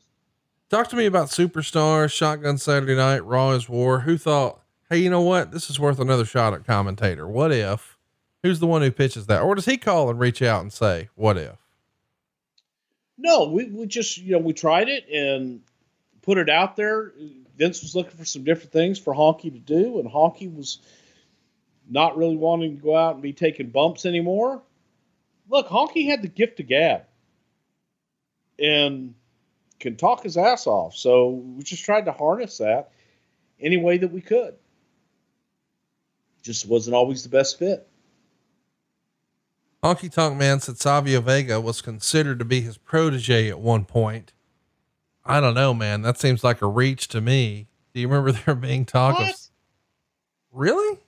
Talk to me about Superstar, Shotgun Saturday Night, Raw is War. Who thought, hey, you know what? This is worth another shot at commentator. What if? Who's the one who pitches that? Or does he call and reach out and say, what if? No, we, we just you know we tried it and put it out there. Vince was looking for some different things for Honky to do, and Honky was not really wanting to go out and be taking bumps anymore. Look, Honky had the gift of gab. and can talk his ass off. So we just tried to harness that any way that we could. Just wasn't always the best fit. Honky Tonk Man said Savio Vega was considered to be his protege at one point. I don't know, man. That seems like a reach to me. Do you remember there being talk of really?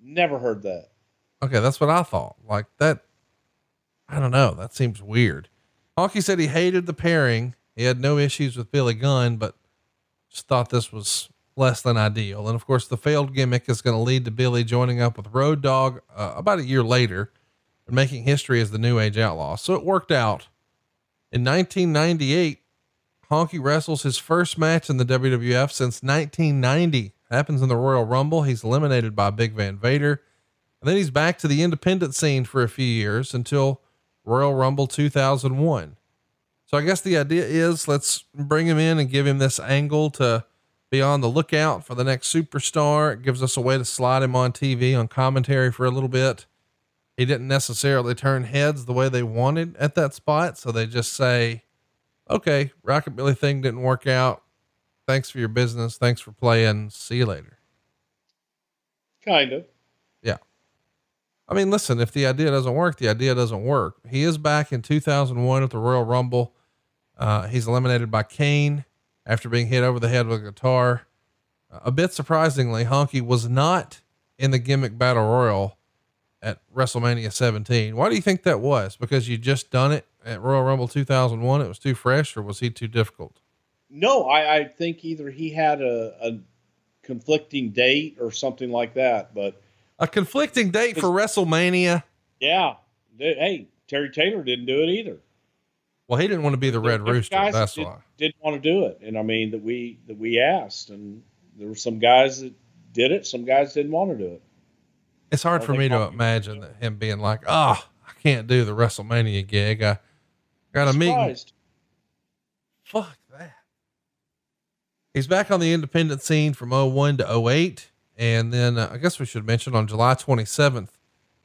Never heard that. Okay, that's what I thought. Like that, I don't know. That seems weird. Honky said he hated the pairing. He had no issues with Billy Gunn, but just thought this was less than ideal. And of course, the failed gimmick is going to lead to Billy joining up with Road Dog uh, about a year later and making history as the New Age Outlaw. So it worked out. In 1998, Honky wrestles his first match in the WWF since 1990. Happens in the Royal Rumble. He's eliminated by Big Van Vader. And then he's back to the independent scene for a few years until Royal Rumble 2001. So I guess the idea is let's bring him in and give him this angle to be on the lookout for the next superstar. It gives us a way to slide him on TV on commentary for a little bit. He didn't necessarily turn heads the way they wanted at that spot. So they just say, okay, Rockabilly thing didn't work out. Thanks for your business. Thanks for playing. See you later. Kind of. Yeah. I mean, listen, if the idea doesn't work, the idea doesn't work. He is back in 2001 at the Royal Rumble. Uh, he's eliminated by Kane after being hit over the head with a guitar. a bit surprisingly, Honky was not in the gimmick battle royal at WrestleMania 17. Why do you think that was? Because you just done it at Royal Rumble 2001. It was too fresh, or was he too difficult? No, I, I think either he had a, a conflicting date or something like that. But A conflicting date for WrestleMania. yeah, hey, Terry Taylor didn't do it either. Well, he didn't want to be the Red Rooster. That's that why. did, not want to do it, and I mean that we that we asked, and there were some guys that did it, some guys didn't want to do it. It's hard for me to imagine that him being like, oh, I can't do the WrestleMania gig. I got a meeting. Fuck that. He's back on the independent scene from 01 to 08. And then uh, I guess we should mention on July 27th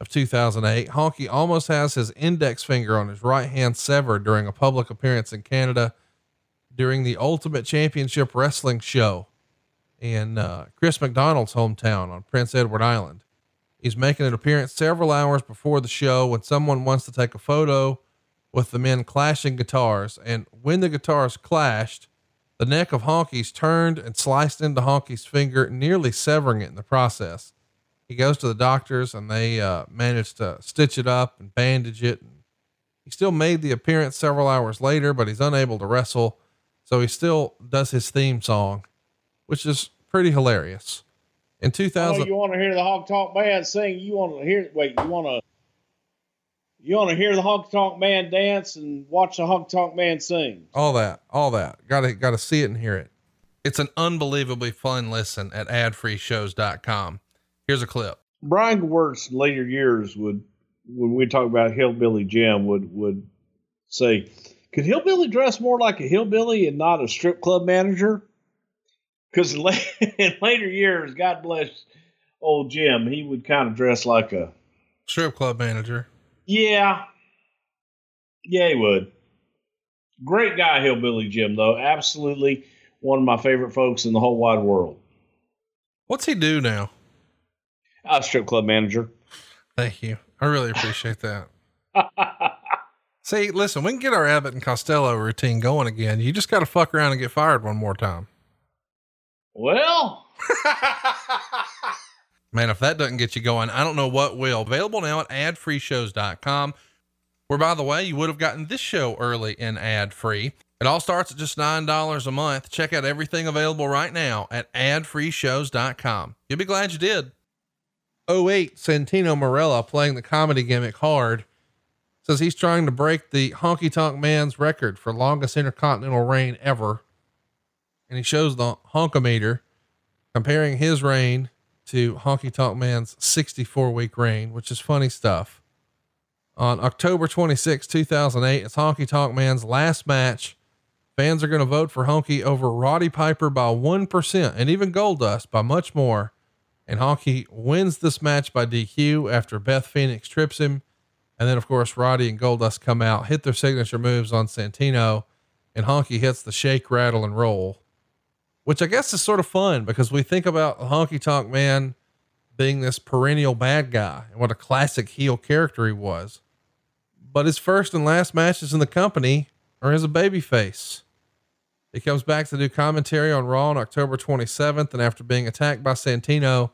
of 2008, Honky almost has his index finger on his right hand severed during a public appearance in Canada during the Ultimate Championship Wrestling show in uh, Chris McDonald's hometown on Prince Edward Island. He's making an appearance several hours before the show when someone wants to take a photo with the men clashing guitars. And when the guitars clashed, the neck of Honky's turned and sliced into Honky's finger, nearly severing it in the process. He goes to the doctors and they uh, managed to stitch it up and bandage it. He still made the appearance several hours later, but he's unable to wrestle. So he still does his theme song, which is pretty hilarious. In Oh, 2000, you want to hear the Honky Tonk Man sing? You want to hear? Wait, you want to? You want to hear the Honk Tonk Man dance and watch the Honk Tonk Man sing? all that, all that. Got to got to see it and hear it. It's an unbelievably fun listen at adfreeshows.com. Here's a clip. Brian Gewirtz in later years would, when we talk about Hillbilly Jim, would would say, "Could Hillbilly dress more like a hillbilly and not a strip club manager?" Because in later years, God bless old Jim, he would kind of dress like a Strip club manager. Yeah, yeah, he would. Great guy, Hillbilly Jim, though. Absolutely one of my favorite folks in the whole wide world. What's he do now? Uh, strip club manager. Thank you. I really appreciate that. See, listen, we can get our Abbott and Costello routine going again. You just got to fuck around and get fired one more time. well, Man, if that doesn't get you going, I don't know what will. Available now at adfreeshows.com. Where, by the way, you would have gotten this show early and ad free. It all starts at just $9 a month. Check out everything available right now at adfreeshows.com. You'll be glad you did. 08, Santino Marella playing the comedy gimmick hard says he's trying to break the honky tonk man's record for longest intercontinental reign ever. And he shows the honkometer comparing his reign to Honky Tonk Man's 64 week reign, which is funny stuff. On October 26, 2008, it's Honky Tonk Man's last match. Fans are going to vote for Honky over Roddy Piper by 1% and even Goldust by much more. And Honky wins this match by DQ after Beth Phoenix trips him. And then, of course, Roddy and Goldust come out, hit their signature moves on Santino, and Honky hits the shake, rattle, and roll, which I guess is sort of fun because we think about Honky Tonk Man being this perennial bad guy and what a classic heel character he was. But his first and last matches in the company are as a babyface. He comes back to do commentary on Raw on October 27th, and after being attacked by Santino,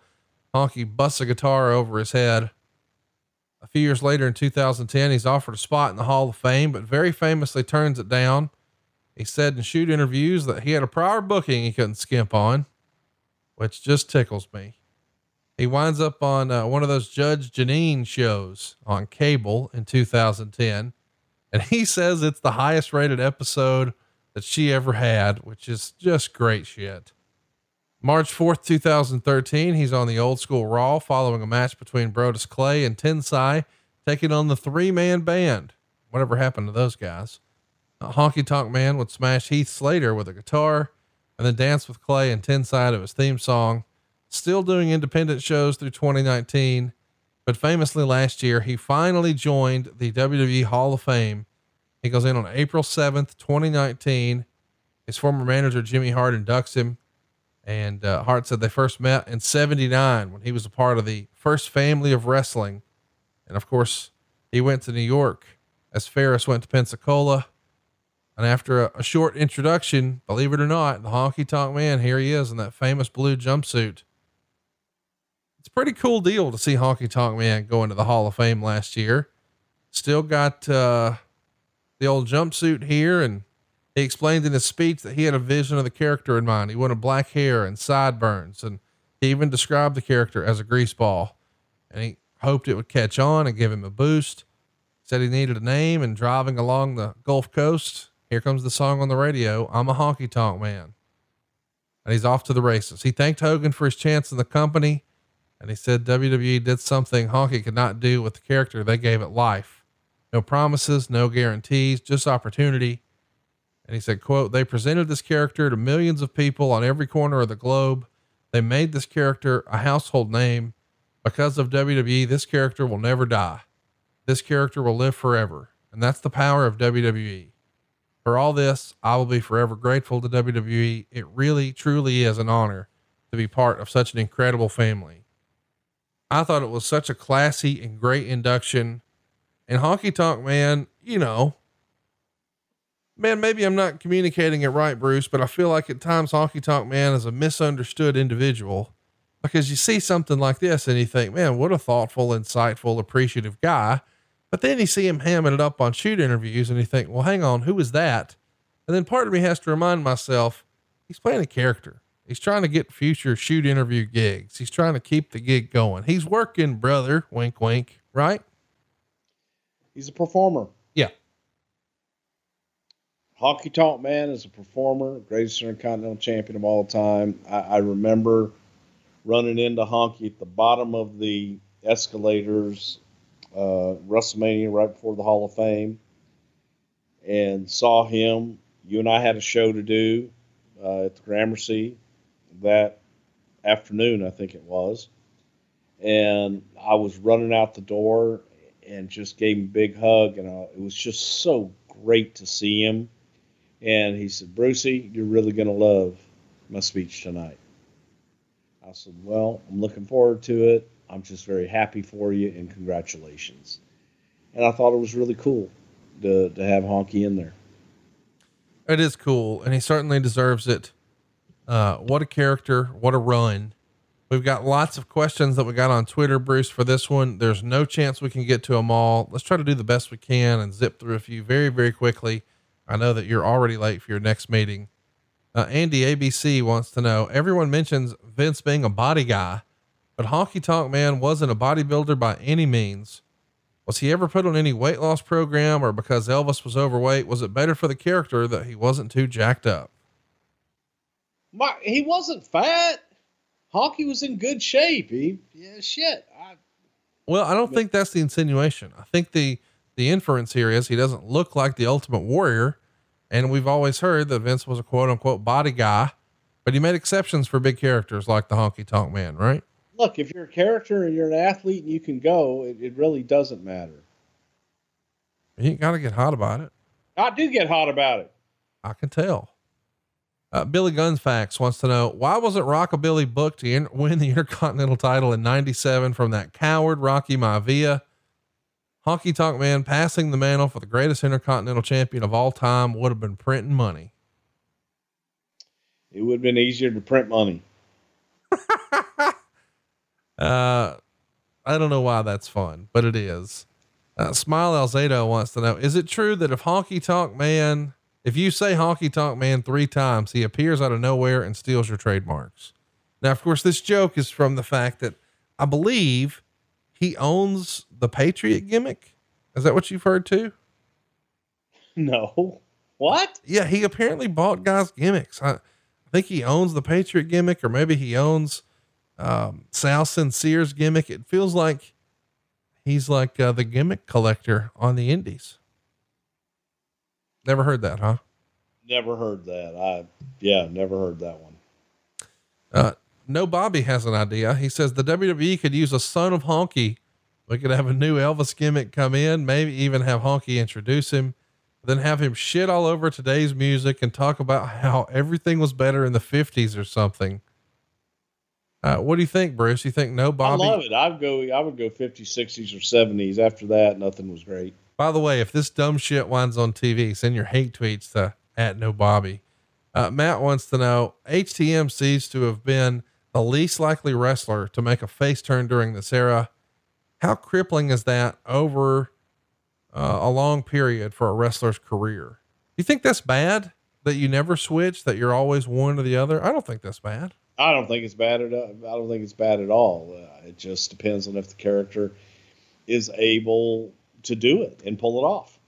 Honky busts a guitar over his head. A few years later in 2010, he's offered a spot in the Hall of Fame, but very famously turns it down. He said in shoot interviews that he had a prior booking he couldn't skimp on, which just tickles me. He winds up on uh, one of those Judge Jeanine shows on cable in 2010, and he says it's the highest rated episode that she ever had, which is just great shit. March 4th, 2013, he's on the old school Raw following a match between Brodus Clay and Tensai, taking on the three man band. Whatever happened to those guys? Honky Tonk Man would smash Heath Slater with a guitar and then dance with Clay and Tensai to his theme song. Still doing independent shows through 2019, but famously last year, he finally joined the WWE Hall of Fame. He goes in on April 7th, 2019. His former manager, Jimmy Hart, inducts him. And uh, Hart said they first met in 79 when he was a part of the first family of wrestling. And of course, he went to New York as Farris went to Pensacola. And after a, a short introduction, believe it or not, the honky tonk man, here he is in that famous blue jumpsuit. It's a pretty cool deal to see Honky Tonk Man go into the Hall of Fame last year. Still got uh, the old jumpsuit here and he explained in his speech that he had a vision of the character in mind. He wanted black hair and sideburns, and he even described the character as a greaseball. And he hoped it would catch on and give him a boost. Said he needed a name, and driving along the Gulf Coast, here comes the song on the radio I'm a honky tonk man. And he's off to the races. He thanked Hogan for his chance in the company, and he said WWE did something Honky could not do with the character. They gave it life. No promises, no guarantees, just opportunity and he said, quote, they presented this character to millions of people on every corner of the globe. They made this character a household name. Because of WWE, this character will never die. This character will live forever. And that's the power of WWE. For all this, I will be forever grateful to WWE. It really, truly is an honor to be part of such an incredible family. I thought it was such a classy and great induction. And Honky Tonk Man, you know, man, maybe I'm not communicating it right, Bruce, but I feel like at times Honky Tonk Man is a misunderstood individual because you see something like this and you think, man, what a thoughtful, insightful, appreciative guy. But then you see him hamming it up on shoot interviews and you think, well, hang on, who is that? And then part of me has to remind myself he's playing a character. He's trying to get future shoot interview gigs. He's trying to keep the gig going. He's working, brother. Wink, wink. Right? He's a performer. Yeah. Honky Tonk Man is a performer, greatest intercontinental champion of all time. I, I remember running into Honky at the bottom of the escalators, uh, WrestleMania right before the Hall of Fame, and saw him. You and I had a show to do uh, at the Gramercy that afternoon, I think it was. And I was running out the door and just gave him a big hug, and uh, it was just so great to see him and he said, Brucey, you're really going to love my speech tonight. I said, Well, I'm looking forward to it. I'm just very happy for you and congratulations. And I thought it was really cool to, to have Honky in there. It is cool, and he certainly deserves it. Uh, what a character! What a run! We've got lots of questions that we got on Twitter, Bruce, for this one. There's no chance we can get to them all. Let's try to do the best we can and zip through a few very, very quickly. I know that you're already late for your next meeting. Uh, Andy ABC wants to know everyone mentions Vince being a body guy, but Honky Tonk Man wasn't a bodybuilder by any means. Was he ever put on any weight loss program or because Elvis was overweight? Was it better for the character that he wasn't too jacked up? My, he wasn't fat. Honky was in good shape. He, yeah, shit. I, Well, I don't think that's the insinuation. I think the the inference here is he doesn't look like the ultimate warrior. And we've always heard that Vince was a quote unquote body guy, but he made exceptions for big characters like the honky tonk man, right? Look, if you're a character and you're an athlete and you can go, it, it really doesn't matter. You got to get hot about it. I do get hot about it. I can tell. Uh, Billy Guns Facts wants to know why wasn't Rockabilly booked to in- win the Intercontinental title in '97 from that coward Rocky Maivia? Honky Tonk Man passing the mantle for the greatest Intercontinental Champion of all time would have been printing money. It would have been easier to print money. Uh, I don't know why that's fun, but it is. Uh, Smile Alzado wants to know: Is it true that if Honky Tonk Man, if you say Honky Tonk Man three times, he appears out of nowhere and steals your trademarks? Now, of course, this joke is from the fact that I believe he owns the Patriot gimmick. Is that what you've heard too? No. What? Yeah, he apparently bought guys' gimmicks. I, I think he owns the Patriot gimmick, or maybe he owns um, Sal Sincere's gimmick. It feels like he's like uh, the gimmick collector on the Indies. Never heard that, huh? Never heard that. I yeah, never heard that one. Uh, no, Bobby has an idea. He says the WWE could use a son of Honky. We could have a new Elvis gimmick come in, maybe even have Honky introduce him, then have him shit all over today's music and talk about how everything was better in the 50s or something. Uh, what do you think, Bruce? You think no Bobby? I love it. I'd go I would go 50s, 60s or 70s. After that, nothing was great. By the way, if this dumb shit winds on TV, send your hate tweets to at no Bobby. Uh, Matt wants to know HTM seems to have been the least likely wrestler to make a face turn during this era. How crippling is that over uh, a long period for a wrestler's career? You think that's bad that you never switch, that you're always one or the other? I don't think that's bad. I don't think it's bad at I don't think it's bad at all. Uh, it just depends on if the character is able to do it and pull it off.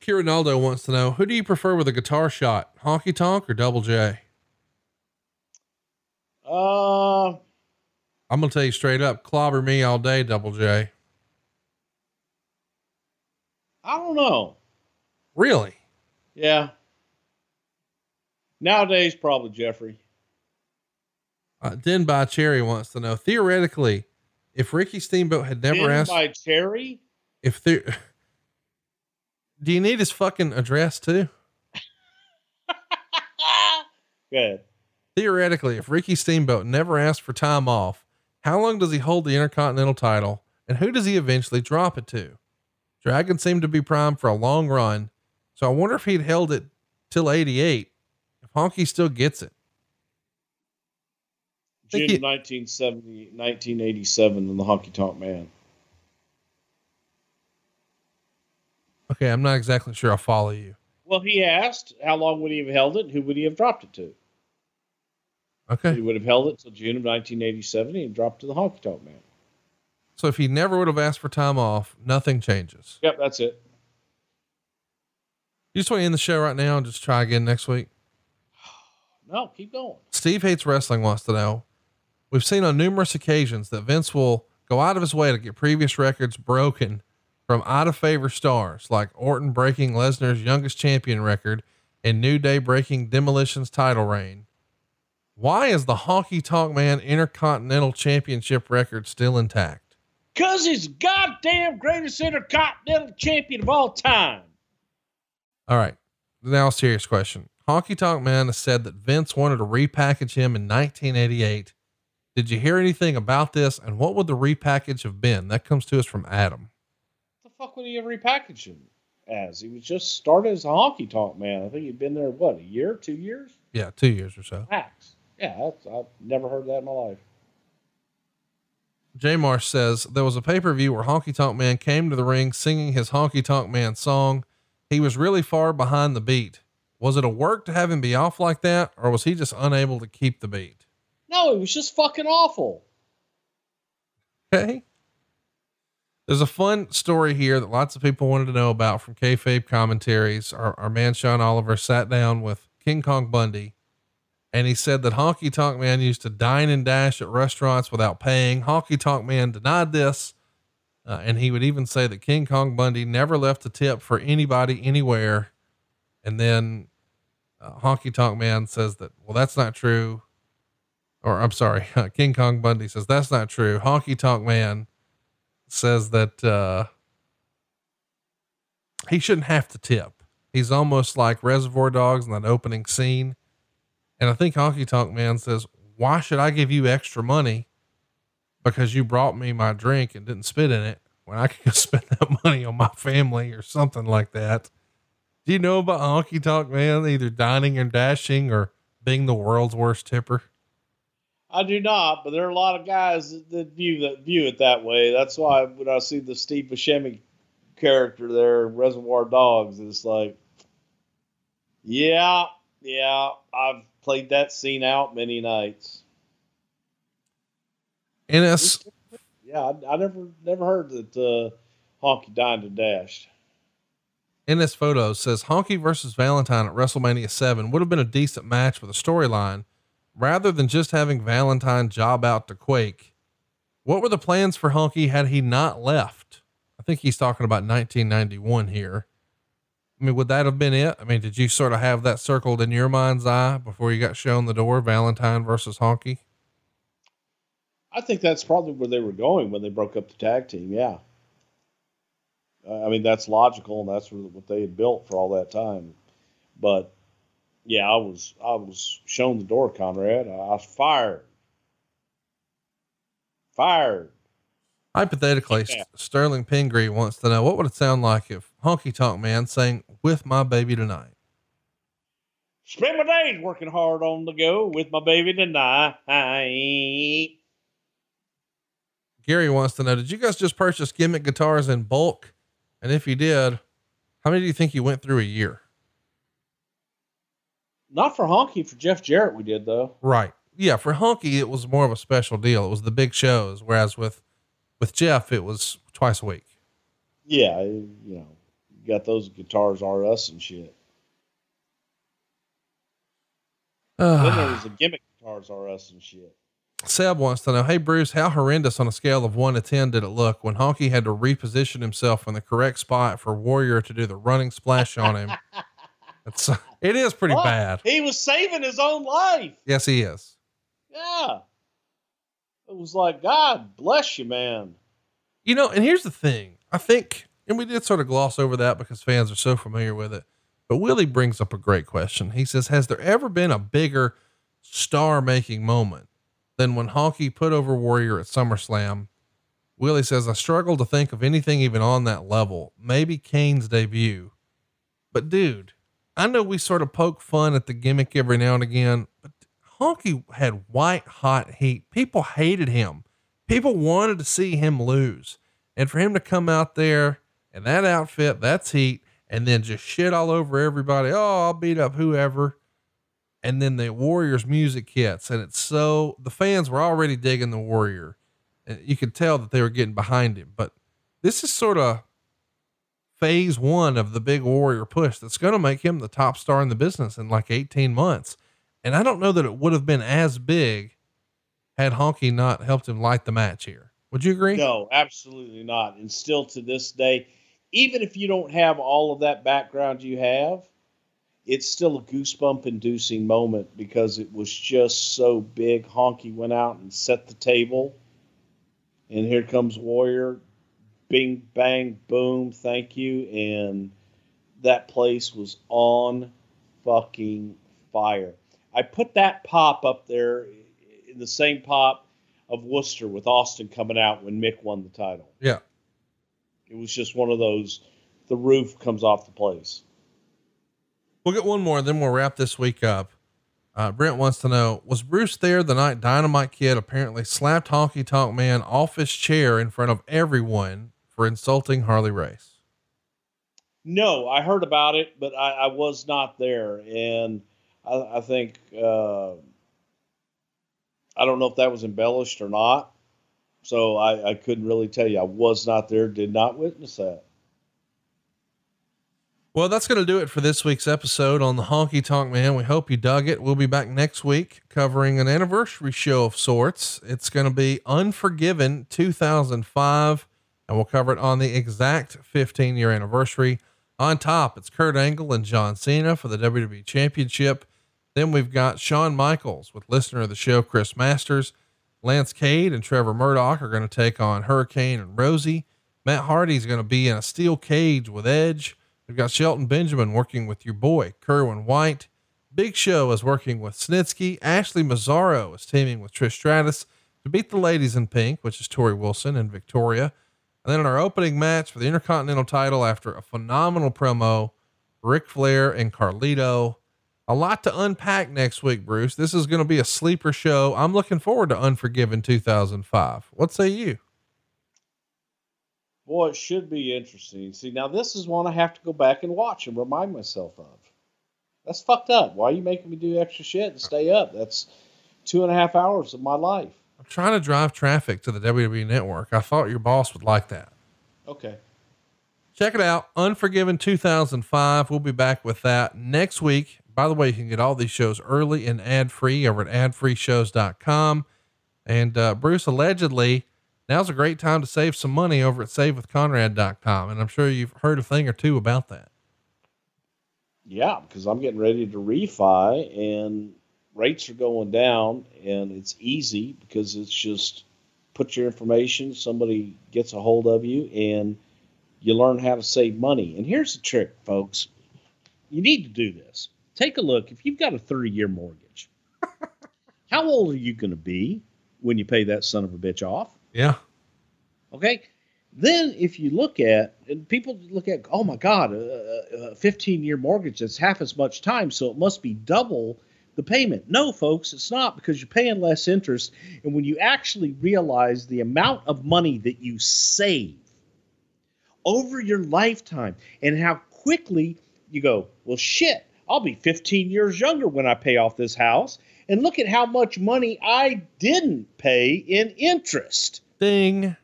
Kirinaldo wants to know who do you prefer with a guitar shot, Honky Tonk or Double J? Uh, I'm gonna tell you straight up, clobber me all day, Double J. I don't know. Really? Yeah. Nowadays, probably Jeffrey. Uh, Den by Cherry wants to know theoretically, if Ricky Steamboat had never Ben asked by Cherry. if there, do you need his fucking address too? Good. Theoretically, if Ricky Steamboat never asked for time off, how long does he hold the Intercontinental title and who does he eventually drop it to? Dragon seemed to be primed for a long run, so I wonder if he'd held it till 88, if Honky still gets it. June Think of 1970, 1987 in the Honky Tonk Man. Okay, I'm not exactly sure I'll follow you. Well, he asked how long would he have held it and who would he have dropped it to? Okay. He would have held it till June of 1987 and dropped to the Honky Tonk Man. So if he never would have asked for time off, nothing changes. Yep, that's it. You just want to end the show right now and just try again next week. No, keep going. Steve Hates Wrestling wants to know. We've seen on numerous occasions that Vince will go out of his way to get previous records broken from out of favor stars like Orton breaking Lesnar's youngest champion record and New Day breaking Demolition's title reign. Why is the Honky Tonk Man Intercontinental Championship record still intact? Because he's goddamn greatest intercontinental champion of all time. All right. Now, a serious question. Honky Tonk Man has said that Vince wanted to repackage him in 1988. Did you hear anything about this? And what would the repackage have been? That comes to us from Adam. What the fuck would he have repackaged him as? He was just started as a honky tonk man. I think he'd been there, what, a year, two years? Yeah, two years or so. Max. Yeah, that's, I've never heard that in my life. J Marsh says there was a pay per view where Honky Tonk Man came to the ring singing his Honky Tonk Man song. He was really far behind the beat. Was it a work to have him be off like that, or was he just unable to keep the beat? No, it was just fucking awful. Okay. There's a fun story here that lots of people wanted to know about from kayfabe commentaries. Our, our man Sean Oliver sat down with King Kong Bundy, and he said that Honky Tonk Man used to dine and dash at restaurants without paying. Honky Tonk Man denied this, uh, and he would even say that King Kong Bundy never left a tip for anybody anywhere. And then uh, Honky Tonk Man says that, well, that's not true. Or I'm sorry, King Kong Bundy says that's not true. Honky Tonk Man says that uh, he shouldn't have to tip. He's almost like Reservoir Dogs in that opening scene. And I think Honky Tonk Man says, Why should I give you extra money because you brought me my drink and didn't spit in it when I could spend that money on my family or something like that? Do you know about Honky Tonk Man either dining and dashing or being the world's worst tipper? I do not, but there are a lot of guys that, view that view it that way. That's why when I see the Steve Buscemi character there, Reservoir Dogs, it's like, yeah, yeah, I've played that scene out many nights. NS, Yeah, I, I never never heard that uh, Honky dined and dashed. NS Photo says Honky versus Valentine at WrestleMania 7 would have been a decent match with a storyline rather than just having Valentine job out to Quake. What were the plans for Honky had he not left? I think he's talking about 1991 here. I mean, would that have been it? I mean, did you sort of have that circled in your mind's eye before you got shown the door, Valentine versus Honky? I think that's probably where they were going when they broke up the tag team. Yeah. I mean, that's logical, and that's what they had built for all that time. But yeah, I was I was shown the door, Conrad. I was fired. Fired. Hypothetically, Yeah. Sterling Pingree wants to know what would it sound like if Honky Tonk Man sang "With My Baby Tonight." Spend my days working hard on the go with my baby tonight. Gary wants to know, did you guys just purchase gimmick guitars in bulk? And if you did, how many do you think you went through a year? Not for Honky, for Jeff Jarrett, we did though. Right. Yeah. For Honky, it was more of a special deal. It was the big shows. Whereas with, with Jeff, it was twice a week. Yeah, you know, got those guitars RS and shit. Then there was the gimmick guitars RS and shit. Seb wants to know, Hey Bruce, how horrendous on a scale of one to 10 did it look when Honky had to reposition himself in the correct spot for Warrior to do the running splash on him? It's, it is pretty Oh, bad. He was saving his own life. Yes, he is. Yeah. It was like, God bless you, man. You know, and here's the thing. I think, and we did sort of gloss over that because fans are so familiar with it. But Willie brings up a great question. He says, Has there ever been a bigger star making moment than when Honky put over Warrior at SummerSlam? Willie says, I struggle to think of anything even on that level. Maybe Kane's debut. But dude, I know we sort of poke fun at the gimmick every now and again, but Honky had white hot heat. People hated him. People wanted to see him lose. And for him to come out there in that outfit, that's heat, and then just shit all over everybody. Oh, I'll beat up whoever. And then the Warriors music hits, and it's so the fans were already digging the Warrior. And you could tell that they were getting behind him. But this is sort of phase one of the big Warrior push that's going to make him the top star in the business in like 18 months. And I don't know that it would have been as big had Honky not helped him light the match here. Would you agree? No, absolutely not. And still to this day, even if you don't have all of that background you have, it's still a goosebump inducing moment because it was just so big. Honky went out and set the table. And here comes Warrior. Bing, bang, boom. Thank you. And that place was on fucking fire. I put that pop up there in the same pop of Worcester with Austin coming out when Mick won the title. Yeah. It was just one of those. The roof comes off the place. We'll get one more, then we'll wrap this week up. Uh, Brent wants to know Was Bruce there the night Dynamite Kid apparently slapped Honky Tonk Man off his chair in front of everyone for insulting Harley Race? No, I heard about it, but I, I was not there, and I, I think uh, I don't know if that was embellished or not. So I, I couldn't really tell you. I was not there, did not witness that. Well, that's going to do it for this week's episode on the Honky Tonk Man. We hope you dug it. We'll be back next week covering an anniversary show of sorts. It's going to be Unforgiven 2005, and we'll cover it on the exact 15 year anniversary. On top, it's Kurt Angle and John Cena for the WWE Championship. Then we've got Shawn Michaels with listener of the show, Chris Masters. Lance Cade and Trevor Murdoch are going to take on Hurricane and Rosie. Matt Hardy's going to be in a steel cage with Edge. We've got Shelton Benjamin working with your boy, Kerwin White. Big Show is working with Snitsky. Ashley Massaro is teaming with Trish Stratus to beat the ladies in pink, which is Torrie Wilson and Victoria. And then in our opening match for the Intercontinental title, after a phenomenal promo, Ric Flair and Carlito. A lot to unpack next week, Bruce. This is going to be a sleeper show. I'm looking forward to Unforgiven 2005. What say you? Boy, it should be interesting. See, now this is one I have to go back and watch and remind myself of. That's fucked up. Why are you making me do extra shit and stay up? That's two and a half hours of my life. I'm trying to drive traffic to the WWE network. I thought your boss would like that. Okay. Check it out. Unforgiven 2005. We'll be back with that next week. By the way, you can get all these shows early and ad free over at adfreeshows.com. And uh, Bruce, allegedly, now's a great time to save some money over at savewithconrad.com. And I'm sure you've heard a thing or two about that. Yeah, because I'm getting ready to refi and rates are going down and it's easy because it's just put your information, somebody gets a hold of you and you learn how to save money. And here's the trick, folks. You need to do this. Take a look. If you've got a 30 year mortgage, how old are you going to be when you pay that son of a bitch off? Yeah. Okay. Then, if you look at, and people look at, oh my God, a 15 year mortgage, that's half as much time, so it must be double the payment. No, folks, it's not because you're paying less interest. And when you actually realize the amount of money that you save over your lifetime and how quickly you go, well, shit, I'll be 15 years younger when I pay off this house. And look at how much money I didn't pay in interest. Ding.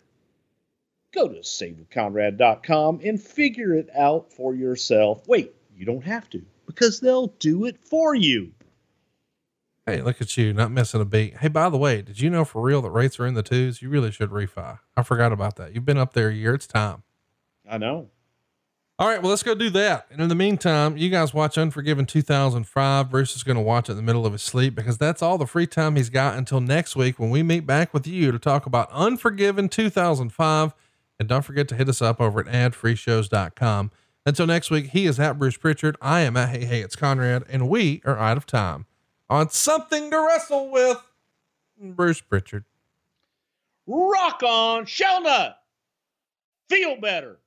Go to savewithconrad.com and figure it out for yourself. Wait, you don't have to because they'll do it for you. Hey, look at you, not missing a beat. Hey, by the way, did you know for real that rates are in the twos? You really should refi. I forgot about that. You've been up there a year. It's time. I know. All right, well, let's go do that. And in the meantime, you guys watch Unforgiven 2005. Bruce is going to watch it in the middle of his sleep because that's all the free time he's got until next week when we meet back with you to talk about Unforgiven 2005. And don't forget to hit us up over at adfreeshows.com. Until next week, he is at Bruce Prichard. I am at Hey Hey It's Conrad, and we are out of time on something to wrestle with. Bruce Prichard. Rock on, Shelnut. Feel better.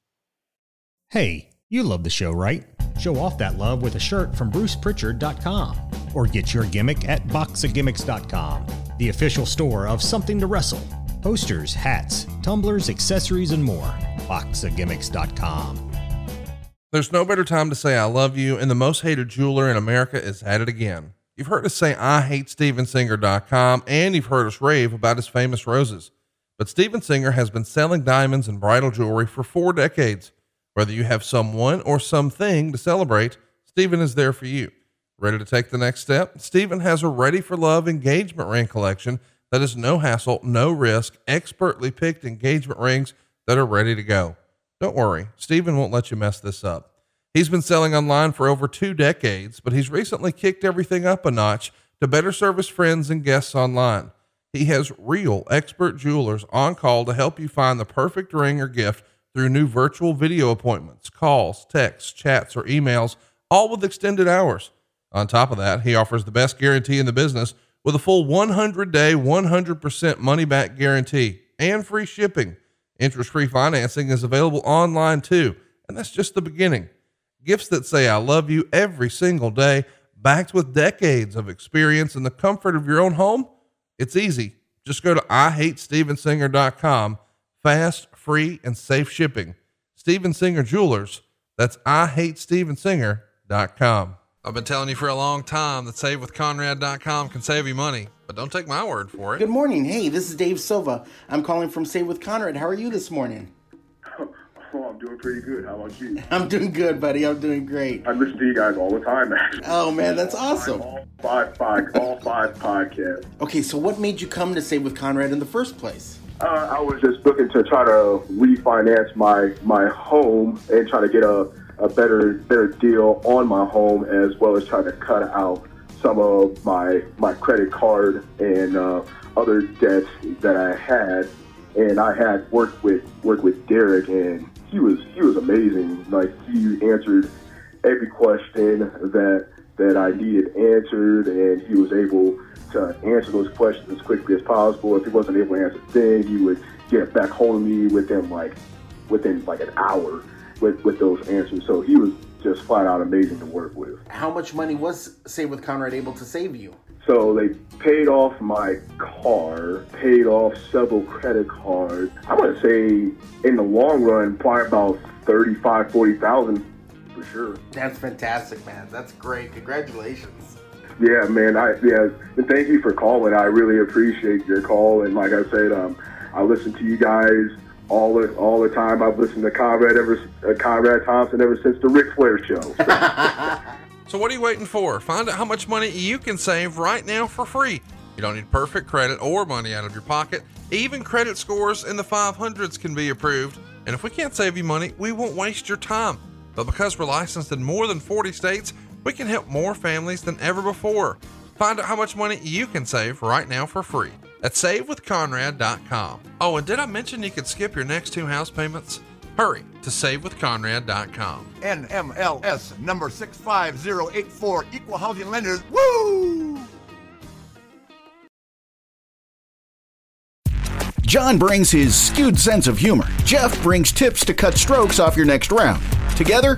Hey, you love the show, right? Show off that love with a shirt from BrucePrichard.com or get your gimmick at boxagimmicks.com, the official store of Something to Wrestle. Posters, hats, tumblers, accessories, and more. Boxagimmicks.com. There's no better time to say I love you, and the most hated jeweler in America is at it again. You've heard us say I hate StevenSinger.com, and you've heard us rave about his famous roses. But Steven Singer has been selling diamonds and bridal jewelry for four decades. Whether you have someone or something to celebrate, Steven is there for you. Ready to take the next step? Steven has a ready for love engagement ring collection that is no hassle, no risk, expertly picked engagement rings that are ready to go. Don't worry, Steven won't let you mess this up. He's been selling online for over two decades, but he's recently kicked everything up a notch to better serve his friends and guests online. He has real expert jewelers on call to help you find the perfect ring or gift through new virtual video appointments, calls, texts, chats, or emails, all with extended hours. On top of that, he offers the best guarantee in the business with a full 100 day, 100% money back guarantee and free shipping. Interest free financing is available online too, and that's just the beginning. Gifts that say, I love you every single day, backed with decades of experience in the comfort of your own home. It's easy. Just go to IHateStevenSinger.com. Fast, free, and safe shipping. Steven Singer Jewelers. That's IHateStevenSinger.com. I've been telling you for a long time that SaveWithConrad.com can save you money, but don't take my word for it. Good morning. Hey, this is Dave Silva. I'm calling from Save with Conrad. How are you this morning? Oh, I'm doing pretty good. How about you? I'm doing good, buddy. I'm doing great. I listen to you guys all the time, actually. Oh man, that's awesome. All five, five, all five podcasts. Okay, so what made you come to Save with Conrad in the first place? Uh, I was just looking to try to refinance my my home and try to get a, a better better deal on my home, as well as try to cut out some of my my credit card and uh, other debts that I had. And I had worked with worked with Derek, and he was he was amazing. Like he answered every question that that I needed answered, and he was able to answer those questions as quickly as possible. If he wasn't able to answer then, he would get back hold of me within like within like an hour with with those answers. So he was just flat out amazing to work with. How much money was Save with Conrad able to save you? So they paid off my car, paid off several credit cards. I want to say in the long run, probably about 35, 40,000 for sure. That's fantastic, man. That's great. Congratulations. Yeah, man. I yeah, and thank you for calling. I really appreciate your call. And like I said, um, I listen to you guys all the all the time. I've listened to Conrad ever uh, Conrad Thompson ever since the Ric Flair show. So what are you waiting for? Find out how much money you can save right now for free. You don't need perfect credit or money out of your pocket. Even credit scores in the 500s can be approved. And if we can't save you money, we won't waste your time. But because we're licensed in more than 40 states, we can help more families than ever before. Find out how much money you can save right now for free at savewithconrad.com. Oh, and did I mention you could skip your next two house payments? Hurry to savewithconrad.com. NMLS number 65084, Equal Housing Lenders. Woo! John brings his skewed sense of humor. Jeff brings tips to cut strokes off your next round. Together,